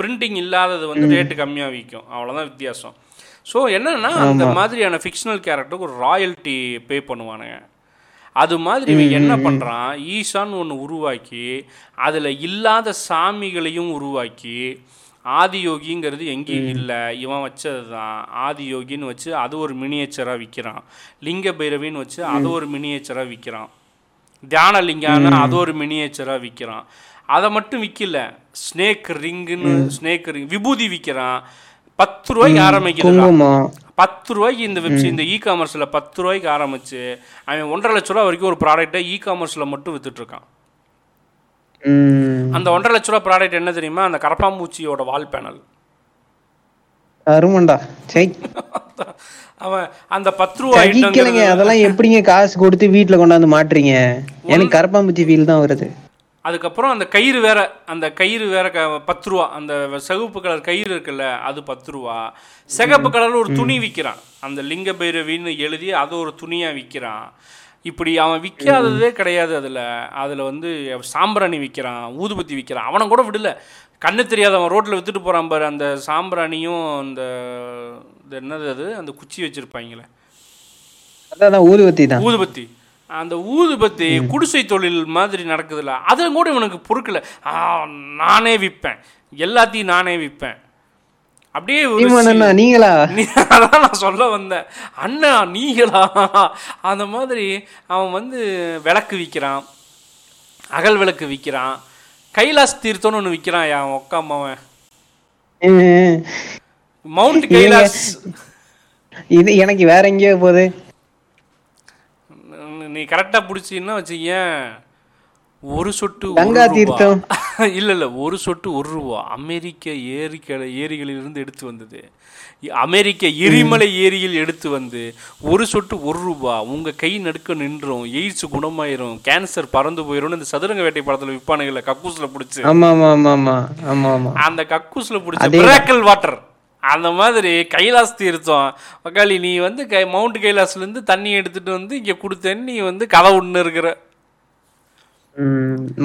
பிரிண்டிங் இல்லாதது வந்து ரேட்டு கம்மியாக விற்கும் அவ்வளோதான் வித்தியாசம். ஸோ என்னன்னா அந்த மாதிரியான ஃபிக்ஷனல் கேரக்டருக்கு ஒரு ராயல்ட்டி பே பண்ணுவானுங்க. அது மாதிரி இவன் என்ன பண்ணுறான் ஈசான்னு ஒன்று உருவாக்கி அதில் இல்லாத சாமிகளையும் உருவாக்கி ஆதியோகிங்கிறது எங்கேயும் இல்லை. இவன் வச்சது தான் ஆதியோகின்னு வச்சு அது ஒரு மினியேச்சராக விற்கிறான் லிங்க பைரவின்னு வச்சு அது ஒரு மினியேச்சராக விற்கிறான் தியான லிங்கான அது ஒரு மினியேச்சராக விற்கிறான் அதை மட்டும் விற்கல ஸ்னேக் ரிங்குன்னு ஸ்னேக் ரிங் விபூதி விற்கிறான் பத்து ரூபாய்க்கு ஆரம்பிக்குதுடா. குங்குமம். பத்து ரூபாய்க்கு இந்த வெப்சைட் இந்த இ காமர்ஸில் பத்து ரூபாய்க்கு ஆரம்பிச்சு அவன் ஒன்றரை லட்ச ரூபா வரைக்கும் ஒரு ப்ராடக்ட்டை இ காமர்ஸில் மட்டும் வித்துட்டு இருக்கான் ம். அந்த ஒன்றரை லட்ச ரூபா ப்ராடக்ட் என்ன தெரியுமா? அந்த கரப்பாம்பூச்சியோட வால் பேனல் அருமண்டா. அவன் அந்த பத்து ரூபா சகிக்கலைங்க அதெல்லாம் எப்படிங்க காசு கொடுத்து வீட்டுல கொண்டாந்து மாட்டுறீங்க? எனக்கு கரப்பாம்பூச்சி ஃபீல் தான் வருது. அதுக்கப்புறம் அந்த கயிறு வேற அந்த கயிறு வேற க பத்து ரூபா அந்த சிகப்பு கலர் கயிறு இருக்குல்ல அது பத்து ரூபா. சிகப்பு கலர்ல ஒரு துணி விற்கிறான் அந்த லிங்க பைரவின்னு எழுதி அதை ஒரு துணியாக விற்கிறான் இப்படி அவன் விற்காததே கிடையாது அதில். அதில் வந்து சாம்பிராணி விற்கிறான் ஊதுபத்தி விற்கிறான் அவனை கூட விடல. கண்ணு தெரியாதவன் ரோட்டில் வித்துட்டு போகிறான் பாரு அந்த சாம்பிராணியும் அந்த இது என்னது அது? அந்த குச்சி வச்சுருப்பாங்களே. அதான் ஊதுவத்தி தான். ஊதுபத்தி. அந்த ஊதுபத்தி குடிசை தொழில் மாதிரி நடக்குதுல்ல அதை கூட இவனுக்கு பொறுக்கல. நானே விற்பேன் எல்லாத்தையும் நானே விற்பேன் அப்படியே நீங்களா? அதான் நான் சொல்ல வந்தேன். அண்ணா நீங்களா? அந்த மாதிரி அவன் வந்து விளக்கு விற்கிறான் அகல் விளக்கு விற்கிறான் கைலாஸ் தீர்த்தம்னு ஒன்று விற்கிறான் என் ஒக்காமவன் ம். மவுண்ட் கைலாஸ் இது எனக்கு வேற எங்கேயோ போகுது. நீ கரெக்டாக பிடிச்சின்னா வச்சுக்கேன் ஒரு சொட்டு. தீர்த்தம். (laughs) இல்ல இல்ல ஒரு சொட்டு ஒரு ரூபா. அமெரிக்க ஏரிக்கலை ஏரிகளிலிருந்து எடுத்து வந்தது. அமெரிக்க எரிமலை ஏரியில் எடுத்து வந்து ஒரு சொட்டு ஒரு ரூபா. உங்க கை நடுக்க நின்றும். எய்ட்ஸ் குணமாயிரும். கேன்சர் பறந்து போயிரும் இந்த சதுரங்க வேட்டை படத்துல விற்பானுங்கல்ல கக்கூஸ்ல பிடிச்சி. ஆமா ஆமா ஆமா ஆமா ஆமா ஆமா அந்த கக்கூஸ்ல பிடிச்ச மிராக்கல் வாட்டர் அந்த மாதிரி கைலாஸ் தீர்த்தம். மக்காளி நீ வந்து கை மவுண்ட் கைலாஸ்ல இருந்து தண்ணி எடுத்துட்டு வந்து இங்க கொடுத்தேன்னு நீ வந்து கதை ஒண்ணு இருக்கிற.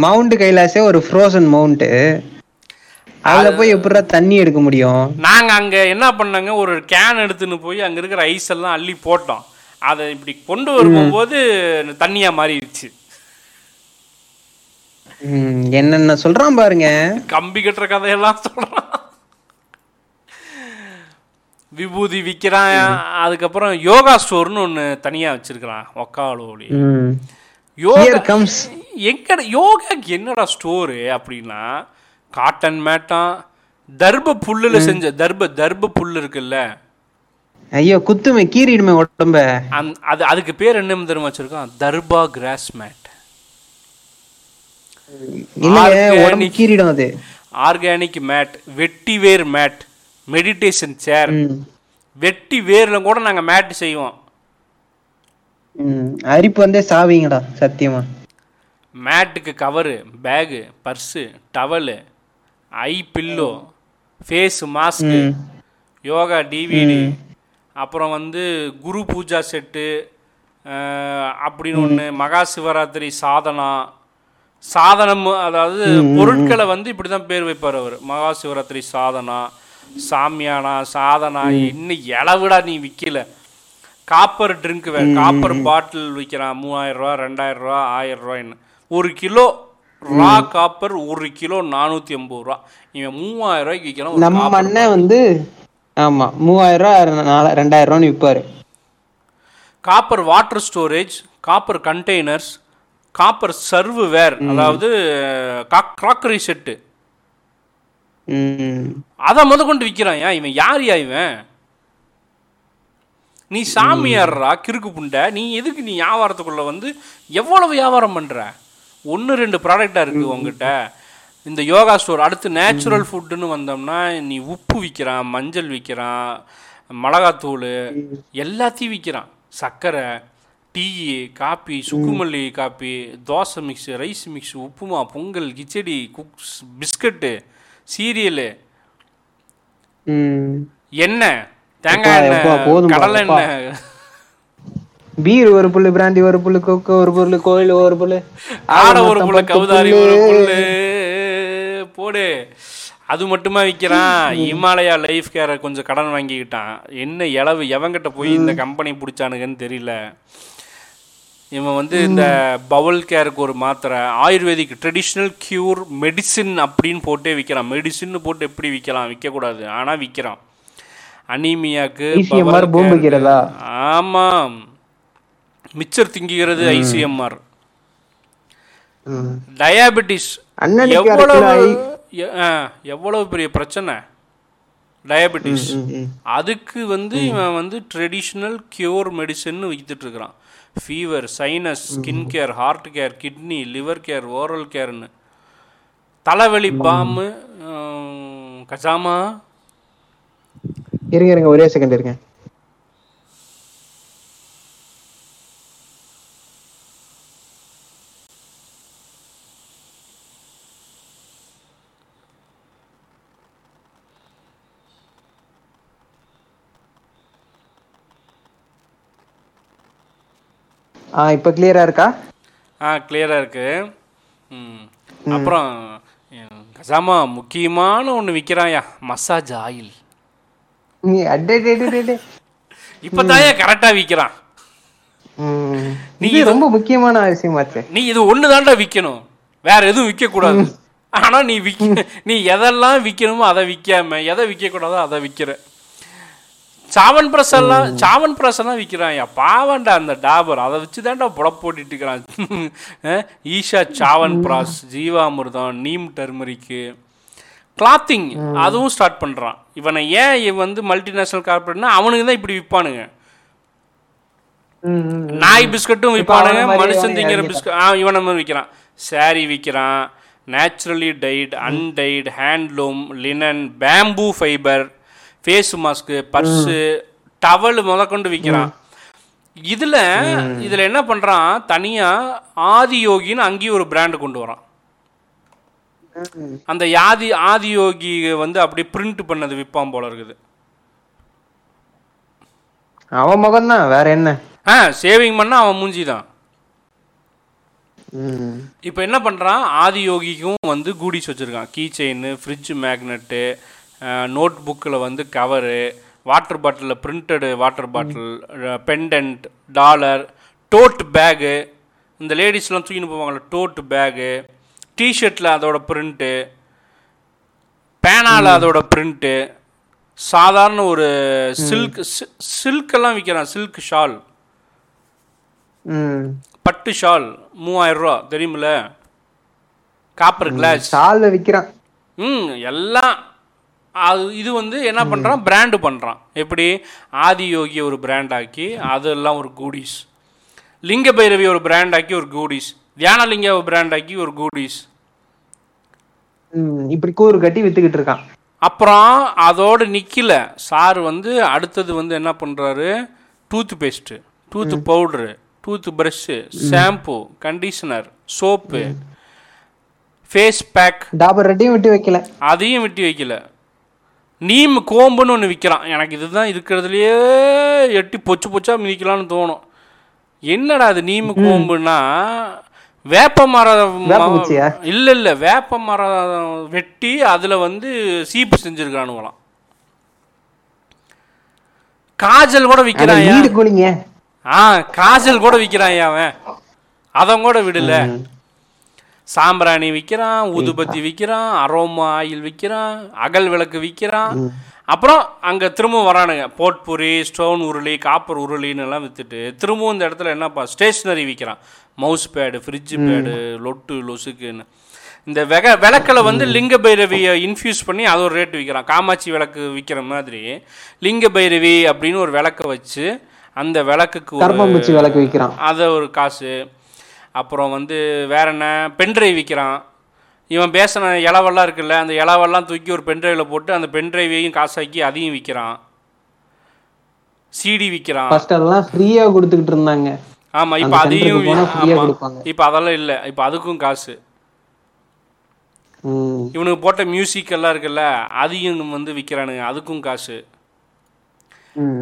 மவுண்ட் கைலாசே ஒரு ஃப்ரோசன் மவுண்ட் அதுல போய் எப்படிடா தண்ணி எடுக்க முடியும்? நாங்க அங்க என்ன பண்ணாங்க? ஒரு கேன் எடுத்துன்னு போய் அங்க இருக்கிற ஐஸ் எல்லாம் அள்ளி போட்டோம். அதை இப்படி கொண்டு வரும்போது தண்ணியா மாறிடுச்சு. என்னென்ன சொல்றான் பாருங்க. கம்பி கட்டுற கதையெல்லாம் சொல்றான். விபூதி விற்கிறான் அதுக்கப்புறம் யோகா ஸ்டோர்னு ஒன்று தனியாக வச்சிருக்கிறான் ஒக்காலோடி ம். யோகா எங்கட யோகாக்கு என்னடா ஸ்டோரு அப்படின்னா காட்டன் மேட்டான் தர்ப புல்லுல செஞ்ச தர்ப தர்ப புல் இருக்குல்ல. ஐயோ குத்துமே கீறிடுமே உடம்ப. அது அதுக்கு பேர் என்ன தெரியுமா வச்சிருக்கான்? தர்பா கிராஸ் மேட். ஆர்கானிக் மேட் வெட்டி வேர் மேட். மெடிடேஷன் சேர் வெட்டி வேர்ல கூட நாங்கள் மேட் செய்வோம். அரிப்பு வந்தே சாவீங்கடா சத்தியமா. மேட்டுக்கு cover bag purse towel eye pillow face mask ம். யோகா டிவிடி அப்புறம் வந்து குரு பூஜா செட்டு அப்படின்னு ஒன்று மகா சிவராத்திரி சாதனா சாதனம் அதாவது பொருட்களை வந்து இப்படி தான் பேர் வைப்பார் அவர். மகா சிவராத்திரி சாதனா சாமியானா சாதனா இன்னும் இளவுடா நீ விற்கல copper drinkware copper bottle விற்கிறான் மூவாயிரம் ரூபா ரெண்டாயிரம் ரூபா ஆயிரம் ரூபாய்ன்னு ஒரு கிலோ ரா காப்பர் ஒரு கிலோ நானூற்றி ஐம்பது ரூபா. இவன் மூவாயிரம் ரூபாய்க்கு விற்கிறான் நம்ம அண்ணன் வந்து ஆமா மூவாயிரம் ரூபா ரெண்டாயிரம் ரூபான்னு விற்பாரு copper water storage copper containers copper serveware அதாவது கிராக்கரி செட்டு அதை முத கொண்டு விற்கிறான் ஏன் இவன்? யார் யா இவன்? நீ சாமியார்ரா கிறுக்கு புண்டை. நீ எதுக்கு நீ வியாபாரத்துக்குள்ள வந்து எவ்வளவு வியாபாரம் பண்ற? ஒன்று ரெண்டு ப்ராடக்டா இருக்கு உங்ககிட்ட இந்த யோகா ஸ்டோர் அடுத்து நேச்சுரல் ஃபுட்டுன்னு வந்தோம்னா நீ உப்பு விற்கிறான் மஞ்சள் விற்கிறான் மிளகாத்தூள் எல்லாத்தையும் விற்கிறான் சர்க்கரை tea copy சுக்குமல்லி coffee dosa mix rice mix upma pongal khichdi cookies biscuit cereal. எண்ணெய் தேங்காய் எண்ணெய் கடலை. எண்ணெய். பீர் ஒரு புல்லு பிராந்தி ஒரு புல்லு கொக்கு ஒரு புல்லு கோயில் ஒரு புல்லு. ஆட ஒரு புள்ள பத்து கவுதாரி புல்லு. ஒரு புல்லு. போடு. அது மட்டுமா விற்கிறான் இமாலயா லைஃப் கேரை கொஞ்சம் கடன் வாங்கிக்கிட்டான். என்ன இளவு எவங்கிட்ட போய் இந்த கம்பெனி பிடிச்சானுங்கன்னு தெரியல. இவன் வந்து இந்த பவல் கேருக்கு ஒரு மாத்திரை ஆயுர்வேதிக் ட்ரெடிஷ்னல் கியூர் மெடிசின் அப்படின்னு போட்டே விற்கிறான் மெடிசின்னு போட்டு எப்படி விற்கலாம் விற்கக்கூடாது ஆனால் விற்கிறான் அனீமியாக்கு. வைக்கிறதா? ஆமாம் மிச்சர் திங்குகிறது ஐசிஎம்ஆர். டயாபெட்டிஸ் எவ்வளவு எவ்வளவு பெரிய பிரச்சனை? டயாபெட்டிஸ். அதுக்கு வந்து இவன் வந்து ட்ரெடிஷ்னல் கியூர் மெடிசன் வித்துட்டு இருக்கிறான். Fever sinus skin care heart care kidney liver care oral கேர்னு தலைவலி பாம்பு கஜாமா. இருங்க இருங்க ஒரே செகண்ட் இருங்க. ஆ இப்போ கிளியரா இருக்கா? ஆ கிளியராக இருக்கு. ம். அப்புறம் கஜாமா முக்கியமான ஒன்று விற்கிறாயா மசாஜ் ஆயில் நீ. இப்போ தாயா கரெக்டாக விற்கிறான். இது ரொம்ப முக்கியமான விஷயமாச்சே நீ இது ஒன்று தாண்டா விற்கணும் வேற எதுவும் விற்கக்கூடாது ஆனால் நீ விற்க நீ எதெல்லாம் விற்கணுமோ அதை விற்காம எதை விற்கக்கூடாதோ அதை விற்கிற சாவன் பிரஸ் எல்லாம் சாவன் பிரஸ் எல்லாம் விற்கிறான் பாவண்டா அந்த டாபர். அதை வச்சு தான்டா புடப் போட்டுட்டு இருக்கிறான் (laughs) ஈஷா சாவன் பிராஸ் ஜீவாமிர்தம் நீம் டர்மரிக்கு. கிளாத்திங் அதுவும் ஸ்டார்ட் பண்ணுறான் இவனை ஏன் இவன் வந்து மல்டிநேஷனல் கார்பரேட்னா அவனுக்கு தான் இப்படி விற்பானுங்க. நாய் பிஸ்கட்டும் விற்பானுங்க மனுஷன் திங்கிற. பிஸ்கட் ஆ இவனை விற்கிறான் sari விற்கிறான் naturally dyed undyed handloom linen bamboo fibre face mask purse towel முதற்கொண்டு விற்கிறான் இதுல இதுல என்ன பண்றான்? தனியா ஆதியோகின்னு அங்கேயும் ஒரு பிராண்டு கொண்டு வரான். அந்த யாதி ஆதியோகி வந்து அப்படியே பிரிண்ட் பண்ணது விற்பான் போல இருக்குது. அவன் முகம் தான் வேற என்ன? ஆ சேவிங் பண்ணா அவன் மூஞ்சி தான். இப்போ என்ன பண்ணுறான் ஆதியோகிக்கும் வந்து கூடிஸ் வச்சுருக்கான். Key chain fridge magnet note புக்கில் வந்து கவரு வாட்டர் பாட்டிலில் printed water bottle pendant dollar tote bag இந்த லேடிஸ்லாம் தூக்கின்னு போவாங்கள்ல டோட் பேகு டிஷர்ட்டில் அதோட பிரிண்ட்டு பேனாவில் அதோட பிரிண்ட்டு சாதாரண ஒரு சில்க் சில்கெல்லாம் விற்கிறான் சில்க் ஷால் பட்டு ஷால் மூவாயிரம் ரூபா தெரியுமில்ல? காப்பர் கிளாஸ் சால்வை விக்கிறான். ம் எல்லாம் அது இது வந்து என்ன பண்ணுறான் பிராண்டு பண்ணுறான் எப்படி? ஆதி யோகி ஒரு பிராண்ட் ஆக்கி அதெல்லாம் ஒரு கூடிஸ் லிங்க பைரவி ஒரு பிராண்ட் ஆக்கி ஒரு கூடிஸ் தியானலிங்க ஒரு பிராண்ட் ஆக்கி ஒரு கூடிஸ் இப்படி கூறு கட்டி வித்துக்கிட்டு இருக்கான். அப்புறம் அதோடு நிற்கல சார் வந்து அடுத்தது வந்து என்ன பண்ணுறாரு toothpaste tooth powder toothbrush shampoo conditioner soap face pack Dabur ரெட்டையும் விட்டு வைக்கல. அதையும் வெட்டி வைக்கல. நீம் கோம்புன்னு ஒன்று விற்கிறான் எனக்கு இதுதான் இருக்கிறதுலையே எட்டி பொச்சு பொச்சா மிதிக்கலாம்னு தோணும். என்னடா அது நீம் கோம்புன்னா? வேப்ப மரம்? இல்லை இல்லை. வேப்ப மரம் வெட்டி அதில் வந்து சீப்பு செஞ்சுருக்கானுங்களாம். காஜல் கூட விற்கிறான் ஆ காஜல் கூட விற்கிறான் அவன்? அவன் கூட விடல. சாம்பிராணி விற்கிறான் ஊதுபத்தி விற்கிறான் அரோமா ஆயில் விற்கிறான் அகல் விளக்கு விற்கிறான் அப்புறம் அங்கே திரும்ப வரானுங்க. போட்புரி ஸ்டோன் உருளி காப்பர் உருளின்னு எல்லாம் விற்றுட்டு திரும்பவும் இந்த இடத்துல என்னப்பா ஸ்டேஷ்னரி விற்கிறான் மவுஸ் பேடு ஃப்ரிட்ஜ் பேடு லொட்டு லொசுக்குன்னு. இந்த வெக விளக்கில் வந்து லிங்க பைரவியை இன்ஃபியூஸ் பண்ணி அது ஒரு ரேட்டு விற்கிறான் காமாட்சி விளக்கு விற்கிற மாதிரி லிங்க பைரவி அப்படின்னு ஒரு விளக்கை வச்சு அந்த விளக்குக்கு விளக்கு விக்கிறான். அதை ஒரு காசு. அப்புறம் வந்து வேற என்ன? பென்ட்ரைவ் விற்கிறான் இவன் பேசின இலவெல்லாம் இருக்குல்ல அந்த இலவெல்லாம் தூக்கி ஒரு பென்ட்ரைவில் போட்டு அந்த பென்ட்ரைவையும் காசாக்கி அதையும் விற்கிறான் சிடி விற்கிறான் ஃபர்ஸ்ட் அதெல்லாம் ஃப்ரீயா கொடுத்துக்கிட்டு இருந்தாங்க. ஆமாம் இப்போ அதையும். இப்போ அதெல்லாம் இல்லை. இப்போ அதுக்கும் காசு. இவனுக்கு போட்ட மியூசிக் எல்லாம் இருக்குல்ல அதையும் வந்து விற்கிறானுங்க அதுக்கும் காசு.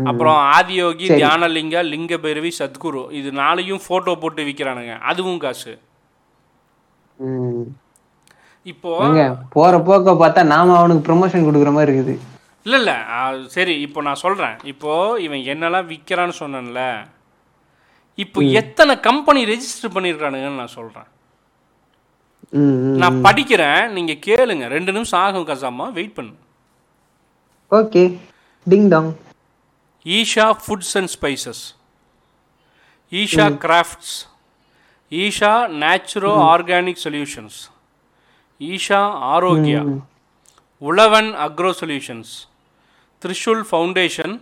அப்புறம் ஆதியோகி தியானலிங்க லிங்க பைரவி சத்குரு. இது நாளையும் ஃபோட்டோ போட்டு விற்கிறானுங்க அதுவும் காசு. இப்போ போற போக்க பார்த்தா நாம அவனுக்கு ப்ரொமோஷன் கொடுக்குற மாதிரி இருக்குது. இல்லை இல்லை. சரி இப்போ நான் சொல்கிறேன் இப்போ இவன் என்னெல்லாம் விற்கிறான்னு சொன்னேன்ல. இப்போ எத்தனை கம்பெனி ரெஜிஸ்டர் பண்ணியிருக்கானுங்கன்னு நான் ம். நான் படிக்கிறேன். நீங்கள் கேளுங்க. ரெண்டு நிமிஷம் ஆகும் கசாமா. வெயிட் பண்ணு. Okay. Ding dong Isha Foods and Spices, Isha. Hmm. Crafts, Isha Natural. Hmm. Organic Solutions, Isha Arogya, mm. Ulavan Agro Solutions, Trishul Foundation,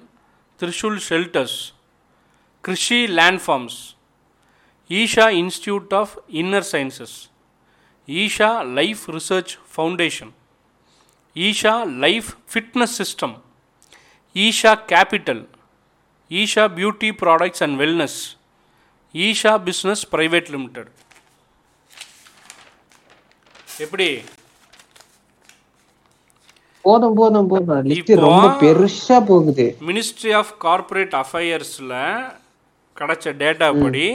Trishul Shelters, Krishi Landforms, Isha Institute of Inner Sciences, Isha Life Research Foundation, Isha Life Fitness System, Isha Capital, Isha beauty products and wellness Isha business private limited எப்படி? போதும் போதும் போதும். ரொம்ப பெருசா போகுது. மினிஸ்ட்ரி ஆஃப் கார்ப்பரேட் அஃபையர்ஸில் கிடைச்ச டேட்டா படி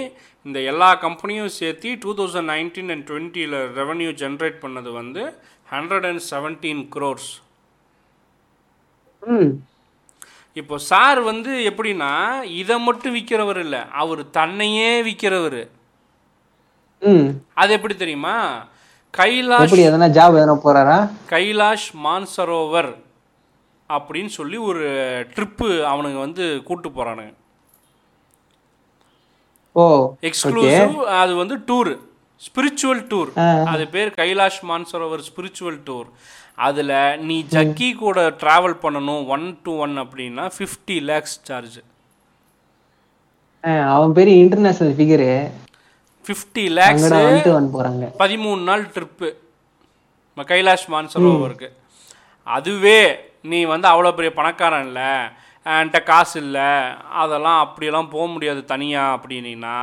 இந்த எல்லா கம்பெனியும் சேர்த்து டூ தௌசண்ட் நைன்டீன் அண்ட் டுவெண்ட்டியில் ரெவன்யூ ஜென்ரேட் பண்ணது வந்து ஹண்ட்ரட் அண்ட் செவன்டீன் க்ரோர்ஸ் ம். இப்போ சார் வந்து எப்படின்னா இதை மட்டும் விற்கிறவர் இல்லை அவர் தன்னையே விற்கிறவர் ம். அது எப்படி தெரியுமா? கைலாஷ் எதனா ஜாப் எதனா போறாரா? கைலாஷ் மான்சரோவர் அப்படின்னு சொல்லி ஒரு ட்ரிப்பு அவனுங்க வந்து கூட்டு போகிறானுங்க ஓ எக்ஸ்க்ளூசிவ் அது வந்து டூர் ஸ்பிரிச்சுவல் டூர். அது பேர் கைலாஷ் மான்சரோவர் ஸ்பிரிச்சுவல் டூர் அதில் நீ ஜக்கி கூட ட்ராவல் பண்ணணும் ஒன் டு ஒன் அப்படின்னா ஃபிஃப்டி லேக்ஸ் சார்ஜ் அவன் பெரிய இன்டர்நேஷனல் ஃபிகரு ஃபிஃப்டி லேக்ஸ் போறாங்க. பதிமூணு நாள் ட்ரிப்பு கைலாஷ் மான்சரோவருக்கு. அதுவே நீ வந்து அவ்வளோ பெரிய பணக்காரன் இல்லை என்கிட்ட காசு இல்லை அதெல்லாம் அப்படியெல்லாம் போக முடியாது தனியாக அப்படின்னா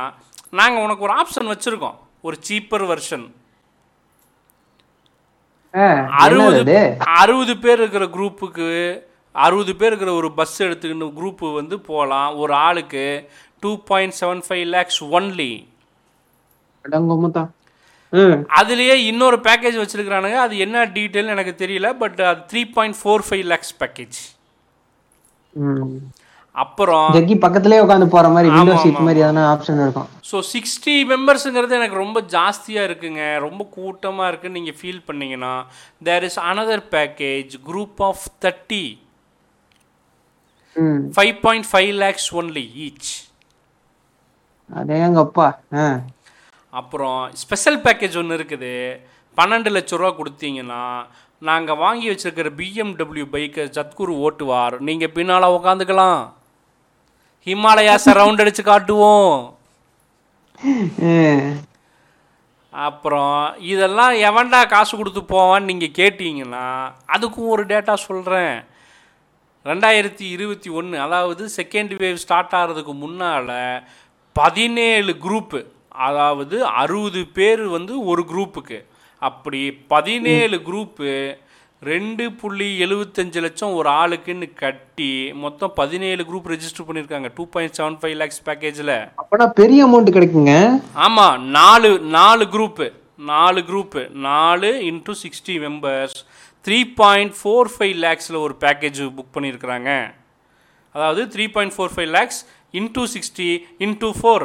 நாங்கள் உனக்கு ஒரு ஆப்ஷன் வச்சுருக்கோம். ஒரு சீப்பர் வெர்ஷன் அறுபது? அறுபது பேர் இருக்கிற குரூப்புக்கு அறுபது பேர் இருக்கிற ஒரு பஸ் எடுத்துக்கிட்டு குரூப்பு வந்து போகலாம் ஒரு ஆளுக்கு two point seven five lakhs only அதுலேயே இன்னொரு பேக்கேஜ் வச்சிருக்கிறானுங்க. அது என்ன டீட்டெயில் எனக்கு தெரியல பட் அது three point four five lakhs package. அப்புறம் ஜக்கி பக்கத்துலயே உட்காந்து போற மாதிரி விண்டோ சீட். மாதிரி எதனா ஆப்ஷன் இருக்கும். ஸோ சிக்ஸ்டி மெம்பர்ஸுங்கிறது எனக்கு ரொம்ப ஜாஸ்தியாக இருக்குங்க. ரொம்ப கூட்டமாக இருக்குன்னு நீங்கள் ஃபீல் பண்ணீங்கன்னா there is another package group of thirty five point five lakhs only each அதேங்கப்பா அப்புறம் ஸ்பெஷல் பேக்கேஜ் ஒன்று இருக்குது. பன்னெண்டு லட்ச ரூபா கொடுத்தீங்கன்னா நாங்கள் வாங்கி வச்சிருக்கிற பிஎம்டபிள்யூ பைக்கை சத்குரு ஓட்டுவார். நீங்கள் பின்னால் உட்காந்துக்கலாம் ஹிமாலயாஸை ரவுண்ட் அடித்து காட்டுவோம். அப்புறம் இதெல்லாம் எவன்டா காசு கொடுத்து போவான்னு நீங்கள் கேட்டீங்கன்னா அதுக்கும் ஒரு டேட்டா சொல்கிறேன் ரெண்டாயிரத்தி இருபத்தி ஒன்று அதாவது செகண்ட் வேவ் ஸ்டார்ட் ஆகிறதுக்கு முன்னால் பதினேழு குரூப்பு அதாவது அறுபது பேர் வந்து ஒரு குரூப்புக்கு அப்படி பதினேழு குரூப்பு ரெண்டு புள்ளி எழுபத்தஞ்சு லட்சம் ஒரு ஆளுக்குன்னு கட்டி மொத்தம் பதினேழு குரூப் ரெஜிஸ்டர் பண்ணியிருக்காங்க two point seven five lakhs பேக்கேஜில் அப்பனா பெரிய அமௌண்ட் கிடைக்குங்க? ஆமாம் நாலு நாலு குரூப்பு நாலு குரூப்பு நாலு into sixty members three point four five லேக்ஸில் ஒரு பேக்கேஜ் புக் பண்ணியிருக்கிறாங்க அதாவது three point four five lakhs into sixty into four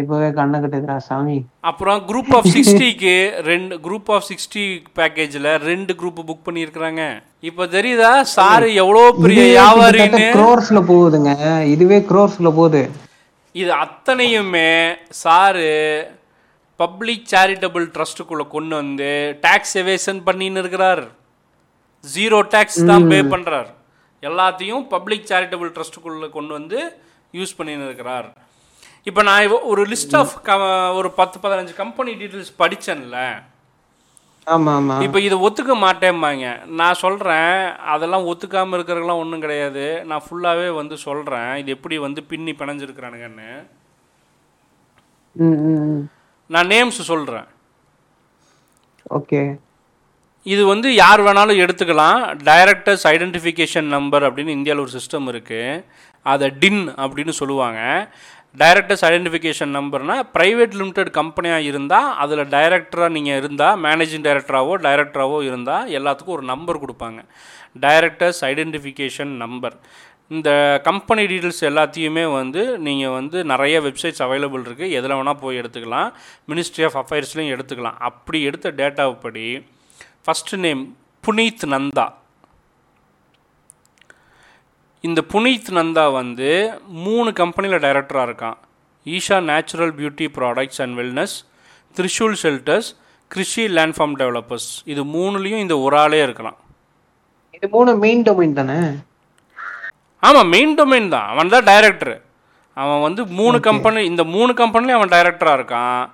இப்பவே கண்ணை கட்டுதுடா சாமி. அப்புறம் குரூப் ஆஃப் சிக்ஸ்டிக்கு ரெண்டு குரூப் ஆஃப் சிக்ஸ்டி பேக்கேஜில் ரெண்டு குரூப் புக் பண்ணியிருக்கிறாங்க. இப்போ தெரியுதா சாரு எவ்வளோ பெரிய வியாபாரின்னு? க்ரோர்ஸ்ல போகுதுங்க. இதுவே க்ரோர்ஸ்ல போகுது. இது அத்தனையுமே சாரு பப்ளிக் சேரிட்டபிள் ட்ரஸ்ட்டுக்குள்ளே கொண்டு வந்து டேக்ஸ் எவேஷன் பண்ணின்னு இருக்கிறார். ஜீரோ டேக்ஸ் தான் பே பண்ணுறார் எல்லாத்தையும் பப்ளிக் சேரிட்டபிள் ட்ரஸ்ட்டுக்குள்ளே கொண்டு வந்து யூஸ் பண்ணின்னு இருக்கிறார் இப்போ நான் ஒரு லிஸ்ட் ஆஃப் க ஒரு பத்து பதினஞ்சு கம்பெனி டீட்டெயில்ஸ் படித்தேன்ல இப்போ இதை ஒத்துக்க மாட்டேம்பாங்க. நான் சொல்கிறேன் அதெல்லாம் ஒத்துக்காமல் இருக்கிறதெல்லாம் ஒன்றும் கிடையாது. நான் ஃபுல்லாகவே வந்து சொல்கிறேன் இது எப்படி வந்து பின்னி பிணைஞ்சிருக்கிறானுங்கன்னு. நான் நேம்ஸ் சொல்கிறேன் ஓகே. இது வந்து யார் வேணாலும் எடுத்துக்கலாம். டைரக்டர்ஸ் ஐடென்டிஃபிகேஷன் நம்பர் அப்படின்னு இந்தியாவில் ஒரு சிஸ்டம் இருக்குது அதை டின் அப்படின்னு சொல்லுவாங்க. டைரக்டர்ஸ் ஐடென்டிஃபிகேஷன் நம்பர்னால் ப்ரைவேட் லிமிடெட் கம்பெனியாக இருந்தால் அதில் டைரக்டராக நீங்கள் இருந்தால் மேனேஜிங் டைரக்டராகவோ டைரக்டராகவோ இருந்தால் எல்லாத்துக்கும் ஒரு நம்பர் கொடுப்பாங்க. டைரக்டர்ஸ் ஐடென்டிஃபிகேஷன் நம்பர் இந்த கம்பெனி டீட்டெயில்ஸ் எல்லாத்தையுமே வந்து நீங்கள் வந்து நிறைய வெப்சைட்ஸ் அவைலபிள் இருக்குது எதில் வேணால் போய் எடுத்துக்கலாம். மினிஸ்ட்ரி ஆஃப் அஃபேர்ஸ்லையும் எடுத்துக்கலாம். அப்படி எடுத்த டேட்டாவுப்படி ஃபஸ்ட்டு நேம் புனீத் நந்தா இந்த புனீத் நந்தா வந்து மூணு கம்பெனியில் டைரக்டராக இருக்கான். Isha natural beauty products and wellness Trishul shelters Krishi land farm developers இது மூணுலேயும் இந்த ஒரு ஆளே இருக்கலாம். இது மூணு மெயின் டொமைன் தானே? ஆமாம் மெயின் டொமைன் தான். அவன் தான் டைரக்டர் அவன் வந்து மூணு கம்பெனி இந்த மூணு கம்பெனிலையும் அவன் டைரக்டராக இருக்கான்.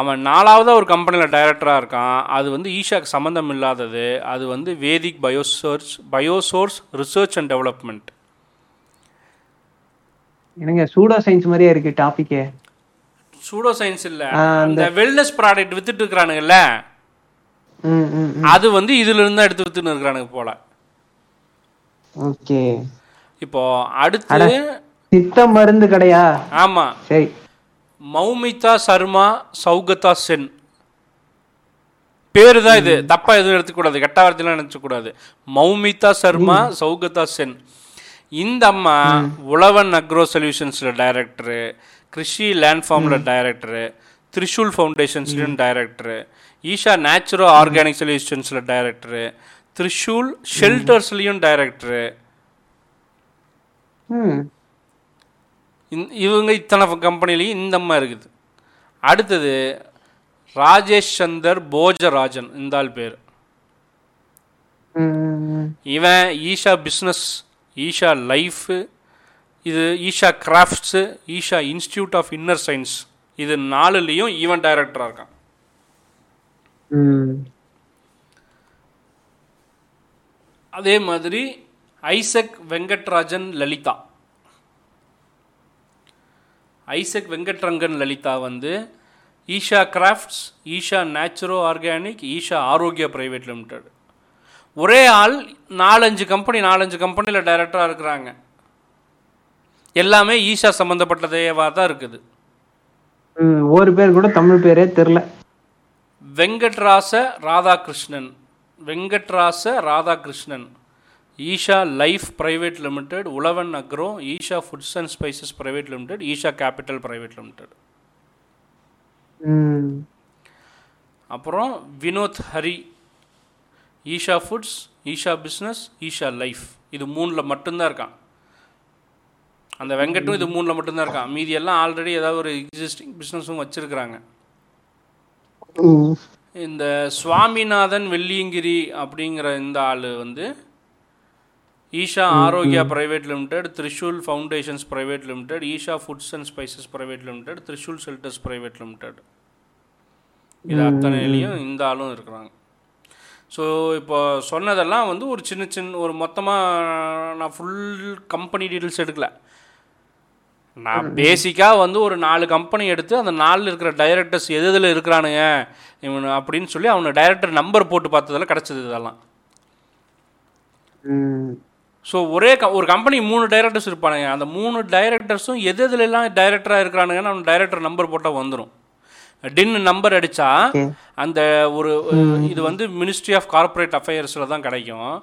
அவன் நாலாவதாக ஒரு கம்பெனியில் டைரக்டராக இருக்கான். அது வந்து ஈஷாக்கு சம்மந்தம் இல்லாதது. அது வந்து Vedic biosource biosource research and development எனக்கு சூடோ சயின்ஸ் மாதிரியே இருக்கு டாபிக்கே சூடோ சயின்ஸ் இல்லை. அந்த வெல்னஸ் ப்ராடக்ட் வித்துட்டு இருக்கிறானுங்கல்ல. அது வந்து இதுல இருந்து எடுத்து வித்துன்னு இருக்கிறானுங்க போல. ஓகே. இப்போ அடுத்து சித்த மருந்து கடையா? ஆமா. சரி. மௌமிதா சர்மா சௌகதா சென். பேரு தான் இது தப்பா எதுவும் எடுத்துக்கூடாது. கெட்ட வார்த்தையெல்லாம் நினைச்சக்கூடாது. மௌமிதா சர்மா சௌகதா சென். இந்த அம்மா உழவன் அக்ரோ சொல்யூஷன்ஸில் டைரக்டரு கிருஷி லேண்ட் ஃபார்மில் டைரக்டரு த்ரிஷூல் ஃபவுண்டேஷன்ஸ்லையும் டைரக்டரு ஈஷா நேச்சுரோ ஆர்கானிக் சொல்யூஷன்ஸில் டைரக்டரு த்ரிஷூல் ஷெல்டர்ஸ்லேயும் டைரக்டரு. இவங்க இத்தனை கம்பெனிலையும் இந்த அம்மா இருக்குது. அடுத்தது ராஜேஷ் சந்தர் போஜராஜன் இந்த ஆள் பேர். இவன் ஈஷா பிஸ்னஸ் ஈஷா லைஃப் இது Isha crafts Isha institute of inner science இது நாலுலேயும் இவன் டைரக்டராக இருக்கான். அதே மாதிரி ஐசக் வெங்கட்ராஜன் லலிதா. ஐசக் வெங்கட்ரங்கன் லலிதா வந்து Isha crafts Isha naturo organic Isha Arogya private limited. ஒரே ஆள் நாலஞ்சு கம்பெனி நாலஞ்சு கம்பெனியில் டைரக்டராக இருக்கிறாங்க. எல்லாமே ஈஷா சம்மந்தப்பட்டதேவா தான் இருக்குது. ஒரு பேர் கூட தமிழ் பேரே தெரில. Venkatraja Radhakrishnan. Venkatraja Radhakrishnan. Isha life private limited Uzhavan agro Isha foods and spices private limited Isha capital private limited. அப்புறம் Vinod Hari Isha foods Isha business Isha life. இது மூணில் மட்டும்தான் இருக்கான். அந்த வெங்கட்டும் இது மூணில் மட்டும்தான் இருக்கான். மீதி எல்லாம் ஆல்ரெடி ஏதாவது ஒரு எக்ஸிஸ்டிங் பிஸ்னஸும் வச்சுருக்குறாங்க. இந்த சுவாமிநாதன் வெள்ளியங்கிரி அப்படிங்கிற இந்த ஆள் வந்து Isha Arogya private limited Trishul foundations private limited Isha foods and spices private limited Trishul shelters private limited இது அத்தனையிலையும் இந்த ஆளும் இருக்கிறாங்க. ஸோ இப்போ சொன்னதெல்லாம் வந்து ஒரு சின்ன சின்ன ஒரு மொத்தமாக நான் ஃபுல் கம்பெனி டீட்டெயில்ஸ் எடுக்கல. நான் பேசிக்காக வந்து ஒரு நாலு கம்பெனி எடுத்து அந்த நாலில் இருக்கிற டைரக்டர்ஸ் எது எதில் இருக்கிறானுங்க இவனு அப்படின்னு சொல்லி அவனை டைரக்டர் நம்பர் போட்டு பார்த்ததில் கிடச்சது இதெல்லாம். ஸோ ஒரே க ஒரு கம்பெனி மூணு டைரக்டர்ஸ் இருப்பானுங்க. அந்த மூணு டைரக்டர்ஸும் எது எதுலலாம் டைரக்டராக இருக்கிறானுங்கன்னு அவன் டைரக்டர் நம்பர் போட்டால் வந்துடும் டின் நம்பர் அடித்தா அந்த ஒரு இது வந்து மினிஸ்ட்ரி ஆஃப் கார்ப்பரேட் அஃபேர்ஸில் தான் கிடைக்கும்.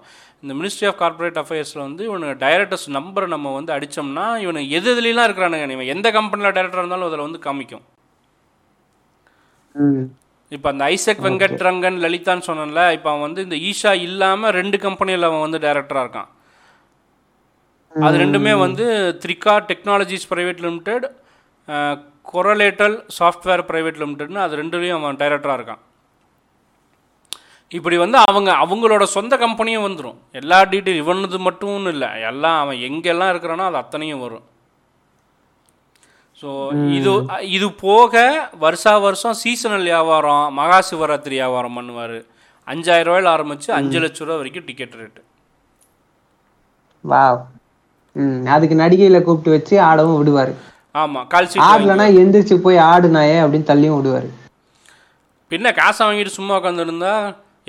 இந்த மினிஸ்ட்ரி ஆஃப் கார்ப்பரேட் அஃபேர்ஸில் வந்து இவனுக்கு டைரக்டர்ஸ் நம்பரை நம்ம வந்து அடித்தோம்னா இவனு எது எதுலாம் இருக்கிறானுங்க இவன் எந்த கம்பெனியில் டைரக்டர் இருந்தாலும் அதில் வந்து காமிக்கும். இப்போ அந்த ஐசக் வெங்கட் ரங்கன் லலிதான்னு சொன்னேன்ல இப்போ அவன் வந்து இந்த ஈஷா இல்லாமல் ரெண்டு கம்பெனியில் அவன் வந்து டைரக்டராக இருக்கான். அது ரெண்டுமே வந்து Trika technologies private limited கொரலேட்டல் software private லிமிடெட்னு அது ரெண்டுலேயும் அவன் டைரக்டராக இருக்கான். இப்படி வந்து அவங்க அவங்களோட சொந்த கம்பெனியும் வந்துடும் எல்லா டீட்டெயில் இவனது மட்டும் இல்லை. எல்லாம் அவன் எங்கெல்லாம் இருக்கிறானோ அது அத்தனையும் வரும். ஸோ இது இது போக வருஷா வருஷம் சீசனல் வியாபாரம் மகா சிவராத்திரி வியாபாரம் பண்ணுவார். அஞ்சாயிரம் ரூபாயில ஆரம்பித்து அஞ்சு லட்ச ரூபா வரைக்கும் டிக்கெட் ரேட்டு அதுக்கு நடிகையில கூப்பிட்டு வச்சு ஆடவும் விடுவாரு. ஆமாம் கால் சீட் ஆடலனா எந்திரிச்சு போய் ஆடுனாயே அப்படின்னு தள்ளியும் விடுவாரு. பின்ன காசை வாங்கிட்டு சும்மா உட்காந்துருந்தா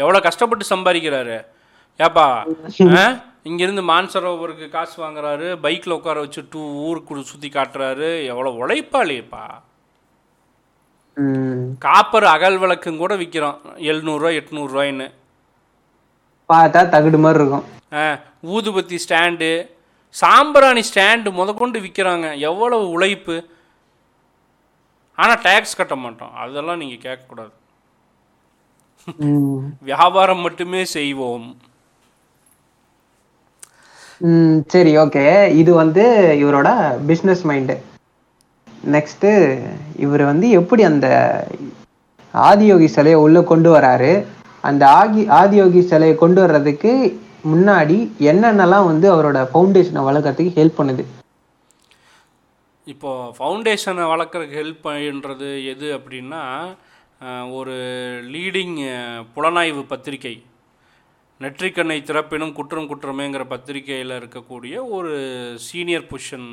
எவ்வளோ கஷ்டப்பட்டு சம்பாதிக்கிறாரு? ஏப்பா? இங்கிருந்து மான்சரோவருக்கு காசு வாங்குறாரு பைக்கில் உட்கார வச்சு டூ ஊருக்கு சுற்றி காட்டுறாரு. எவ்வளோ உழைப்பாளியப்பா. காப்பர் அகல் விளக்கும் கூட விற்கிறோம் எழுநூறுவா எட்நூறுரூவாயின்னு பார்த்தா தகுடு மாதிரி இருக்கும். ஊதுபத்தி ஸ்டாண்டு சாம்பிராணி ஸ்டாண்டு முதற்கொண்டு விற்கிறாங்க. எவ்வளவு உழைப்பு? ஆனால் டேக்ஸ் கட்ட மாட்டோம். அதெல்லாம் நீங்கள் கேட்கக்கூடாது. வியாபாரம் மட்டுமே செய்வோம். சரி ஓகே. இது வந்து இவரோட பிஸ்னஸ் மைண்டு நெக்ஸ்ட்டு இவர் வந்து எப்படி அந்த ஆதியோகி சிலையை உள்ள கொண்டு வராரு? அந்த ஆகி ஆதியோகி சிலையை கொண்டு வர்றதுக்கு முன்னாடி என்னென்னலாம் வந்து அவரோட ஃபவுண்டேஷனை வளர்க்கறதுக்கு ஹெல்ப் பண்ணுது? இப்போ ஃபவுண்டேஷனை வளர்க்குறதுக்கு ஹெல்ப் பண்ணுறது எது அப்படின்னா ஒரு லீடிங் புலனாய்வு பத்திரிகை. நெற்றிக்கண்ணை திறப்பினும் குற்றம் குற்றமேங்கிற பத்திரிகையில் இருக்கக்கூடிய ஒரு senior position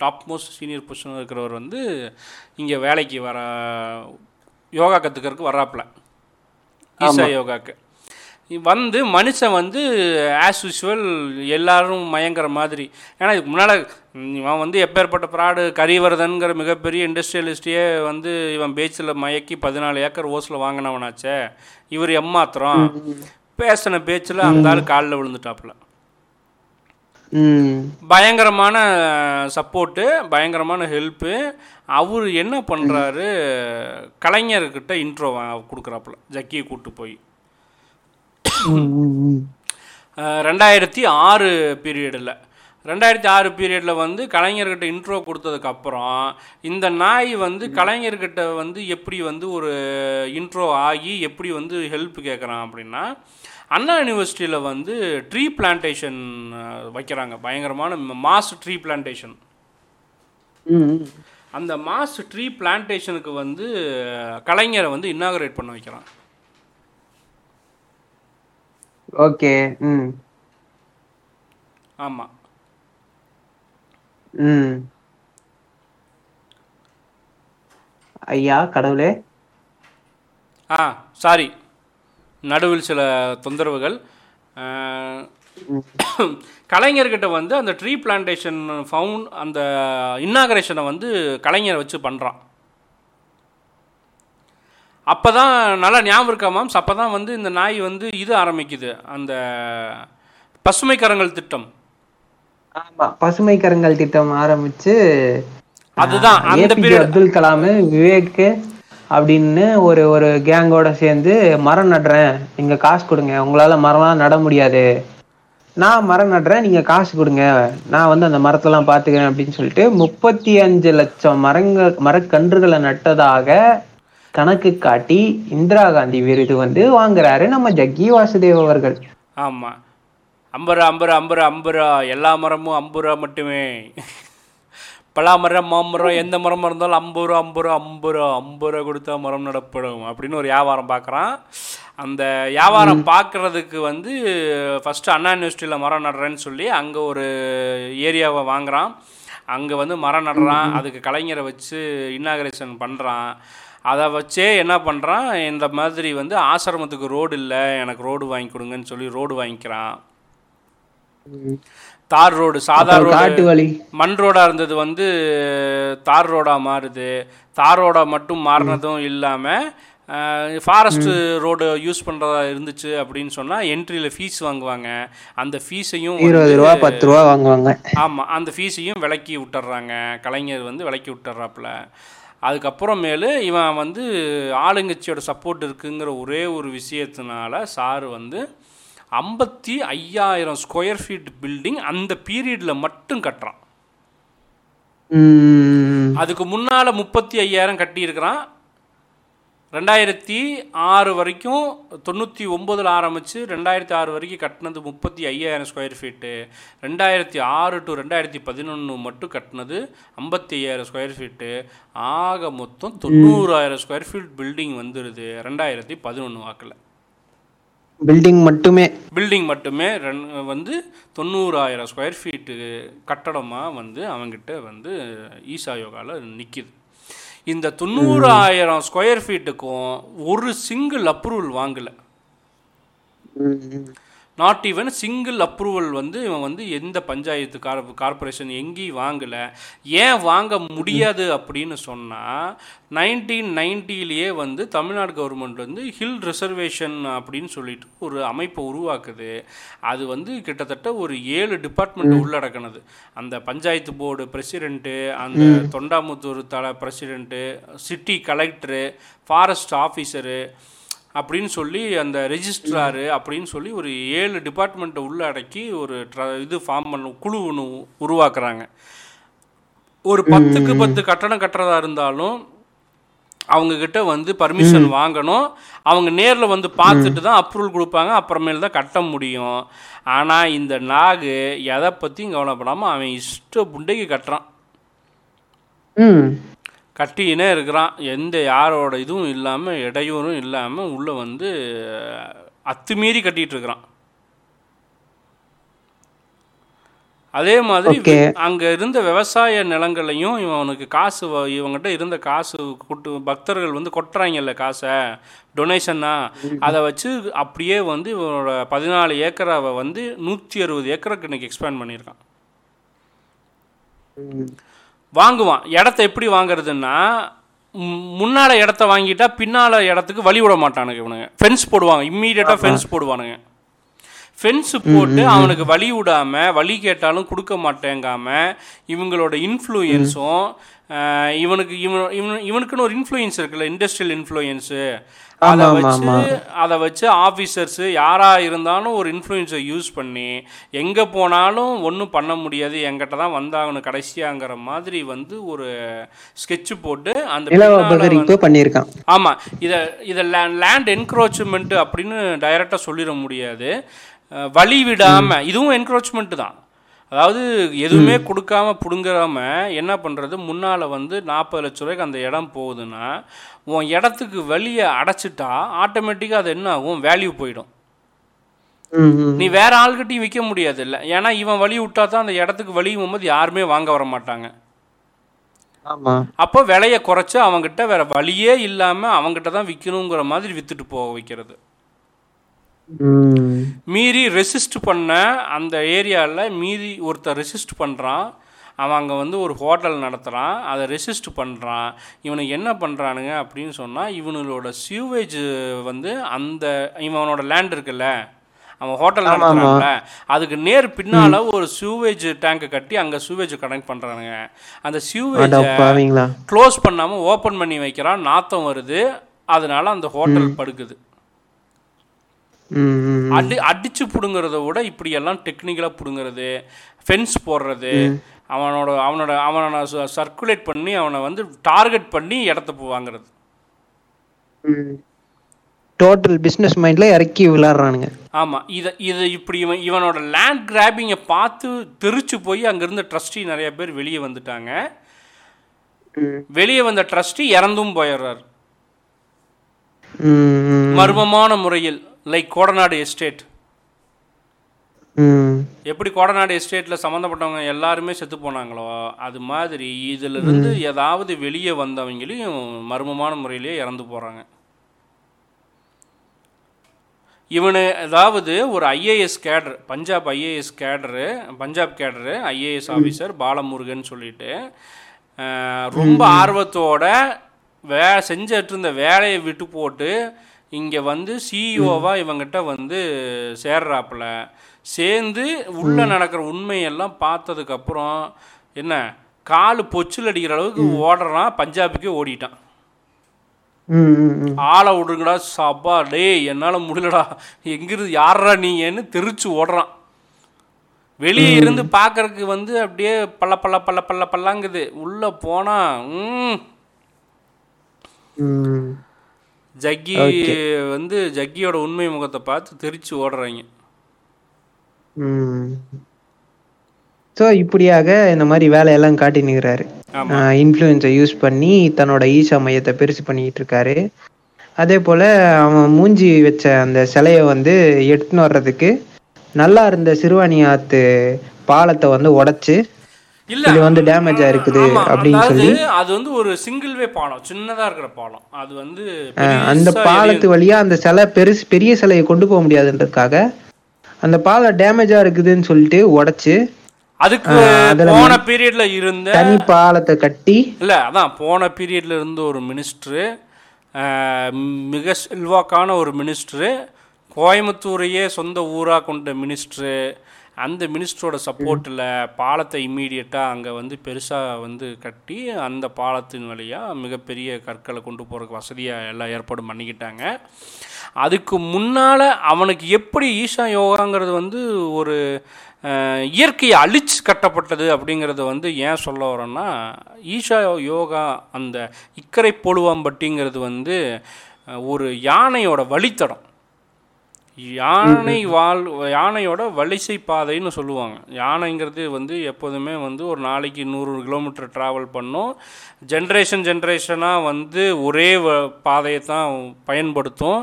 top most senior position இருக்கிறவர் வந்து இங்கே வேலைக்கு வர யோகா கற்றுக்கிறதுக்கு வர்றாப்புல. ஈசா யோகாக்கு. வந்து மனுஷன் வந்து ஆஸ் யூஷுவல் எல்லாரும் மயங்கிற மாதிரி. ஏன்னா இதுக்கு முன்னால் இவன் வந்து எப்பேற்பட்ட ப்ராடு கரிவர்தன்கிற மிகப்பெரிய இண்டஸ்ட்ரியலிஸ்டையே வந்து இவன் பேச்சில் மயக்கி பதினாலு ஏக்கர் ஓஸில் வாங்கினவனாச்சே இவர் எம்மாத்திரம் பேசின பேச்சில் அந்த ஆள் காலில் விழுந்துட்டாப்புல. பயங்கரமான சப்போர்ட்டு பயங்கரமான ஹெல்ப்பு அவர் என்ன பண்ணுறாரு கலைஞர்கிட்ட இன்ட்ரோ கொடுக்குறாப்புல ஜக்கியை கூட்டு போய். ரெண்டாயிரத்தி ஆறு பீரியடில். ரெண்டாயிரத்தி ஆறு பீரியடில் வந்து கலைஞர்கிட்ட இன்ட்ரோ கொடுத்ததுக்கப்புறம் இந்த நாய் வந்து கலைஞர்கிட்ட வந்து எப்படி வந்து ஒரு இன்ட்ரோ ஆகி எப்படி வந்து ஹெல்ப் கேட்குறான் அப்படின்னா அண்ணா யூனிவர்சிட்டியில் வந்து ட்ரீ பிளான்டேஷன் வைக்கிறாங்க. பயங்கரமான மாஸ் ட்ரீ பிளான்டேஷன். அந்த மாஸ் ட்ரீ பிளான்டேஷனுக்கு வந்து கலைஞரை வந்து இன்னாகரேட் பண்ண வைக்கிறான். ஓகே ம். ஆமாம் ம். ஐயா கடவுளே. ஆ சாரி. நடுவில் சில தொந்தரவுகள். கலைஞர்கிட்ட வந்து அந்த ட்ரீ பிளான்டேஷன் ஃபவுண்ட் அந்த இன்னாகரேஷனை வந்து கலைஞரை வச்சு பண்ணுறான் அப்போ தான் நல்லா ஞாபகம் இருக்கா மாம்ஸ்? அப்போ தான் வந்து இந்த நாய் வந்து இது ஆரம்பிக்குது அந்த பசுமை கரங்கள் திட்டம். ஆமா பசுமை கரங்கள் திட்டம் ஆரம்பிச்சு அதுதான் அந்த அப்துல் கலாம் விவேக் அப்படின்னு ஒரு ஒரு கேங்கோட சேர்ந்து மரம் நடுறேன் நீங்க காசு கொடுங்க உங்களால மரம்லாம் நட முடியாது. நான் மரம் நடுறேன் நீங்க காசு கொடுங்க நான் வந்து அந்த மரத்தெல்லாம் பாத்துக்கிறேன் அப்படின்னு சொல்லிட்டு முப்பத்தி அஞ்சு லட்சம் மரங்க மரக்கன்றுகளை நட்டதாக கணக்கு காட்டி இந்திரா காந்தி விருது வந்து வாங்குறாரு நம்ம ஜக்கி வாசுதேவ் அவர்கள். ஆமாம் அம்பரா அம்பரா அம்பரா அம்பரா. எல்லா மரமும் அம்புரா மட்டுமே. பலா மரம் மாமரம் எந்த மரமாக இருந்தாலும் ஐம்பது ரூபா ஐம்பது ரூபா ஐம்பது ரூபா ஐம்பது ரூபா கொடுத்தா மரம் நடப்படும் அப்படின்னு ஒரு வியாபாரம் பார்க்குறான். அந்த வியாபாரம் பார்க்குறதுக்கு வந்து ஃபஸ்ட்டு அண்ணா யூனிவர்சிட்டியில் மரம் நடுறேன்னு சொல்லி அங்கே ஒரு ஏரியாவை வாங்குறான். அங்கே வந்து மரம் நடுறான். அதுக்கு கலைஞரை வச்சு இன்னாகரேஷன் பண்ணுறான் அதை வச்சே என்ன பண்ணுறான் இந்த மாதிரி வந்து ஆசிரமத்துக்கு ரோடு இல்லை எனக்கு ரோடு வாங்கி கொடுங்கன்னு சொல்லி ரோடு வாங்கிக்கிறான். தார் ரோடு சாதா ரோடு மண் ரோடாக இருந்தது வந்து தார் ரோடாக மாறுது. தார் ரோடா மட்டும் மாறினதும் இல்லாமல் ஃபாரஸ்ட் ரோடு யூஸ் பண்ணுறதா இருந்துச்சு அப்படின்னு சொன்னால் என்ட்ரியில் ஃபீஸ் வாங்குவாங்க. அந்த ஃபீஸையும் இருபது ரூபா பத்து ரூபா வாங்குவாங்க. ஆமாம் அந்த ஃபீஸையும் விலக்கி விட்டுறாங்க. கலைஞர் வந்து விலக்கி விட்டுறாப்புல. அதுக்கப்புறமேலு இவன் வந்து ஆளுங்கட்சியோட சப்போர்ட் இருக்குங்கிற ஒரே ஒரு விஷயத்தினால சார் வந்து ஐம்பத்தி ஐயாயிரம் ஸ்கொயர் ஃபீட் பில்டிங் அந்த பீரியடில் மட்டும் கட்டுறான். அதுக்கு முன்னால் முப்பத்தி ஐயாயிரம் கட்டியிருக்கிறான். ரெண்டாயிரத்தி ஆறு வரைக்கும் தொண்ணூற்றி ஒம்போதில் ஆரம்பித்து ரெண்டாயிரத்தி ஆறு வரைக்கும் கட்டினது முப்பத்தி ஐயாயிரம் ஸ்கொயர் ஃபீட்டு ரெண்டாயிரத்தி ஆறு டு ரெண்டாயிரத்தி பதினொன்று மட்டும் கட்டினது ஐம்பத்தி ஐயாயிரம் ஸ்கொயர் ஃபீட்டு ஆக மொத்தம் தொண்ணூறாயிரம் ஸ்கொயர் ஃபீட் பில்டிங் வந்துடுது ரெண்டாயிரத்தி பதினொன்று வாக்கில். பில்டிங் மட்டுமே. பில்டிங் மட்டுமே ரெண் வந்து தொண்ணூறாயிரம் ஸ்கொயர் ஃபீட்டு கட்டடமாக வந்து அவங்கிட்ட வந்து ஈசா யோகாவில் நிற்கிது இந்த தொண்ணூறாயிரம் ஸ்கொயர் ஃபீட்டுக்கும் ஒரு சிங்கிள் அப்ரூவல் வாங்கலை. நாட் ஈவன் சிங்கிள் அப்ரூவல் வந்து இவன் வந்து எந்த பஞ்சாயத்து கார் கார்பரேஷன் எங்கேயும் வாங்கலை. ஏன் வாங்க முடியாது அப்படின்னு சொன்னால் நைன்டீன் நைன்ட்டிலேயே வந்து தமிழ்நாடு கவர்மெண்ட் வந்து ஹில் ரிசர்வேஷன் அப்படின்னு சொல்லிட்டு ஒரு அமைப்பை உருவாக்குது. அது வந்து கிட்டத்தட்ட ஒரு ஏழு டிபார்ட்மெண்ட் உள்ளடக்கினது. அந்த பஞ்சாயத்து போர்டு பிரசிடெண்ட்டு அந்த தொண்டாமுத்தூர் தலை president city collector forest officer அப்படின்னு சொல்லி அந்த ரெஜிஸ்ட்ராரு அப்படின்னு சொல்லி ஒரு ஏழு டிபார்ட்மெண்ட்டை உள்ளடக்கி ஒரு ட்ர- இது ஃபார்ம் பண்ண குழு ஒன்று உருவாக்குறாங்க. ஒரு பத்துக்கு பத்து கட்டணம் கட்டுறதா இருந்தாலும் அவங்க கிட்ட வந்து பர்மிஷன் வாங்கணும். அவங்க நேரில் வந்து பார்த்துட்டு தான் அப்ரூவல் கொடுப்பாங்க. அப்புறமேல் தான் கட்ட முடியும். ஆனால் இந்த நாகு எதை பற்றியும் கவலைப்படாமல் அவன் இஷ்ட புண்டைக்கு கட்டுறான். கட்டினே இருக்கிறான். எந்த யாரோட இதுவும் இல்லாமல் இடையூறும் இல்லாமல் உள்ளே வந்து அத்துமீறி கட்டிட்டு இருக்கிறான். அதே மாதிரி. அங்கே இருந்த விவசாய நிலங்களையும் இவனுக்கு காசு இவங்கிட்ட இருந்த காசு கொட்டு பக்தர்கள் வந்து கொட்டுறாங்கல்ல காசை டொனேஷன்னா அதை வச்சு அப்படியே வந்து இவனோட பதினாலு ஏக்கராவை வந்து நூற்றி அறுபது ஏக்கருக்கு இன்னைக்கு எக்ஸ்பேண்ட் பண்ணியிருக்கான். வாங்குவான். இடத்த எப்படி வாங்குறதுன்னா முன்னால இடத்த வாங்கிட்டா பின்னால இடத்துக்கு வழி விட மாட்டானுங்க இவனுங்க. ஃபென்ஸ் போடுவாங்க. இம்மீடியட்டாக ஃபென்ஸ் போடுவானுங்க. ஃபென்ஸ் போட்டு அவனுக்கு வழி விடாம வழி கேட்டாலும் கொடுக்க மாட்டேங்காம இவங்களோட இன்ஃப்ளூயன்ஸும் இவனுக்கு இவன் இவன் இவனுக்குன்னு ஒரு இன்ஃப்ளூயன்ஸ் இருக்குல்ல இண்டஸ்ட்ரியல் இன்ஃப்ளூயன்ஸு அதை வச்சு அதை வச்சு ஆஃபீஸர்ஸு யாராக இருந்தாலும் ஒரு இன்ஃப்ளூயன்ஸை யூஸ் பண்ணி எங்கே போனாலும் ஒன்றும் பண்ண முடியாது என்கிட்ட தான் வந்தாகணும் கடைசியாங்கிற மாதிரி வந்து ஒரு ஸ்கெட்ச் போட்டு அந்த பண்ணியிருக்கான். ஆமாம் இதை இதை லேண்ட் என்க்ரோச்மெண்ட் அப்படின்னு டைரெக்டாக சொல்லிட முடியாது. வழி விடாமல் இதுவும் என்க்ரோச்மெண்ட் தான். அதாவது எதுவுமே கொடுக்காம பிடுங்காம என்ன பண்ணுறது முன்னால் வந்து நாற்பது லட்ச ரூபாய்க்கு அந்த இடம் போகுதுன்னா உன் இடத்துக்கு வழியை அடைச்சிட்டா ஆட்டோமேட்டிக்காக அது என்ன ஆகும்? வேல்யூ போயிடும். நீ வேற ஆள்கிட்டையும் விற்க முடியாது இல்லை ஏன்னா இவன் வழி விட்டா தான் அந்த இடத்துக்கு வழி போகும்போது யாருமே வாங்க வர மாட்டாங்க. அப்போ விலையை குறைச்சி அவங்ககிட்ட வேற வழியே இல்லாமல் அவங்ககிட்ட தான் விற்கணுங்கிற மாதிரி விற்றுட்டு போக வைக்கிறது. மீறி ரெசிஸ்ட் பண்ண அந்த ஏரியாவில் மீறி ஒருத்தர் ரெசிஸ்ட் பண்ணுறான் அவன் அங்கே வந்து ஒரு ஹோட்டல் நடத்துகிறான் அதை ரெசிஸ்ட் பண்ணுறான் இவனுக்கு என்ன பண்ணுறானுங்க அப்படின்னு சொன்னால் இவனுங்களோட சியூவேஜ் வந்து அந்த இவனோட லேண்ட் இருக்குல்ல அவன் ஹோட்டல் நடத்துறான்ல அதுக்கு நேர் பின்னால ஒரு சியூவேஜ் டேங்க் கட்டி அங்கே சியூவேஜ் கனெக்ட் பண்ணுறானுங்க அந்த சியூவேஜ் க்ளோஸ் பண்ணாமல் ஓப்பன் பண்ணி வைக்கிறான். நாத்தம் வருது. அதனால அந்த ஹோட்டல் படுக்குது. அடி அடிச்சு பிடுங்கிறத விட இப்படி எல்லாம் டெக்னிக்கலாக பிடுங்கிறது ஃபென்ஸ் போடுறது அவனோட அவனோட அவனை சர்க்குலேட் பண்ணி அவனை வந்து டார்கெட் பண்ணி இடத்த வாங்குறது. டோட்டல் பிஸ்னஸ் மைண்ட்ல இறக்கி விளையாடுறானுங்க ஆமாம் இதை இது இப்படி இவன் இவனோட லேண்ட் கிராபிங்கை பார்த்து தெரிச்சு போய் அங்கேருந்து ட்ரஸ்டி நிறைய பேர் வெளியே வந்துட்டாங்க. வெளியே வந்த ட்ரஸ்டி இறந்தும் போயிடுறாரு. மர்மமான முறையில். லைக் கோடநாடு எஸ்டேட் எப்படி கோடநாடு எஸ்டேட்டில் சம்மந்தப்பட்டவங்க எல்லாருமே செத்து போனாங்களோ அது மாதிரி இதிலிருந்து ஏதாவது வெளியே வந்தவங்களையும் மர்மமான முறையிலேயே இறந்து போகிறாங்க இவனு அதாவது ஒரு IAS cadre Punjab IAS cadre Punjab cadre IAS officer Balamurugan சொல்லிட்டு ரொம்ப ஆர்வத்தோட வே செஞ்சிட்டு இருந்த வேலையை விட்டு போட்டு இங்கே வந்து சிஇஓவா இவங்கிட்ட வந்து சேர்றாப்புல. சேர்ந்து உள்ளே நடக்கிற உண்மையெல்லாம் பார்த்ததுக்கப்புறம் என்ன காலு பொச்சில் அடிக்கிற அளவுக்கு ஓடுறான் பஞ்சாபுக்கே ஓடிட்டான். ஆளை விடுங்கடா சப்பா டேய் என்னால் முடியலடா எங்கிருந்து யாரா நீங்கன்னு தெரிச்சு ஓடுறான். வெளியே இருந்து பார்க்கறதுக்கு வந்து அப்படியே பல்ல பல்ல பல்ல பல்ல பல்லாங்குது உள்ளே போனா ம். ம். ஜக்கி வந்து ஜக்கியோட உண்மை முகத்தை பார்த்து தெரிச்சு ஓடுறாங்க. ஸோ இப்படியாக இந்த மாதிரி வேலையெல்லாம் காட்டினுக்கிறாரு ஆமா. இன்ஃப்ளூயன்ஸை யூஸ் பண்ணி தன்னோட ஈசா மையத்தை பெருசு பண்ணிக்கிட்டு இருக்காரு. அதே போல் அவன் மூஞ்சி வச்ச அந்த சிலையை வந்து எடுத்துன்னு வர்றதுக்கு நல்லா இருந்த சிறுவாணி ஆத்து பாலத்தை வந்து உடைச்சு இது வந்து டேமேஜ் ஆயிருக்குது அப்படின்னு சொல்லி. அது வந்து ஒரு சிங்கிள் வே பாலம் சின்னதா இருக்கிற பாலம். அது வந்து அந்த பாலத்து வழியா அந்த சிலை பெருசு பெரிய சிலையை கொண்டு போக முடியாதுன்றதுக்காக அந்த பாலம் டேமேஜா இருக்குதுன்னு சொல்லிட்டு உடைச்சு அதுக்கு போன பீரியட்ல இருந்த தனி பாலத்தை கட்டி இல்ல அதான் போன பீரியட்ல இருந்த ஒரு மினிஸ்டரு மிக செல்வாக்கான ஒரு மினிஸ்டரு கோயம்புத்தூரையே சொந்த ஊராக கொண்ட மினிஸ்டரு அந்த மினிஸ்டரோட சப்போர்ட்டில் பாலத்தை இம்மீடியட்டாக அங்கே வந்து பெருசாக வந்து கட்டி அந்த பாலத்தின் வழியாக மிகப்பெரிய கற்களை கொண்டு போகிறதுக்கு வசதியாக எல்லாம் ஏற்பாடு பண்ணிக்கிட்டாங்க. அதுக்கு முன்னால் அவனுக்கு எப்படி ஈஷா யோகாங்கிறது வந்து ஒரு இயற்கையை அழிச்சு கட்டப்பட்டது அப்படிங்கிறத வந்து ஏன் சொல்ல வரோன்னா ஈஷா யோகா அந்த இக்கரை பொழுவாம்பட்டிங்கிறது வந்து ஒரு யானையோட வழித்தடம். யானை வாழ் யானையோட வலிசை பாதைன்னு சொல்லுவாங்க. யானைங்கிறது வந்து எப்போதுமே வந்து ஒரு நாளைக்கு நூறு கிலோமீட்டர் ட்ராவல் பண்ணும். ஜென்ரேஷன் ஜென்ரேஷனாக வந்து ஒரே பாதையை தான் பயன்படுத்தும்.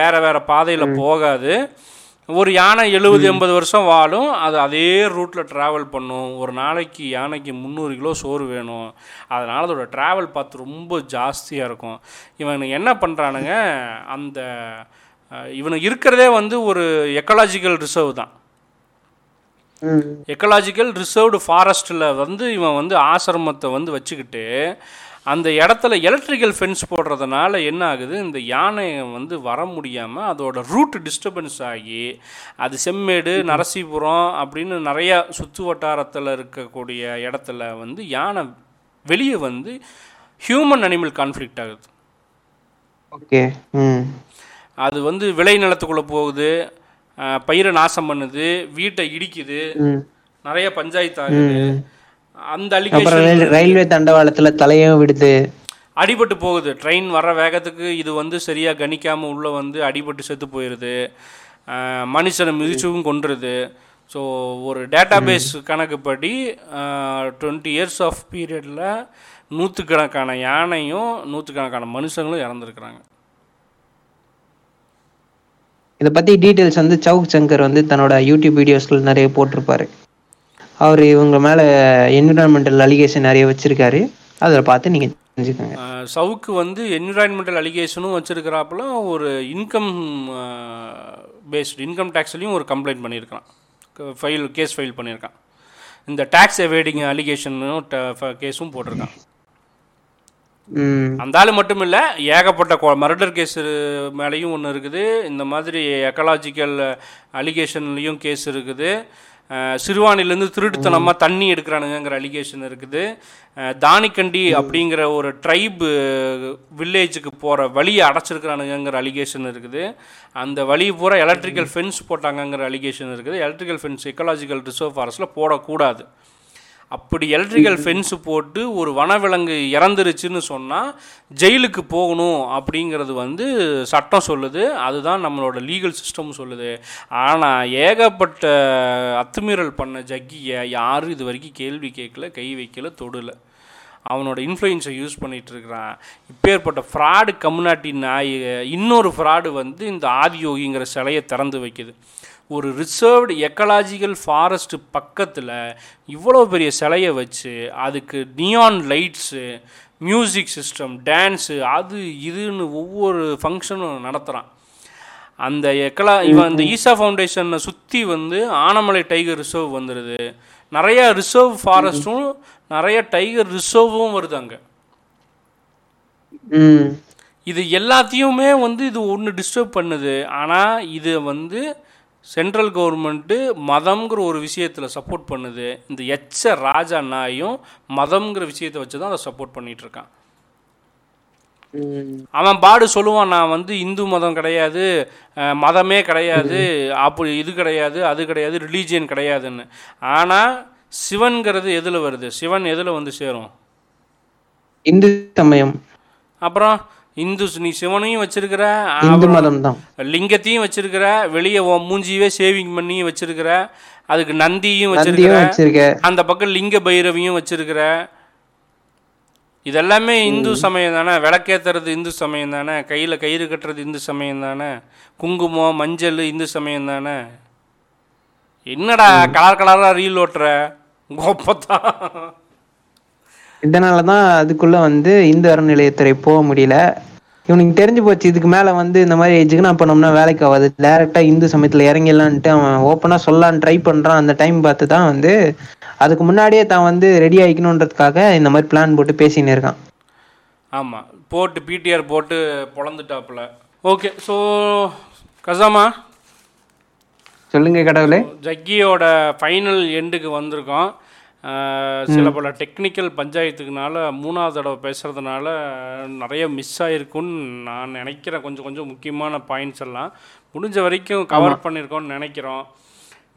வேற வேற பாதையில் போகாது. ஒரு யானை எழுபது எண்பது வருஷம் வாழும். அது அதே ரூட்டில் ட்ராவல் பண்ணும். ஒரு நாளைக்கு யானைக்கு முந்நூறு கிலோ சோறு வேணும். அதனால் அதோட ட்ராவல் பார்த்து ரொம்ப ஜாஸ்தியாக இருக்கும். இவனுக்கு என்ன பண்ணுறானுங்க அந்த இவனு இருக்கிறதே வந்து ஒரு எக்கலாஜிக்கல் ரிசர்வ் தான். எக்கலாஜிக்கல் ரிசர்வ்டு ஃபாரஸ்ட்டில் வந்து இவன் வந்து ஆசிரமத்தை வந்து வச்சுக்கிட்டு அந்த இடத்துல எலக்ட்ரிக்கல் ஃபென்ஸ் போடுறதுனால என்ன ஆகுது? இந்த யானை வந்து வர முடியாமல் அதோட ரூட் டிஸ்டர்பன்ஸ் ஆகி அது செம்மேடு நரசிபுரம் அப்படின்னு நிறையா சுற்று வட்டாரத்தில் இருக்கக்கூடிய இடத்துல வந்து யானை வெளியே வந்து ஹியூமன் அனிமல் கான்ஃப்ளிக்ட் ஆகுது ஓகே அது வந்து விளை நிலத்துக்குள்ளே போகுது பயிரை நாசம் பண்ணுது வீட்டை இடிக்குது நிறைய பஞ்சாயத்து ஆகுது. அந்த ரயில்வே தண்டவாளத்துல தலையும் விடுது. அடிபட்டு போகுது. ட்ரெயின் வர வேகத்துக்கு இது வந்து சரியாக கணிக்காமல் உள்ளே வந்து அடிபட்டு செத்து போயிடுது மனுஷனை மிதிச்சும் கொன்றுது. ஸோ ஒரு டேட்டாபேஸ் கணக்குப்படி டுவெண்ட்டி இயர்ஸ் ஆஃப் பீரியடில் நூற்றுக்கணக்கான யானையும் நூற்றுக்கணக்கான மனுஷங்களும் இறந்துருக்குறாங்க. இதை பற்றி டீட்டெயில்ஸ் வந்து சவுக் சங்கர் வந்து தன்னோட யூடியூப் வீடியோஸ்கள் நிறைய போட்டிருப்பாரு. அவர் இவங்க மேலே என்விரான்மெண்டல் அலிகேஷன் நிறைய வச்சுருக்காரு. அதில் பார்த்து நீங்கள் தெரிஞ்சுக்கோங்க. சவுக்கு வந்து என்விரான்மெண்டல் அலிகேஷனும் வச்சிருக்கிறாப்புல ஒரு இன்கம் பேஸ்டு இன்கம் டேக்ஸ்லையும் ஒரு கம்ப்ளைண்ட் பண்ணியிருக்கான் ஃபைல் கேஸ் ஃபைல் பண்ணியிருக்கான். இந்த டேக்ஸ் எவேடிங் அலிகேஷனும் கேஸும் போட்டிருக்கான். அந்த ஆள் மட்டும் இல்லை ஏகப்பட்ட மர்டர் கேஸ் மேலேயும் ஒன்று இருக்குது. இந்த மாதிரி எக்கலாஜிக்கல் அலிகேஷன்லேயும் கேஸ் இருக்குது. அஹ், சிறுவாணிலேருந்து திருட்டுத்தனமாக தண்ணி எடுக்கிறானுங்கிற அலிகேஷன் இருக்குது. தானிக்கண்டி அப்படிங்கிற ஒரு ட்ரைபு வில்லேஜுக்கு போகிற வழியை அடைச்சிருக்கிறானுங்கிற அலிகேஷன் இருக்குது. அந்த வழி பூரா எலக்ட்ரிக்கல் ஃபென்ஸ் போட்டாங்கங்கிற அலிகேஷன் இருக்குது. எலக்ட்ரிக்கல் ஃபென்ஸ் எக்கலாஜிக்கல் ரிசர்வ் ஃபாரஸ்ட்டில் போடக்கூடாது. அப்படி எலக்ட்ரிக்கல் ஃபென்ஸு போட்டு ஒரு வனவிலங்கு இறந்துருச்சுன்னு சொன்னால் ஜெயிலுக்கு போகணும் அப்படிங்கிறது வந்து சட்டம் சொல்லுது. அதுதான் நம்மளோட லீகல் சிஸ்டம் சொல்லுது. ஆனால் ஏகப்பட்ட அத்துமீறல் பண்ண ஜக்கியை யாரும் இது வரைக்கும் கேள்வி கேட்கல கை வைக்கல தொடலை. அவனோட இன்ஃப்ளூயன்ஸை யூஸ் பண்ணிகிட்டு இருக்கிறான். இப்பேற்பட்ட ஃப்ராடு கம்யூனாட்டி நாய் இன்னொரு ஃப்ராடு வந்து இந்த ஆதியோகிங்கிற சிலையை திறந்து வைக்குது. ஒரு ரிசர்வ்டு எக்கலாஜிக்கல் ஃபாரஸ்ட் பக்கத்தில் இவ்வளோ பெரிய சிலையை வச்சு அதுக்கு neon lights music system dance அது இதுன்னு ஒவ்வொரு ஃபங்க்ஷனும் நடத்துகிறான் அந்த எக்கலா இவன் இந்த ஈசா ஃபவுண்டேஷனை சுற்றி வந்து ஆனமலை டைகர் ரிசர்வ் வந்துடுது நிறைய ரிசர்வ் ஃபாரஸ்ட்டும் நிறைய டைகர் ரிசர்வும் வருது அங்கே. இது எல்லாத்தையுமே வந்து இது ஒன்று டிஸ்டர்ப் பண்ணுது. ஆனால் இது வந்து சென்ட்ரல் கவர்மெண்ட்டு மதம்ங்கிற ஒரு விஷயத்தில் சப்போர்ட் பண்ணுது. இந்த எச்ச ராஜா நாயும் மதம்ங்கிற விஷயத்தை வச்சு தான் அதை சப்போர்ட் பண்ணிட்டு இருக்கான் அவன் பாடு சொல்லுவான் நான் வந்து இந்து மதம் கிடையாது மதமே கிடையாது அப்படி இது கிடையாது அது கிடையாது ரிலீஜியன் கிடையாதுன்னு. ஆனால் சிவன்கிறது எதில் வருது? சிவன் எதில் வந்து சேரும்? இந்து சமயம். அப்புறம் இந்து நீ சிவனையும் வச்சிருக்கிற இந்து மதம் தான் லிங்கத்தையும் வச்சிருக்கிற வெளியே மூஞ்சியவே சேவிங் பண்ணியும் வச்சிருக்கிற அதுக்கு நந்தியும் வச்சிருக்கிற வச்சிருக்க. அந்த பக்கம் லிங்க பைரவியும் வச்சிருக்கிற. இதெல்லாமே இந்து சமயம் தானே விளக்கேத்துறது இந்து சமயம் தானே கையில் கயிறு கட்டுறது இந்து சமயம் தானே குங்குமம் மஞ்சள் இந்து சமயம் தானே என்னடா கலர் கலராக ரீல் ஓட்டுற கோப்பத்தான் இதனால தான் அதுக்குள்ள வந்து இந்து அறநிலையத்துறை போக முடியல. இவனுக்கு தெரிஞ்சு போச்சு இதுக்கு மேல வந்து இந்த மாதிரி ஜிகனா பண்ணோம்னா வேலைக்கு ஆகாது. டேரக்டா இந்து சமயத்துல இறங்கிடலான்ட்டு அவன் ஓப்பனா சொல்லலான்னு ட்ரை பண்றான். அந்த டைம் பார்த்து தான் வந்து அதுக்கு முன்னாடியே தான் வந்து ரெடி ஆயிக்கணுன்றதுக்காக இந்த மாதிரி பிளான் போட்டு பேசின்னு இருக்கான். ஆமாம் போட்டு பிடிஆர் போட்டு பொழந்துட்டாப்புல. Okay so கசாமா? சொல்லுங்க கடவுளே. ஜக்கியோட ஃபைனல் எண்டுக்கு வந்திருக்கோம் சில பல டெக்னிக்கல் பஞ்சாயத்துக்குனால மூணாவது தடவை பேசுகிறதுனால நிறைய மிஸ் ஆயிருக்குன்னு நான் நினைக்கிறேன். கொஞ்சம் கொஞ்சம் முக்கியமான பாயிண்ட்ஸ் எல்லாம் முடிஞ்ச வரைக்கும் கவர் பண்ணியிருக்கோம்னு நினைக்கிறோம்.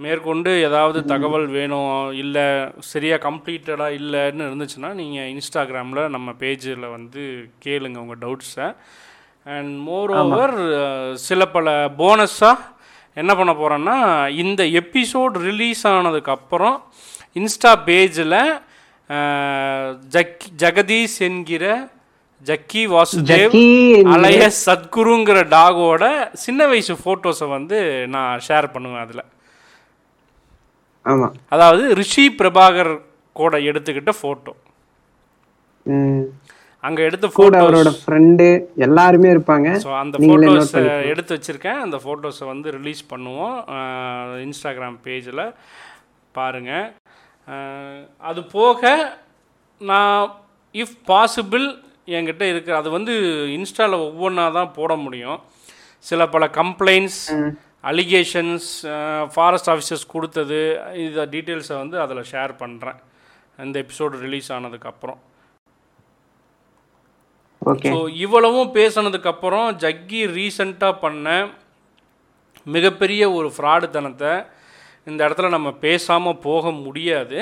மேற்கொண்டு ஏதாவது தகவல் வேணும் இல்லை சரியாக கம்ப்ளீட்டடாக இல்லைன்னு இருந்துச்சுன்னா நீங்கள் இன்ஸ்டாகிராமில் நம்ம பேஜில் வந்து கேளுங்க உங்கள் டவுட்ஸை அண்ட் மோர் ஓவர் சில பல போனஸாக என்ன பண்ண போகிறேன்னா இந்த எபிசோட் ரிலீஸ் ஆனதுக்கப்புறம் இன்ஸ்டா பேஜில் ஜக் ஜெகதீஷ் என்கிற ஜக்கி வாசுதேவ் ஜக்கி அலைய சத்குருங்கிற டாகோட சின்ன வயசு ஃபோட்டோஸை வந்து நான் ஷேர் பண்ணுவேன் அதில். ஆமா. அதாவது ரிஷி பிரபாகர் கூட எடுத்துக்கிட்ட ஃபோட்டோ. அங்கே எடுத்த ஃபோட்டோ அவரோட ஃப்ரெண்டு எல்லாருமே இருப்பாங்க. ஸோ அந்த ஃபோட்டோஸ். எடுத்து வச்சுருக்கேன். அந்த ஃபோட்டோஸை வந்து ரிலீஸ் பண்ணுவோம் இன்ஸ்டாகிராம் பேஜில் பாருங்கள் அது போக நான் இஃப் பாசிபிள் என்கிட்ட இருக்கு. அது வந்து இன்ஸ்டாவில் ஒவ்வொன்றா தான் போட முடியும். சில பல கம்ப்ளைண்ட்ஸ் அலிகேஷன்ஸ் ஃபாரஸ்ட் ஆஃபீஸர்ஸ் கொடுத்தது இந்த டீட்டெயில்ஸை வந்து அதில் ஷேர் பண்ணுறேன் இந்த எபிசோடு ரிலீஸ் ஆனதுக்கப்புறம் ஸோ இவ்வளவும் பேசினதுக்கப்புறம் ஜக்கி ரீசண்டாக பண்ண மிகப்பெரிய ஒரு ஃப்ராடுத்தனத்தை இந்த இடத்துல நம்ம பேசாமல் போக முடியாது.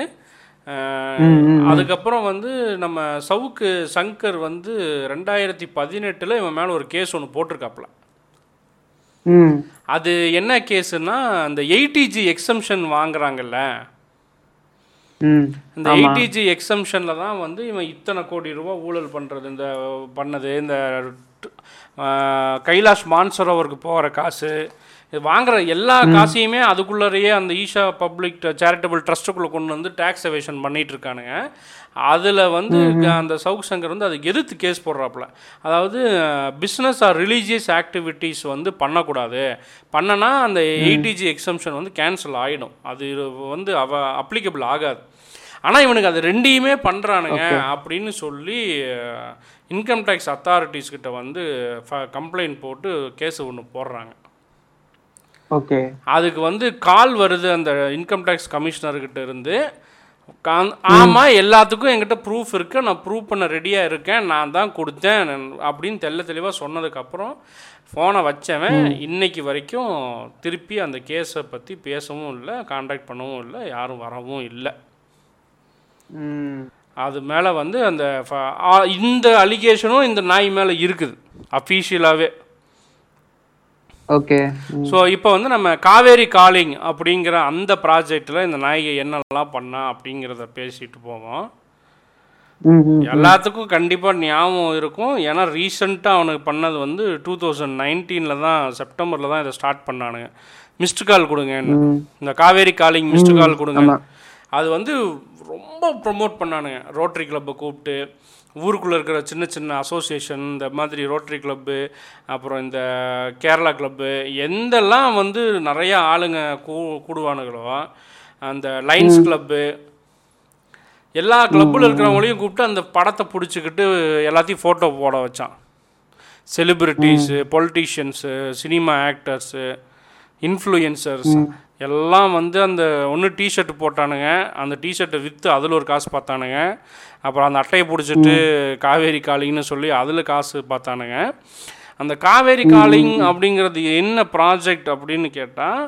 அதுக்கப்புறம் வந்து நம்ம சவுக்கு சங்கர் வந்து ரெண்டாயிரத்தி பதினெட்டில் இவன் மேலே ஒரு கேஸ் ஒன்று போட்டிருக்காப்புல. ம். அது என்ன கேஸுன்னா அந்த எயிட்டிஜி எக்ஸம்ஷன் வாங்குறாங்கல்ல. இந்த எயிட்டிஜி எக்ஸம்ஷனில் தான் வந்து இவன் இத்தனை கோடி ரூபா ஊழல் பண்ணுறது இந்த பண்ணது இந்த கைலாஷ் மான்சரோவருக்கு போகிற காசு வாங்குற எல்லா காசையுமே அதுக்குள்ளறையே அந்த ஈஷா பப்ளிக் சேரிட்டபிள் ட்ரஸ்ட்டுக்குள்ளே கொண்டு வந்து டேக்ஸ் எவேஷன் பண்ணிட்டு இருக்கானுங்க. அதில் வந்து அந்த சவுக் சங்கர் வந்து அதுக்கு எதிர்த்து கேஸ் போடுறாப்புல. அதாவது பிஸ்னஸ் ஆர் ரிலீஜியஸ் ஆக்டிவிட்டீஸ் வந்து பண்ணக்கூடாது. பண்ணனா அந்த எயிட்டிஜி எக்ஸம்ஷன் வந்து கேன்சல் ஆகிடும் அது வந்து அவ அப்ளிகபிள் ஆகாது. ஆனால் இவனுக்கு அது ரெண்டையுமே பண்ணுறானுங்க அப்படின்னு சொல்லி இன்கம் டேக்ஸ் அத்தாரிட்டிஸ் கிட்ட வந்து கம்ப்ளைண்ட் போட்டு கேஸ் ஒன்று போடுறாங்க. ஓகே. அதுக்கு வந்து கால் வருது அந்த இன்கம் டேக்ஸ் கமிஷனர்கிட்ட இருந்து. கா- ஆமா எல்லாத்துக்கும் என்கிட்ட ப்ரூஃப் இருக்கு. நான் ப்ரூவ் பண்ண ரெடியா இருக்கேன். நான் தான் கொடுத்தேன் அப்படின்னு தெள்ள தெளிவா சொன்னதுக்கு அப்புறம் ஃபோனை வச்சவன் இன்னைக்கு வரைக்கும் திருப்பி அந்த கேஸை பத்தி பேசவும் இல்லை காண்டாக்ட் பண்ணவும் இல்லை யாரும் வரவும் இல்லை. அது மேலே வந்து அந்த இந்த அலிகேஷனும் இந்த நாய் மேலே இருக்குது. அஃபீஷியலாகவே ஓகே ஸோ இப்போ வந்து நம்ம காவேரி காலிங் அப்படிங்கிற அந்த ப்ராஜெக்டில் இந்த நாய்கை என்னெல்லாம் பண்ணா அப்படிங்கிறத பேசிட்டு போவோம். ம் ம் எல்லாத்துக்கும் கண்டிப்பாக ஞாபகம் இருக்கும். ஏன்னா ரீசெண்டாக அவனுக்கு பண்ணது வந்து டூ தௌசண்ட் நைன்டீனில் தான் செப்டம்பரில் தான் இதை ஸ்டார்ட் பண்ணானுங்க. மிஸ்டு கால் கொடுங்க. இந்த காவேரி காலிங் மிஸ்டு கால் கொடுங்க. அது வந்து ரொம்ப ப்ரொமோட் பண்ணானுங்க. ரோட்டரி கிளப்பை கூப்பிட்டு ஊருக்குள்ளே இருக்கிற சின்ன சின்ன அசோசியேஷன் இந்த மாதிரி ரோட்டரி கிளப்பு அப்புறம் இந்த கேரளா கிளப்பு எந்தெல்லாம் வந்து நிறைய ஆளுங்க கூ கூடுவானுங்களோ அந்த லைன்ஸ் கிளப்பு எல்லா கிளப்பில் இருக்கிறவங்களையும் கூப்பிட்டு அந்த படத்தை பிடிச்சிக்கிட்டு எல்லாத்தையும் ஃபோட்டோ போட வச்சான். Celebrities politicians cinema actors influencers எல்லாம் வந்து அந்த ஒன்று டிஷர்ட் போட்டானுங்க. அந்த டிஷர்ட்டை விற்று அதில் ஒரு காசு பார்த்தானுங்க. அப்புறம் அந்த அட்டையை பிடிச்சிட்டு காவேரி காலிங்னு சொல்லி அதில் காசு பார்த்தானுங்க. அந்த காவேரி காலிங் அப்படிங்கிறது என்ன ப்ராஜெக்ட் அப்படின்னு கேட்டால்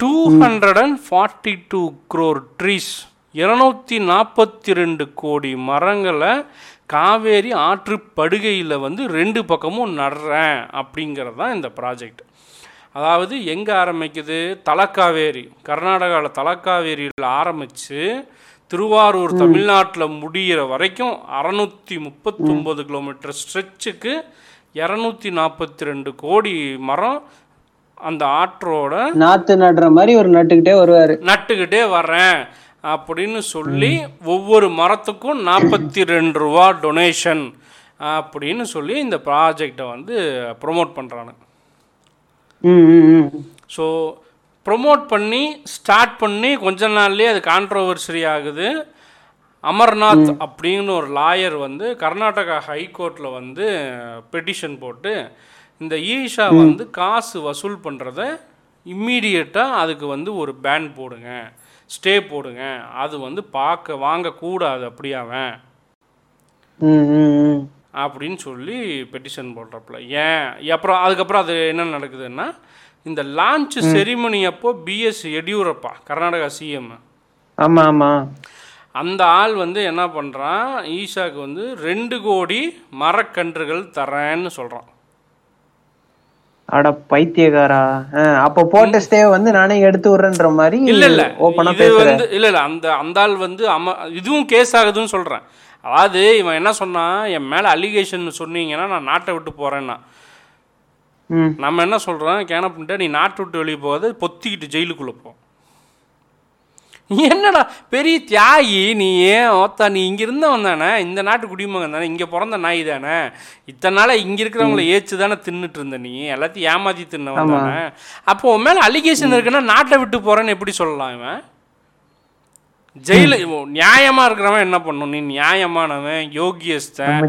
two hundred and forty two crore trees இருநூத்தி நாற்பத்தி ரெண்டு கோடி மரங்களை காவேரி ஆற்று படுகையில் வந்து ரெண்டு பக்கமும் நடுறேன் அப்படிங்கிறது தான் இந்த ப்ராஜெக்ட் அதாவது எங்கே ஆரம்பிக்குது? தலக்காவேரி கர்நாடகாவில் தலக்காவேரியில் ஆரம்பித்து திருவாரூர் தமிழ்நாட்டில் முடிகிற வரைக்கும் அறநூற்றி முப்பத்தொம்போது கிலோமீட்டர் ஸ்ட்ரெச்சுக்கு இரநூத்தி நாற்பத்தி ரெண்டு கோடி மரம் அந்த ஆற்றோட நாத்து நடுற மாதிரி ஒரு நட்டுக்கிட்டே வருவாரு. நட்டுக்கிட்டே வர்றேன் அப்படின்னு சொல்லி ஒவ்வொரு மரத்துக்கும் நாற்பத்தி ரெண்டு ரூபா டொனேஷன் அப்படின்னு சொல்லி இந்த ப்ராஜெக்டை வந்து ப்ரொமோட் பண்ணுறானு ஸோ ப்ரொமோட் பண்ணி ஸ்டார்ட் பண்ணி கொஞ்ச நாள்லயே அது கான்ட்ரவர்சரி ஆகுது. அமர்நாத் அப்படின்னு ஒரு லாயர் வந்து கர்நாடகா ஹைகோர்ட்டில் வந்து பெட்டிஷன் போட்டு இந்த ஈஷா வந்து காசு வசூல் பண்ணுறத இம்மீடியட்டாக அதுக்கு வந்து ஒரு பேன் போடுங்க. ஸ்டே போடுங்க. அது வந்து பார்க்க வாங்கக்கூடாது அப்படியாவன் அப்படின்னு சொல்லி பெட்டிஷன் போடுறப்பல. ஏன்? அப்புறம் அதுக்கப்புறம் அது என்ன நடக்குதுன்னா இந்த லான்ச் செரிமனி அப்போ பிஎஸ் எடியூரப்பா கர்நாடகா சிஎம் ஆமா ஆமா. அந்த ஆள் வந்து என்ன பண்ணுறான் ஈஷாக்கு வந்து ரெண்டு கோடி மரக்கன்றுகள் தரேன்னு சொல்கிறான் அட பைத்தியக்காரா. அப்ப போட்ட ஸ்டே வந்து நானே எடுத்து விடுறேன்ற மாதிரி இல்ல இல்ல. ஓப்பனா இது வந்து இல்ல இல்ல. அந்த அந்த ஆள் வந்து அம இதுவும் கேஸ் ஆகுதுன்னு சொல்றேன். அதாவது இவன் என்ன சொன்னான்? என் மேல அலிகேஷன் சொன்னீங்கன்னா நான் நாட்டை விட்டு போறேன்னா. நம்ம என்ன சொல்றோம்? கேனப்பின்ட்ட நீ நாட்டை விட்டு வெளியே போகாது பொத்திக்கிட்டு ஜெயிலுக்குள்ள போ. என்னடா பெரிய தியாகி நீ ஏன் ஓத்தா நீ இங்க இருந்தவன் தானே? இந்த நாட்டு குடிமகன் தானே? இங்க பிறந்த நாய் தானே? இத்தனை நாளா இங்க இருக்கிறவங்கள ஏச்சு தானே தின்னுட்டு இருந்த நீ? எல்லாத்தையும் ஏமாத்தி தின்னவன் தானே? அப்போ உன் மேல அலிகேஷன் இருக்குன்னா நாட்டை விட்டு போறேன்னு எப்படி சொல்லலாம் இவன்? ஜெயில நியாயமா இருக்கிறவன் என்ன பண்ணும்? நீ நியாயமானவன் யோகியஸ்தன் (laughs)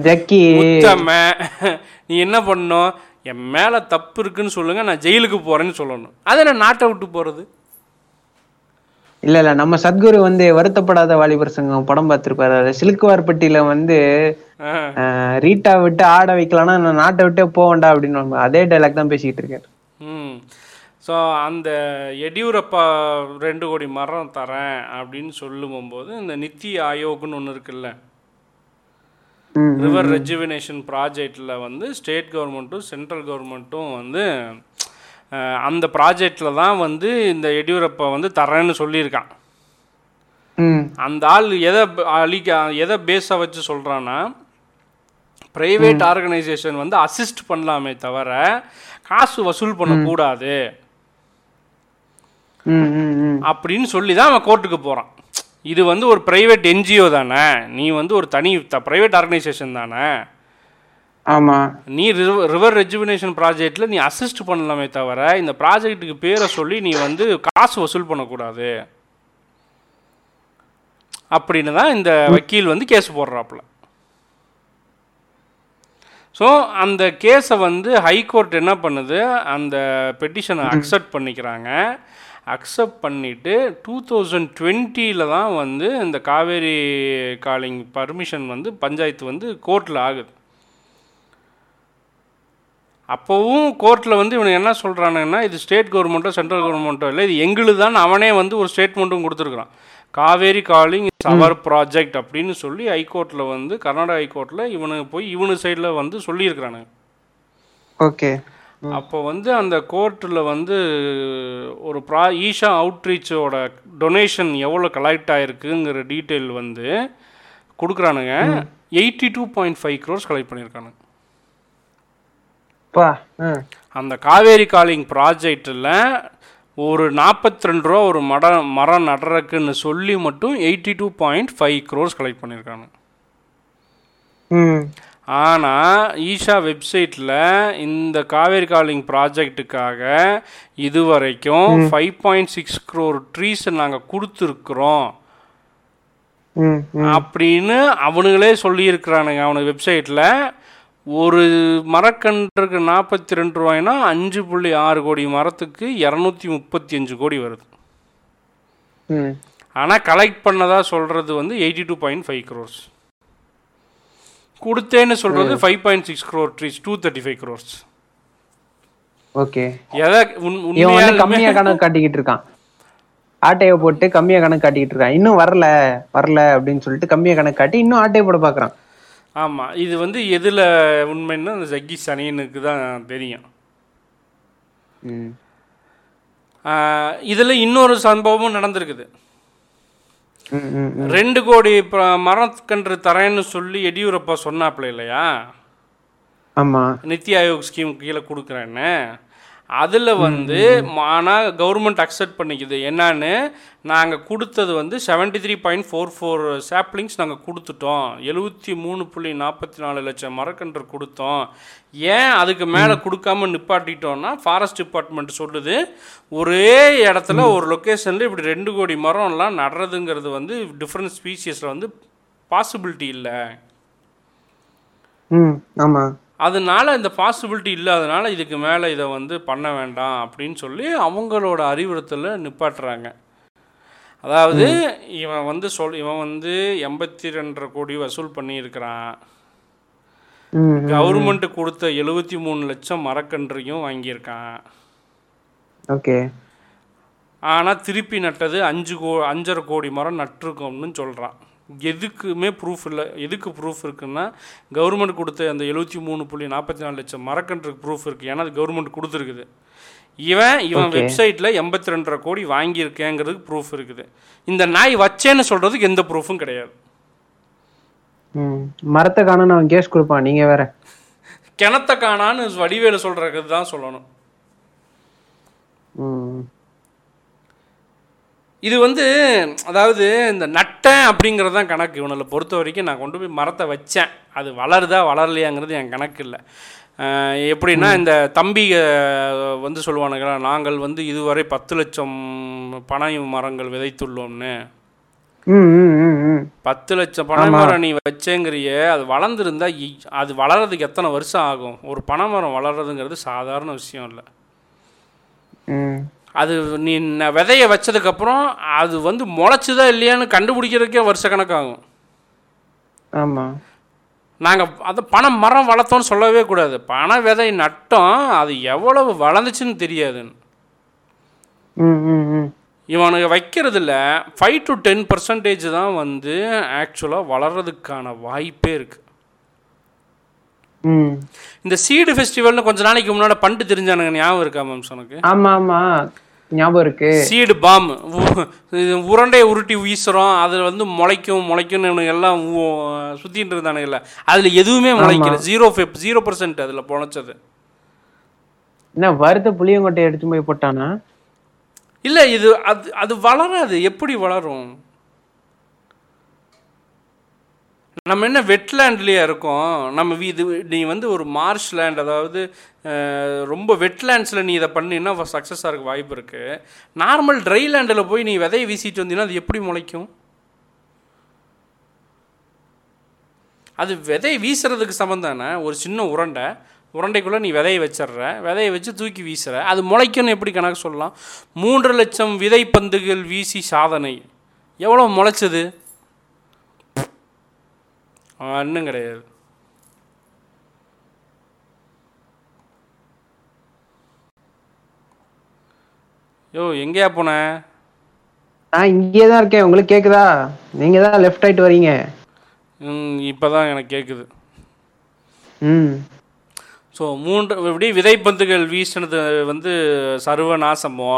நீ என்ன பண்ணணும் என் மேல தப்பு இருக்குன்னு சொல்லுங்க நான் ஜெயிலுக்கு போறேன்னு சொல்லணும். அதை நான் நாட்டை விட்டு போறது? இல்ல இல்ல நம்ம சத்குரு வந்து வருத்தப்படாத வாலிபர் சங்கம் படம் பார்த்திருப்பாரு. சிலுக்குவார்பட்டியில வந்து ரீட்டா விட்டு ஆட வைக்கலாம்னா நான் நாட்டை விட்டே போவேன்டா அப்படின்னு அதே டைலாக் தான் பேசிக்கிட்டு இருக்காரு. ம். ஸோ அந்த எடியூரப்பா ரெண்டு கோடி மரம் தரேன் அப்படின்னு சொல்லும்போது இந்த நித்தி ஆயோக்னு ஒன்று இருக்குல்ல ரிவர் ரெஜுவினேஷன் ப்ராஜெக்டில் வந்து ஸ்டேட் கவர்மெண்ட்டும் சென்ட்ரல் கவர்மெண்ட்டும் வந்து அந்த ப்ராஜெக்டில் தான் வந்து இந்த எடியூரப்பா வந்து தரேன்னு சொல்லியிருக்கான். அந்த ஆள் எதை அழிக்க எதை பேஸாக வச்சு சொல்கிறான்னா ப்ரைவேட் ஆர்கனைசேஷன் வந்து அசிஸ்ட் பண்ணலாமே தவிர காசு வசூல் பண்ணக்கூடாது அப்படின்னு சொல்லி தான் அவன் கோர்ட்டுக்கு போகிறான் இது வந்து ஒரு ப்ரைவேட் என்ஜிஓ தானே? நீ வந்து ஒரு தனி ப்ரைவேட் ஆர்கனைசேஷன் தானே? ஆமா. நீ ரிவர் ரெஜுவினேஷன் ப்ராஜெக்டில் நீ அசிஸ்ட் பண்ணலாமே தவிர இந்த ப்ராஜெக்ட்டுக்கு பேரை சொல்லி நீ வந்து காசு வசூல் பண்ணக்கூடாது. அப்படின்னு தான் இந்த வக்கீல் வந்து கேஸ் போடுறாப்புல. ஸோ அந்த கேஸை வந்து ஹைகோர்ட் என்ன பண்ணுது? அந்த பெட்டிஷனை அக்செப்ட் பண்ணிக்கிறாங்க. அக்செப்ட் பண்ணிவிட்டு டூ தௌசண்ட் டுவெண்ட்டியில் தான் வந்து இந்த காவேரி காலிங் பர்மிஷன் வந்து பஞ்சாயத்து வந்து கோர்ட்டில் ஆகுது. அப்போவும் கோர்ட்டில் வந்து இவனுக்கு என்ன சொல்கிறானுங்கன்னா இது ஸ்டேட் கவர்மெண்ட்டோ சென்ட்ரல் கவர்மெண்ட்டோ இல்லை இது எங்களுது தான் அவனே வந்து ஒரு ஸ்டேட்மெண்ட்டும் கொடுத்துருக்குறான். காவேரி காலிங் அவர் ப்ராஜெக்ட் அப்படின்னு சொல்லி ஹைகோர்ட்டில் வந்து கர்நாடகா ஹைகோர்ட்டில் இவனுக்கு போய் இவனு சைடில் வந்து சொல்லியிருக்கிறானுங்க. ஓகே. அப்போ வந்து அந்த கோர்ட்டில் வந்து ஒரு ப்ரா ஈஷா அவுட்ரீச்சோட டொனேஷன் எவ்வளோ கலெக்ட் ஆயிருக்குங்கிற டீட்டெயில் வந்து கொடுக்குறானுங்க. Eighty two point five crores collect பண்ணியிருக்கானுங்க அந்த காவேரி காலிங் ப்ராஜெக்டில் ஒரு நாற்பத்தி ரெண்டு ரூபா ஒரு மட மரம் நடுறதுக்குன்னு சொல்லி மட்டும் eighty two point five crores collect பண்ணியிருக்காங்க ஆனால் ஈஷா வெப்சைட்டில் இந்த காவேரி காலிங் ப்ராஜெக்ட்டுக்காக இதுவரைக்கும் five point six crore trees நாங்கள் கொடுத்துருக்குறோம். அப்படின்னு அவனுங்களே சொல்லியிருக்கிறானுங்க அவனுக்கு வெப்சைட்டில் ஒரு மரக்கன்றுக்கு நாற்பத்தி ரெண்டு ரூபாய்னா அஞ்சு புள்ளி ஆறு கோடி மரத்துக்கு இரநூத்தி முப்பத்தி அஞ்சு கோடி வருது. ம். ஆனால் கலெக்ட் பண்ணதா சொல்கிறது வந்து eighty two point five crores கொடுத்தேன்னு சொல்கிறது five point six crore trees two thirty five crores okay. எதை உண் இவன் வந்து உண்மையாலுமே கம்மியா (laughs) கணக்கு காட்டிக்கிட்டு இருக்கான். ஆட்டையை போட்டு கம்மியா கணக்கு காட்டிக்கிட்டு இருக்கான். இன்னும் வரல வரல அப்படின்னு சொல்லிட்டு கம்மியா கணக்கு காட்டி இன்னும் ஆட்டையை போட பாக்குறான் ஆமாம் இது வந்து எதில் உண்மைன்னா அந்த ஜக்கி சனியனுக்கு தான் தெரியும். இதில் இன்னொரு சம்பவமும் நடந்திருக்குது. ரெண்டு கோடி மரக்கன்று தரேன்னு சொல்லி எடியூரப்பா சொன்னாப்புல இல்லையா? ஆமா. நித்தி ஆயோக் ஸ்கீம் கீழே கொடுக்குறேன்னு. அதில் வந்து ஆனால் கவர்மெண்ட் அக்செப்ட் பண்ணிக்குது. என்னன்னு நாங்கள் கொடுத்தது வந்து seventy three point four four saplings நாங்கள் கொடுத்துட்டோம். எழுபத்தி மூணு புள்ளி நாற்பத்தி நாலு லட்சம் மரக்கன்று கொடுத்தோம். ஏன் அதுக்கு மேலே கொடுக்காம நிப்பாட்டிட்டோம்னா ஃபாரஸ்ட் டிபார்ட்மெண்ட் சொல்லுது ஒரே இடத்துல ஒரு லொக்கேஷனில் இப்படி ரெண்டு கோடி மரம்லாம் நடுறதுங்கிறது வந்து டிஃப்ரெண்ட் ஸ்பீசியஸில் வந்து பாசிபிலிட்டி இல்லை. ம் ஆமா. அதனால இந்த பாசிபிலிட்டி இல்லாதனால இதுக்கு மேலே இதை வந்து பண்ண வேண்டாம் அப்படின்னு சொல்லி அவங்களோட அறிவுறுத்தலை நிப்பாட்டுறாங்க. அதாவது இவன் வந்து சொல் இவன் வந்து எண்பத்தி ரெண்டரை கோடி வசூல் பண்ணியிருக்கிறான். கவர்மெண்ட் கொடுத்த எழுபத்தி மூணு லட்சம் மரக்கன்றையும் வாங்கியிருக்கான். ஓகே. ஆனால் திருப்பி நட்டது அஞ்சு கோ அஞ்சரை கோடி மரம் நட்டிருக்கோம்னு சொல்கிறான் எதுக்குமே ப்ரூஃப் இல்லை. எதுக்கு ப்ரூஃப் இருக்குன்னா கவர்மெண்ட் கொடுத்த அந்த எழுபத்தி மூணு புள்ளி நாற்பத்தி நாலு லட்சம் மரக்கன்றுக்கு ப்ரூஃப் இருக்குது ஏன்னா அது கவர்மெண்ட் கொடுத்துருக்குது. இவன் இவன். வெப்சைட்டில் எண்பத்தி ரெண்டரை கோடி வாங்கியிருக்கேங்கிறதுக்கு ப்ரூஃப் இருக்குது. இந்த நாய் வச்சேன்னு சொல்கிறதுக்கு எந்த ப்ரூஃபும் கிடையாது. மரத்தை காணும் அவன் கேஸ் கொடுப்பான். நீங்க வேற. கிணத்த காணான்னு வடிவேலு சொல்கிறது தான் சொல்லணும். இது வந்து அதாவது இந்த நட்டேன் அப்படிங்கிறது தான் கணக்கு. இவனை பொறுத்த வரைக்கும் நான் கொண்டு போய் மரத்தை வச்சேன். அது வளருதா வளரலையாங்கிறது என் கணக்கு இல்லை. எப்படின்னா இந்த தம்பி வந்து சொல்லுவானுங்களா நாங்கள் வந்து இதுவரை பத்து லட்சம் பனை மரங்கள் விதைத்துள்ளோம்னு. பத்து லட்சம் பனை மரம் நீ வச்சேங்கிறிய அது வளர்ந்துருந்தா அது வளர்றதுக்கு எத்தனை வருஷம் ஆகும்? ஒரு பனை மரம் வளர்றதுங்கிறது சாதாரண விஷயம் இல்லை. ம். அது நீ விதைய வச்சதுக்கப்புறம் அது வந்து முளைச்சுதா இல்லையான்னு கண்டுபிடிக்கிறதுக்கே வருஷ கணக்காகும் ஆமா. நாங்கள் அது பணம் மரம் வளர்த்தோன்னு சொல்லவே கூடாது. பனை விதை நட்டோம் அது எவ்வளவு வளர்ந்துச்சுன்னு தெரியாதுன்னு இவனுக்கு வைக்கிறதுல ஃபைவ் டு டென் பர்சன்டேஜ் தான் வந்து ஆக்சுவலாக வளர்றதுக்கான வாய்ப்பே இருக்குது இந்த சீடு ஃபெஸ்டிவல்னு கொஞ்ச நாளைக்கு முன்னாடி பண்டு தெரிஞ்சானுங்க ஞாபகம் இருக்கா மேம்ஸ் உனக்கு ஆமா ஆமா ஞாபகம் இருக்கு. சீடு பாம் உருண்டையை உருட்டி வீசுகிறோம் அதில் வந்து முளைக்கும் முளைக்கும்னு எல்லாம் சுத்திட்டு இருந்தானுங்கல்ல அதில் எதுவுமே முளைக்கல. ஜீரோ ஜீரோ பர்சன்ட் அதில் பொழைச்சது. என்ன வறுத்த புளியங்கொட்டையை எடுத்து போய் போட்டானா? இல்லை இது அது அது வளராது. எப்படி வளரும்? நம்ம என்ன வெட்லேண்ட்லேயே இருக்கோம்? நம்ம வீ- இது நீ வந்து ஒரு மார்ஷ் லேண்ட் அதாவது ரொம்ப வெட்லேண்ட்ஸில் நீ இதை பண்ணினா சக்ஸஸாக இருக்க வாய்ப்பு இருக்குது நார்மல் ட்ரை லேண்டில் போய் நீ விதையை வீசிட்டு வந்தீங்கன்னா அது எப்படி முளைக்கும்? அது விதை வீசுறதுக்கு சமம் ஒரு சின்ன உருண்டை. உருண்டைக்குள்ளே நீ விதையை வச்சிடுற. விதையை வச்சு தூக்கி வீசுற. அது முளைக்குன்னு எப்படி கணக்கு சொல்லலாம்? மூன்று லட்சம் விதை பந்துகள் வீசி சாதனை. எவ்வளோ முளைச்சது? இன்னும் கிடையாது. யோ எங்கேயா போன? நான் இங்கேயே தான் இருக்கேன். உங்களுக்கு கேக்குதா? நீங்க தான் லெஃப்ட் ரைட் வரீங்க. இப்போ தான் எனக்கு கேட்குது ம். ஸோ மூன்று இப்படி விதைப்பந்துகள் வீசினது வந்து சர்வ நாசமோ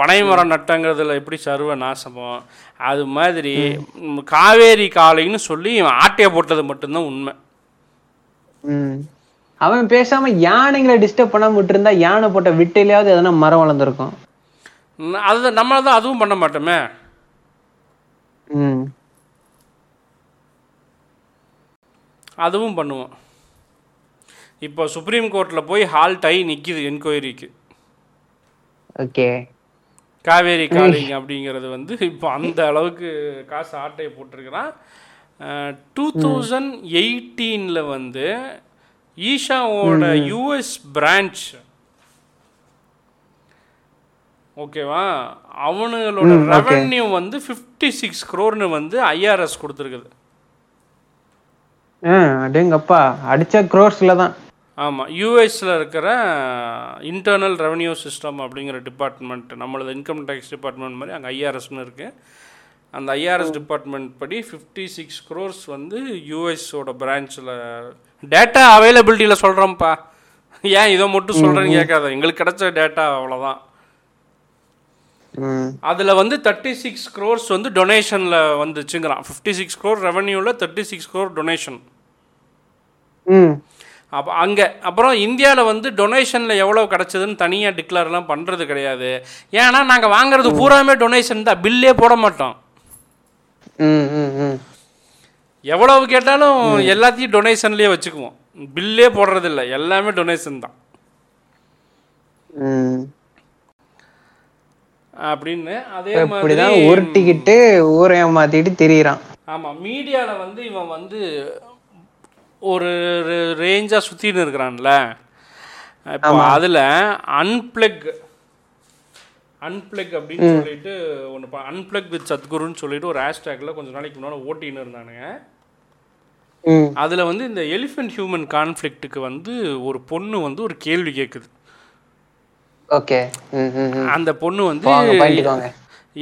பனை மரம் நட்டங்கிறதுல எப்படி சர்வ நாசமோ அது மாதிரி காவேரி காளைன்னு சொல்லி ஆட்டையை போட்டது மட்டும்தான் உண்மை. ம். அவன் பேசாம யானைங்களை டிஸ்டர்ப் பண்ணாம விட்டுருந்தா யானை போட்ட விட்டையிலாவது எதனா மரம் வளர்ந்துருக்கும். அது நம்மள தான் அதுவும் பண்ண மாட்டோமே. ம். அதுவும் பண்ணுவோம். இப்போ சுப்ரீம் கோர்ட்டில் போய் ஹால்ட் ஆகி நிற்கிது என்கொயரிக்கு ஓகே. காவேரி காலிங் அப்படிங்கிறது வந்து இப்போ அந்த அளவுக்கு காசு ஆட்டையை போட்டிருக்கிறான். டூ தௌசண்ட் எயிட்டீனில் வந்து ஈஷாவோட யூஎஸ் பிரான்ச். ஓகேவா? அவனுங்களோட ரெவென்யூ வந்து ஃபிஃப்டி சிக்ஸ் க்ரோர்னு வந்து ஐஆர்எஸ் கொடுத்துருக்குது. அடேங்கப்பா. அடிச்ச க்ரோர்ஸ்ல தான். ஆமாம் யூஎஸில் இருக்கிற இன்டர்னல் ரெவென்யூ சிஸ்டம் அப்படிங்கிற டிபார்ட்மெண்ட் நம்மளது இன்கம் டேக்ஸ் டிபார்ட்மெண்ட் மாதிரி அங்கே ஐஆர்எஸ்னு இருக்குது அந்த ஐஆர்எஸ் டிபார்ட்மெண்ட் படி ஃபிஃப்டி சிக்ஸ் க்ரோர்ஸ் வந்து யூஎஸோட பிரான்ச்சில் டேட்டா அவைலபிலிட்டியில் சொல்கிறோம்ப்பா ஏன் இதை மட்டும் சொல்கிறேன்னு கேட்காத எங்களுக்கு கிடைச்ச டேட்டா அவ்வளோதான் அதில் வந்து தேர்ட்டி சிக்ஸ் க்ரோர்ஸ் வந்து டொனேஷனில் வந்துச்சுங்கிறான். ஃபிஃப்டி சிக்ஸ் க்ரோர் ரெவன்யூவில் தேர்ட்டி சிக்ஸ் க்ரோர் டொனேஷன் ம் அப்போ அங்கே அப்புறம் இந்தியாவில் வந்து டொனேஷனில் எவ்வளோ கிடச்சதுன்னு தனியாக டிக்ளேர்லாம் பண்ணுறது கிடையாது. ஏன்னா நாங்கள் வாங்குறது பூராமே டொனேஷன் தான். பில்லே போட மாட்டோம். ம் ம் ம். எவ்வளவு கேட்டாலும் எல்லாத்தையும் டொனேஷன்லேயே வச்சுக்குவோம். பில்லே போடுறதில்ல. எல்லாமே டொனேஷன் தான். அப்படின்னு அதே மாதிரி உருட்டிக்கிட்டு ஊரை ஏமாத்திட்டு திரியிறான். ஆமாம் மீடியாவில் வந்து இவன் வந்து ஒரு ரேஞ்சாக சுற்றின்னு இருக்கிறான்ல. இப்போ அதில் அன்பிளக் அன்பிளக் அப்படின்னு சொல்லிட்டு ஒன்று அன்பிளக் வித் சத்குருன்னு சொல்லிட்டு ஒரு ஹேஷ்டேக்கில் கொஞ்ச நாளைக்கு முன்னால் ஓட்டின்னு இருந்தானுங்க. அதில் வந்து இந்த எலிஃபென்ட் ஹியூமன் கான்ஃப்ளிக்ட்டுக்கு வந்து ஒரு பொண்ணு வந்து ஒரு கேள்வி கேட்குது ஓகே. அந்த பொண்ணு வந்து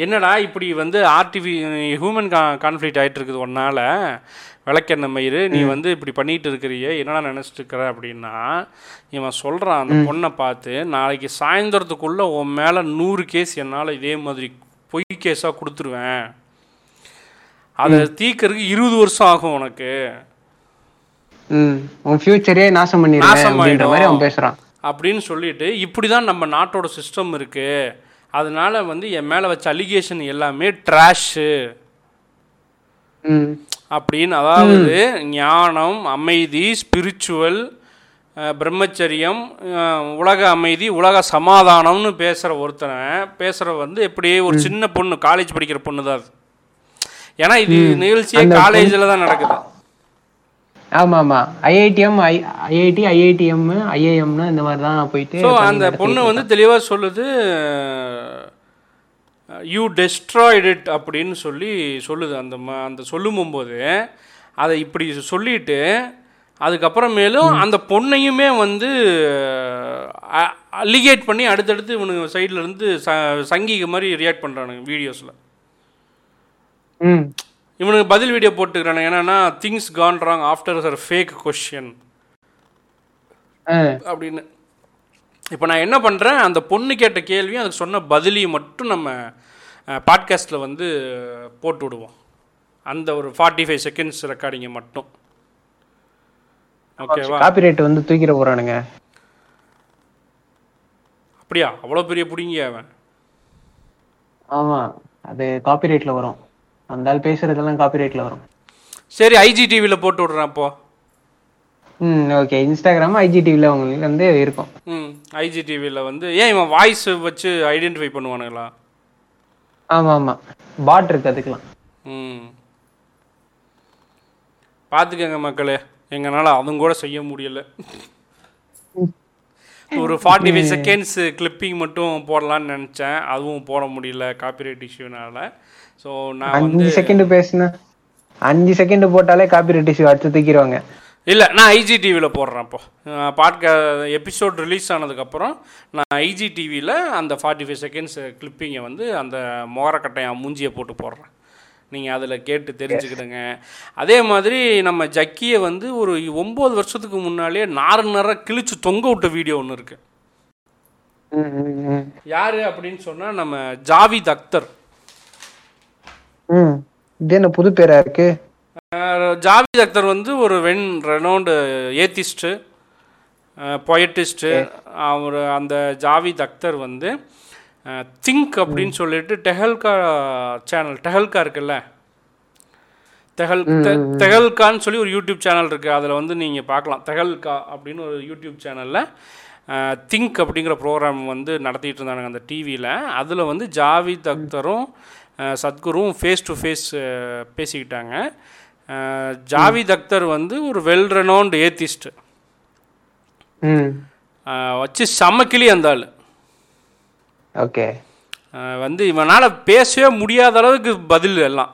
என்னடா இப்படி வந்து ஆர்டிவி ஹியூமன் கா கான்ஃப்ளிக்ட் ஆகிட்டு இருக்குது ஒன்னால விளக்கெண்ணெய் மயிறு நீ வந்து இப்படி பண்ணிட்டு இருக்கிறியே என்னடா நினச்சிட்டு இருக்கிற அப்படின்னா இவன் சொல்கிறான் அந்த பொண்ணை பார்த்து நாளைக்கு சாயந்தரத்துக்குள்ளே உன் மேலே நூறு கேஸ் என்னால் இதே மாதிரி பொய் கேஸாக கொடுத்துருவேன். அதை தீக்கிறதுக்கு இருபது வருஷம் ஆகும் உனக்கு. ம். உன் ஃபியூச்சரே நாசம் நாசம் மாதிரி. அவன் பேசுறான். அப்படின்னு சொல்லிட்டு இப்படி தான் நம்ம நாட்டோட சிஸ்டம் இருக்குது அதனால வந்து என் மேலே வச்ச அலிகேஷன் எல்லாமே ட்ராஷு ம். அப்படின்னு அதாவது ஞானம் அமைதி ஸ்பிரிச்சுவல் பிரம்மச்சரியம் உலக அமைதி உலக சமாதானம்னு பேசுகிற ஒருத்தனை பேசுகிற வந்து எப்படியே ஒரு சின்ன பொண்ணு காலேஜ் படிக்கிற பொண்ணு தான் அது. ஏன்னா இது நிகழ்ச்சியே காலேஜில் தான் நடக்குது. ஆமா ஆமா ஐஐடிஎம் ஐ ஐஐடி ஐஐடிஎம் ஐஐஎம்னு இந்த மாதிரி தான் போயிட்டு ஸோ அந்த பொண்ணு வந்து தெளிவாக சொல்லுது யூ டெஸ்ட்ராய்ட் இட் அப்படின்னு சொல்லி சொல்லுது. அந்த ம அந்த சொல்லும்போது அதை இப்படி சொல்லிட்டு அதுக்கப்புறமேலும் அந்த பொண்ணையுமே வந்து அலிகேட் பண்ணி அடுத்தடுத்து இவனுங்க சைடில் இருந்து ச சங்கிக மாதிரி ரியாக்ட் பண்ணுறானுங்க வீடியோஸில் ம். இவனுக்கு பதில் வீடியோ போட்டுக்கிறானுங்க. என்னன்னா things gone wrong after her fake question அப்படின்னு. இப்போ நான் என்ன பண்ணுறேன் அந்த பொண்ணு கேட்ட கேள்வியும் அதுக்கு சொன்ன பதிலையும் மட்டும் நம்ம பாட்காஸ்ட்டில் வந்து போட்டு விடுவோம். அந்த ஒரு ஃபார்ட்டி ஃபைவ் செகண்ட்ஸ் ரெக்கார்டிங்கை மட்டும். ஓகேவா காப்பிரைட் வந்து தூக்கிட போறானுங்க. அப்படியா? அவ்வளோ பெரிய பிடிங்க அவன்? ஆமா. அது காப்பிரைட்ல வரும். அந்த ஆள் பேசுறதெல்லாம் காப்பிரைட்ல வரும். சரி ஐஜி டிவியில் போட்டு விட்றேன் அப்போ. ம் ஓகே இன்ஸ்டாகிராம் ஐஜிடிவில உங்களுக்கு வந்து இருக்கும். ம் ஐஜி டிவியில் வந்து ஏன் இவன் வாய்ஸ் வச்சு ஐடென்டிஃபை பண்ணுவானுங்களா? ஆமா ஆமா பாட் இருக்கு அதுக்கெல்லாம். ம். பார்த்துக்கங்க மக்களே எங்களால் அதுவும் கூட செய்ய முடியல. ஒரு ஃபார்ட்டி ஃபைவ் செகண்ட்ஸ் கிளிப்பிங் மட்டும் போடலான்னு நினச்சேன். அதுவும் போட முடியல காப்பிரைட் இஷ்யூனால ஸோ நான் அஞ்சு செகண்ட் பேசுன அஞ்சு செகண்ட் போட்டாலே காப்பிரைட் இஷ்யூ அடுத்து தூக்கிடுவாங்க. இல்லை நான் ஐஜி டிவியில் போடுறேன் இப்போ பாட்கா எபிசோட் ரிலீஸ் ஆனதுக்கப்புறம் நான் ஐஜி டிவியில் அந்த ஃபார்ட்டி ஃபைவ் செகண்ட்ஸ் கிளிப்பிங்கை வந்து அந்த மோரக்கட்டையா மூஞ்சியை போட்டு போடுறேன். நீங்கள் அதில் கேட்டு தெரிஞ்சுக்கிடுங்க. அதே மாதிரி நம்ம ஜக்கியை வந்து ஒரு ஒம்பது வருஷத்துக்கு முன்னாலே நாறு நேரம் கிழிச்சு தொங்க விட்ட வீடியோ ஒன்று இருக்குது யார் அப்படின்னு சொன்னால் நம்ம ஜாவித் அக்தர். இது என்ன புது பேரா இருக்குது ஜாவித் அக்தர் வந்து ஒரு வென் ரெனவுண்டு ஏத்திஸ்ட்டு பொயட்டிஸ்ட்டு அவர் அந்த ஜாவித் அக்தர் வந்து திங்க் அப்படின்னு சொல்லிட்டு டெஹல்கா சேனல் டெஹல்கா இருக்குல்ல? தெஹல் தெஹல்கான்னு சொல்லி ஒரு யூடியூப் சேனல் இருக்குது அதில் வந்து நீங்கள் பார்க்கலாம். தெஹல்கா அப்படின்னு ஒரு யூடியூப் சேனலில் திங்க் அப்படிங்கிற ப்ரோக்ராம் வந்து நடத்திட்டு இருந்தாங்க அந்த டிவியில் அதில் வந்து ஜாவித் அக்தரும் சத்குரும் ஃபேஸ் டு ஃபேஸ் பேசிக்கிட்டாங்க. ஜாவித் அக்தர் வந்து ஒரு வெல் ரெனவுண்ட் ஏத்திஸ்ட் வச்சு செம்ம கிளி அந்த ஆள். ஓகே. வந்து இவனால் பேசவே முடியாத அளவுக்கு பதில் எல்லாம்.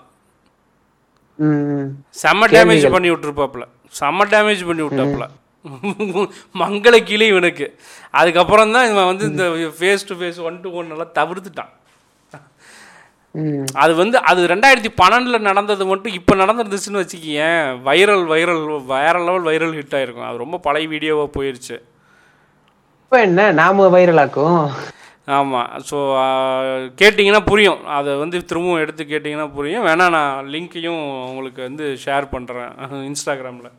செம்ம டேமேஜ் பண்ணி விட்டுருப்பாப்புல. செம்ம டேமேஜ் பண்ணி விட்டாப்புல. (laughs) மங்கள கிளி இவனுக்கு. அதுக்கப்புறம் தான் இவன் வந்து இந்த face to face one to one எல்லாம் தவிர்த்துட்டான். அது வந்து அது ரெண்டாயிரத்தி பன்னெண்டில் நடந்தது மட்டும் இப்போ நடந்துருந்துச்சுன்னு வச்சுக்கியேன் வைரல் வைரல் வேற லெவல் வைரல் ஹிட் ஆயிருக்கும். அது ரொம்ப பழைய வீடியோவாக போயிருச்சு. இப்போ என்ன? நாம வைரலாக்கும் ஆமாம் ஸோ கேட்டிங்கன்னா புரியும். அதை வந்து திரும்பவும் எடுத்து கேட்டிங்கன்னா புரியும். வேணா நான் லிங்க்கையும் உங்களுக்கு வந்து ஷேர் பண்ணுறேன் இன்ஸ்டாகிராமில்.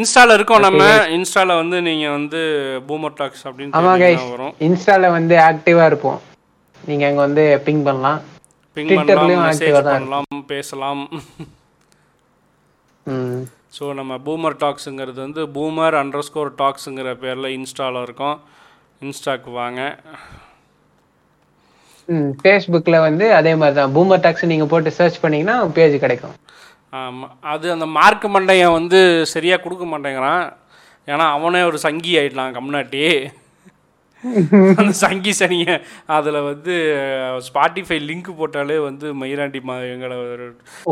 இன்ஸ்டாவில் இருக்கோம் நம்ம. இன்ஸ்டாவில் வந்து நீங்கள் வந்து பூமர் டாக்ஸ் அப்படின்னு வரும். இன்ஸ்டால வந்து ஆக்டிவா இருப்போம். நீங்க அங்க வந்து பிங் பண்ணலாம். பிங் பண்ணலாம் மெசேஜ் பண்ணலாம் பேசலாம். ஸோ நம்ம பூமர் டாக்ஸுங்கிறது வந்து பூமர் அண்டர் ஸ்கோர் டாக்ஸுங்கிற பேரில் இன்ஸ்டாவில் இருக்கோம். இன்ஸ்டாக்கு வாங்க. ம் ஃபேஸ்புக்கில் வந்து அதே மாதிரி தான். பூமர் டாக்ஸ் நீங்கள் போட்டு சர்ச் பண்ணீங்கன்னா பேஜ் கிடைக்கும். ஆமாம் அது அந்த மார்க் மண்டையன் வந்து சரியாக கொடுக்க மாட்டேங்கிறான். ஏன்னா அவனே ஒரு சங்கி ஆயிடலாம் கம்னாட்டி (laughs) அந்த சங்கி சனிய. அதில் வந்து ஸ்பாட்டிஃபை லிங்க் போட்டாலே வந்து மயிராண்டி மா எங்களை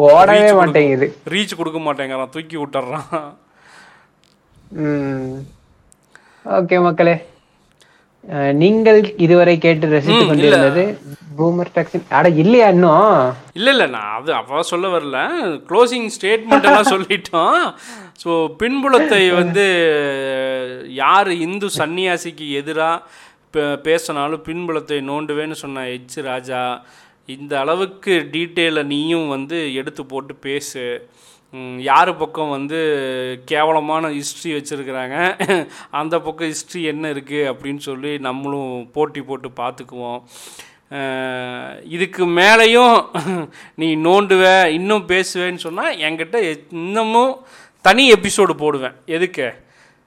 ஓடவே மாட்டேங்குது. ரீச் கொடுக்க மாட்டேங்கிறான். தூக்கி விட்டுறான். ஓகே மக்களே. நீங்கள் இதுவரை கேட்டு ரசித்து கொண்டிருந்தது பூமர் டாக்ஸ் அட இல்லையா இன்னும்? இல்லை இல்லை நான் அது அப்போ சொல்ல வரல. க்ளோசிங் ஸ்டேட்மெண்ட் எல்லாம் சொல்லிட்டோம். ஸோ பின்புலத்தை (laughs) வந்து யார் இந்து சன்னியாசிக்கு எதிராக பேசினாலும் பின்புலத்தை நோண்டுவேன்னு சொன்ன எச் ராஜா இந்த அளவுக்கு டீட்டெயிலை நீயும் வந்து எடுத்து போட்டு பேசு. யார் பக்கம் வந்து கேவலமான ஹிஸ்ட்ரி வச்சுருக்கிறாங்க அந்த பக்கம் ஹிஸ்ட்ரி என்ன இருக்குது அப்படின்னு சொல்லி நம்மளும் போட்டி போட்டு பார்த்துக்குவோம். இதுக்கு மேலேயும் நீ நோண்டுவ இன்னும் பேசுவேன்னு சொன்னால் என்கிட்ட இன்னமும் தனி எபிசோடு போடுவேன். எதுக்கு?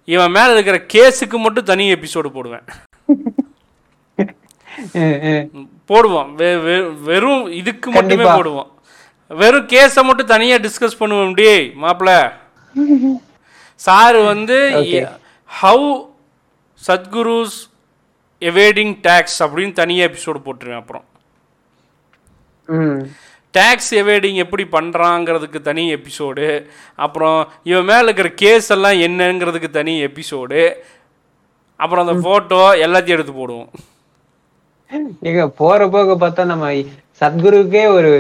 இவன் மேலே இருக்கிற கேஸுக்கு மட்டும் தனி எபிசோடு போடுவேன். போடுவோம். வெறும் இதுக்கு மட்டுமே. போடுவோம். வெறும் கேஸை மட்டும் தனியாக டிஸ்கஸ் பண்ணுவோம் டேய் மாப்பிள்ள சார் வந்து. ஹவு சத்குருஸ் எவேடிங் டேக்ஸ் அப்படின்னு தனியாக எபிசோடு போட்டுருவேன் அப்புறம். டேக்ஸ் எவேடிங் எப்படி பண்ணுறாங்கிறதுக்கு தனி எபிசோடு அப்புறம் இவன் மேலே இருக்கிற கேஸ் எல்லாம் என்னங்கிறதுக்கு தனி எபிசோடு அப்புறம் அந்த ஃபோட்டோ எல்லாத்தையும் எடுத்து போடுவோம். ஏங்க போற போக பார்த்தா நம்ம சத்குருவுக்கே ஒரு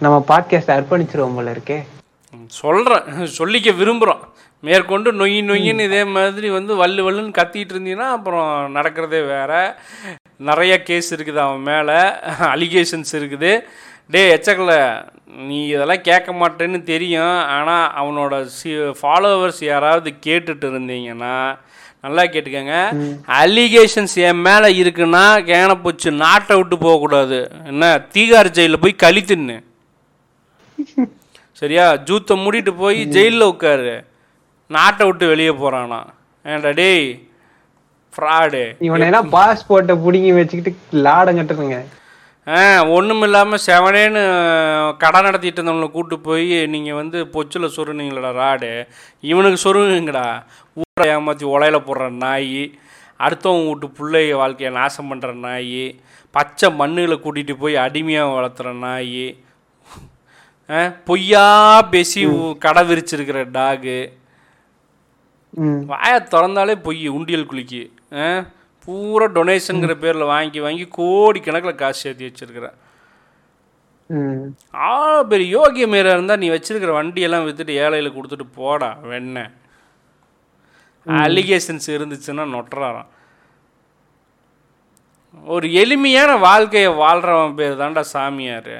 நம்ம பாட்காஸ்ட் அர்ப்பணிச்சிருவோம் போல இருக்கே. சொல்கிறேன் சொல்லிக்க விரும்புகிறோம் மேற்கொண்டு நொய் நொய்யின்னு இதே மாதிரி வந்து வல்லு வல்லுன்னு கத்திட்டு இருந்தீங்கன்னா அப்புறம் நடக்கிறதே வேற. நிறைய கேஸ் இருக்குது அவன் மேலே. அலிகேஷன்ஸ் இருக்குது. டே எச்சக்கல நீ இதெல்லாம் கேட்க மாட்டேன்னு தெரியும். ஆனால் அவனோட சி ஃபாலோவர்ஸ் யாராவது கேட்டுட்டு இருந்தீங்கன்னா நல்லா கேட்டுக்கங்க. அலிகேஷன்ஸ் என் மேலே இருக்குன்னா கேனப்பூச்சி நாட்டை விட்டு போகக்கூடாது என்ன? தீகார் ஜெயிலில் போய் களி தின்னு. சரியா? ஜூத்தை மூடிட்டு போய் ஜெயிலில் உட்காரு. நாட்டை விட்டு வெளியே போகிறானா ஏன்டா டேய்? ஃப்ராடு இவனை என்ன பாஸ்போர்ட்டை புடுங்கி வச்சுக்கிட்டு லாடம் கட்டுறதுங்க ஒன்றும் இல்லாமல் செவனேன்னு கடை நடத்திட்டு இருந்தவங்களை கூட்டு போய் நீங்கள் வந்து பொச்சில் சொருனீங்களடா ராடு. இவனுக்கு சொருங்குங்கடா ஊரை ஏமாற்றி உலையில போடுற நாய் அடுத்தவங்க வீட்டு பிள்ளைய வாழ்க்கையை நாசம் பண்ணுற நாய் பச்சை மண்ணுகளை கூட்டிகிட்டு போய் அடிமையாக வளர்த்துற நாய் பொய்யா பேசி கடை விரிச்சிருக்கிற டாகு. வாயை திறந்தாலே பொய் உண்டியல் குளிக்கு ஆ? பூரா டொனேஷனுங்கிற பேரில் வாங்கி வாங்கி கோடிக்கணக்கில் காசு சேர்த்து வச்சிருக்கிறேன் ஆ பெரிய யோகிய மேல இருந்தால் நீ வச்சிருக்கிற வண்டியெல்லாம் விற்றுட்டு ஏழையில் கொடுத்துட்டு போடா வெண்ணெய் அலிகேஷன்ஸ் இருந்துச்சுன்னா நொட்டுறாராம். ஒரு எளிமையான வாழ்க்கையை வாழ்கிறவன் பேர் தான்டா சாமியார்.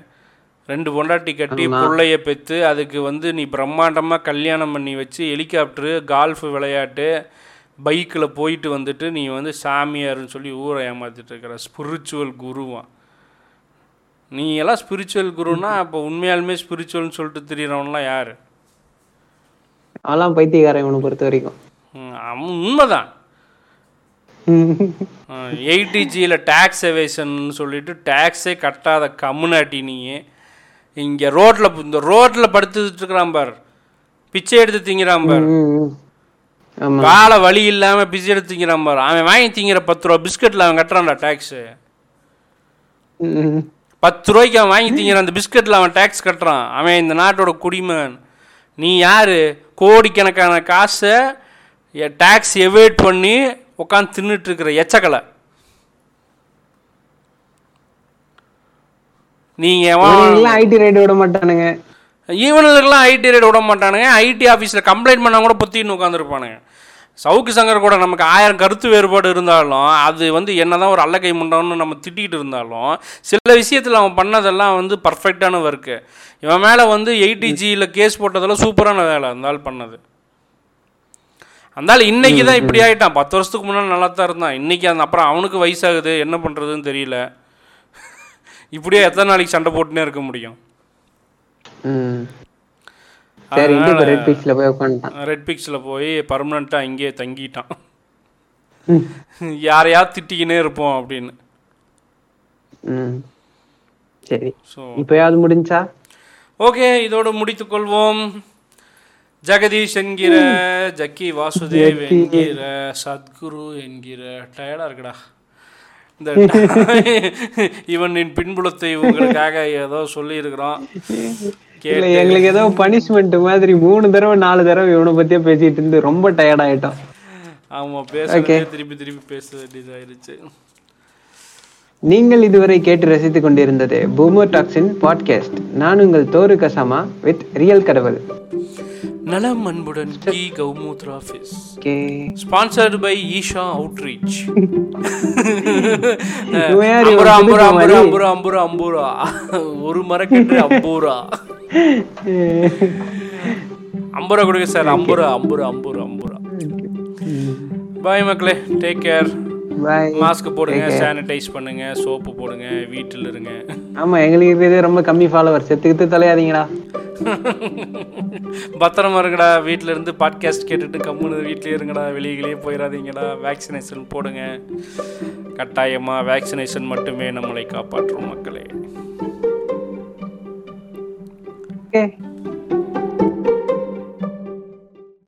ரெண்டு பொண்டாட்டி கட்டி பிள்ளைய பெற்று அதுக்கு வந்து நீ பிரம்மாண்டமாக கல்யாணம் பண்ணி வச்சு ஹெலிகாப்டரு கால்ஃப் விளையாட்டு பைக்கில் போயிட்டு வந்துட்டு நீ வந்து சாமியார்னு சொல்லி ஊரை ஏமாத்திட்டு இருக்கிற ஸ்பிரிச்சுவல் குருவான். நீ எல்லாம் ஸ்பிரிச்சுவல் குருன்னா அப்போ உண்மையாலுமே ஸ்பிரிச்சுவல்னு சொல்லிட்டு திரியிறவன்லாம் யார்? அதெல்லாம் பைத்தியக்காரன் இவனை பொறுத்த வரைக்கும். அவன் உண்மைதான். எயிட்டிஜியில் டேக்ஸ் எவேஷன் சொல்லிட்டு டேக்ஸே கட்டாத கம்முனாட்டி நீ. இங்கே ரோட்டில் இந்த ரோட்டில் படுத்துட்டு இருக்கிறான் பார். பிச்சை எடுத்து திங்கிறான் பார். காலை வழி இல்லாமல் பிச்சை எடுத்து திங்கிறான் பார். அவன் வாங்கி திங்கிற பத்து ரூபா பிஸ்கட்டில் அவன் கட்டுறான்டா டேக்ஸு பத்து ரூபாய்க்கு அவன் வாங்கி திங்கிற அந்த பிஸ்கட்டில் அவன் டேக்ஸ் கட்டுறான். அவன் இந்த நாட்டோட குடிமகன். நீ யார்? கோடிக்கணக்கான காசை டேக்ஸ் எவேட் பண்ணி உட்காந்து தின்னுட்டு இருக்கிற எச்சக்கலை. நீங்கள் ஐடி ரைடு விட மாட்டானுங்க. ஈவனுக்கெல்லாம் ஐடி ரேட் விட மாட்டானுங்க. ஐடி ஆஃபீஸில் கம்ப்ளைண்ட் பண்ணால் கூட பொத்தின்னு உட்காந்துருப்பானுங்க சவுக்கு சங்கர் கூட நமக்கு ஆயிரம் கருத்து வேறுபாடு இருந்தாலும் அது வந்து என்னதான் ஒரு அல்லக்கை முண்டம்னு நம்ம திட்டிகிட்டு இருந்தாலும் சில விஷயத்தில் அவன் பண்ணதெல்லாம் வந்து பர்ஃபெக்டான ஒர்க்கு இவன் மேலே வந்து எயிட்டிஜியில் கேஸ் போட்டதெல்லாம் சூப்பரான வேலை இருந்தாலும் பண்ணது. அந்த இன்னைக்கு தான் இப்படி ஆகிட்டான் பத்து வருஷத்துக்கு முன்னாடி நல்லா தான் இருந்தான். இன்னைக்கு அந்த அப்புறம் அவனுக்கு வயசாகுது என்ன பண்ணுறதுன்னு தெரியல. இப்படியே எத்தனை நாளைக்கு சண்டை போட்டுனே இருக்க முடியும்? ரெட் பிக்ஸ்ல போய் உட்காந்துட்டான் ரெட் பிக்ஸில் போய் பர்மனெண்ட்டாக இங்கேயே தங்கிட்டான். யாரையாவது திட்டிக்கினே இருப்போம் அப்படின்னு. சரி. இப்போயாவது முடிஞ்சா? ஓகே இதோடு முடித்துக்கொள்வோம் ஜெகதீஷ் என்கிற ஜக்கி வாசுதேவ் என்கிற சத்குரு என்கிற டயர்டாக இருக்குடா. இந்த (laughs) (laughs) இவனின் பின்புலத்தை உங்களுக்காக ஏதோ சொல்லியிருக்கிறோம். இல்ல எங்களுக்கு ஏதோ பனிஷ்மெண்ட் மாதிரி மூணு தடவை நாலு தடவை இவனை பத்தியே பேசிட்டு இருந்து ரொம்ப டயர்ட் ஆயிட்டோம். ஆமாம் பேசுறதே திருப்பி திருப்பி பேச வேண்டியதாயிருச்சு. நீங்கள் இதுவரை கேட்டு ரசித்துக் கொண்டிருந்தது பூமர் டாக்ஸின் பாட்காஸ்ட். நான் உங்கள் தோரு கசாமா வித் ரியல் கடவுள். நலம் அன்புடன் கி. கௌமூத்ரா office. Sponsored by Isha outreach அம்புரா அம்புரா அம்புரா அம்புரா அம்புரா அம்புரா. ஒரு மரக்கன்று அம்பூரா. அம்புரா கொடுங்க சார். அம்புரா அம்புரா அம்புரா அம்புரா. பாய் மக்களே. டேக் கேர் மாஸ்க் போடுங்க சானிடைஸ் பண்ணுங்க சோப்பு போடுங்க வீட்டில் இருங்க. ஆமா எங்களுக்கு இருக்கிறது ரொம்ப கம்மி ஃபாலோவர் செத்துக்கிட்டு தொலையாதீங்களா (laughs) பத்திரமா இருங்கடா வீட்டில் இருந்து பாட்காஸ்ட் கேட்டுட்டு கம்முன்னு வீட்டிலே இருங்கடா வெளியிலேயே போயிடாதீங்கடா வேக்சினேஷன் போடுங்க. கட்டாயமாக வேக்சினேஷன் மட்டுமே நம்மளை காப்பாற்றும் மக்களே. ஓகே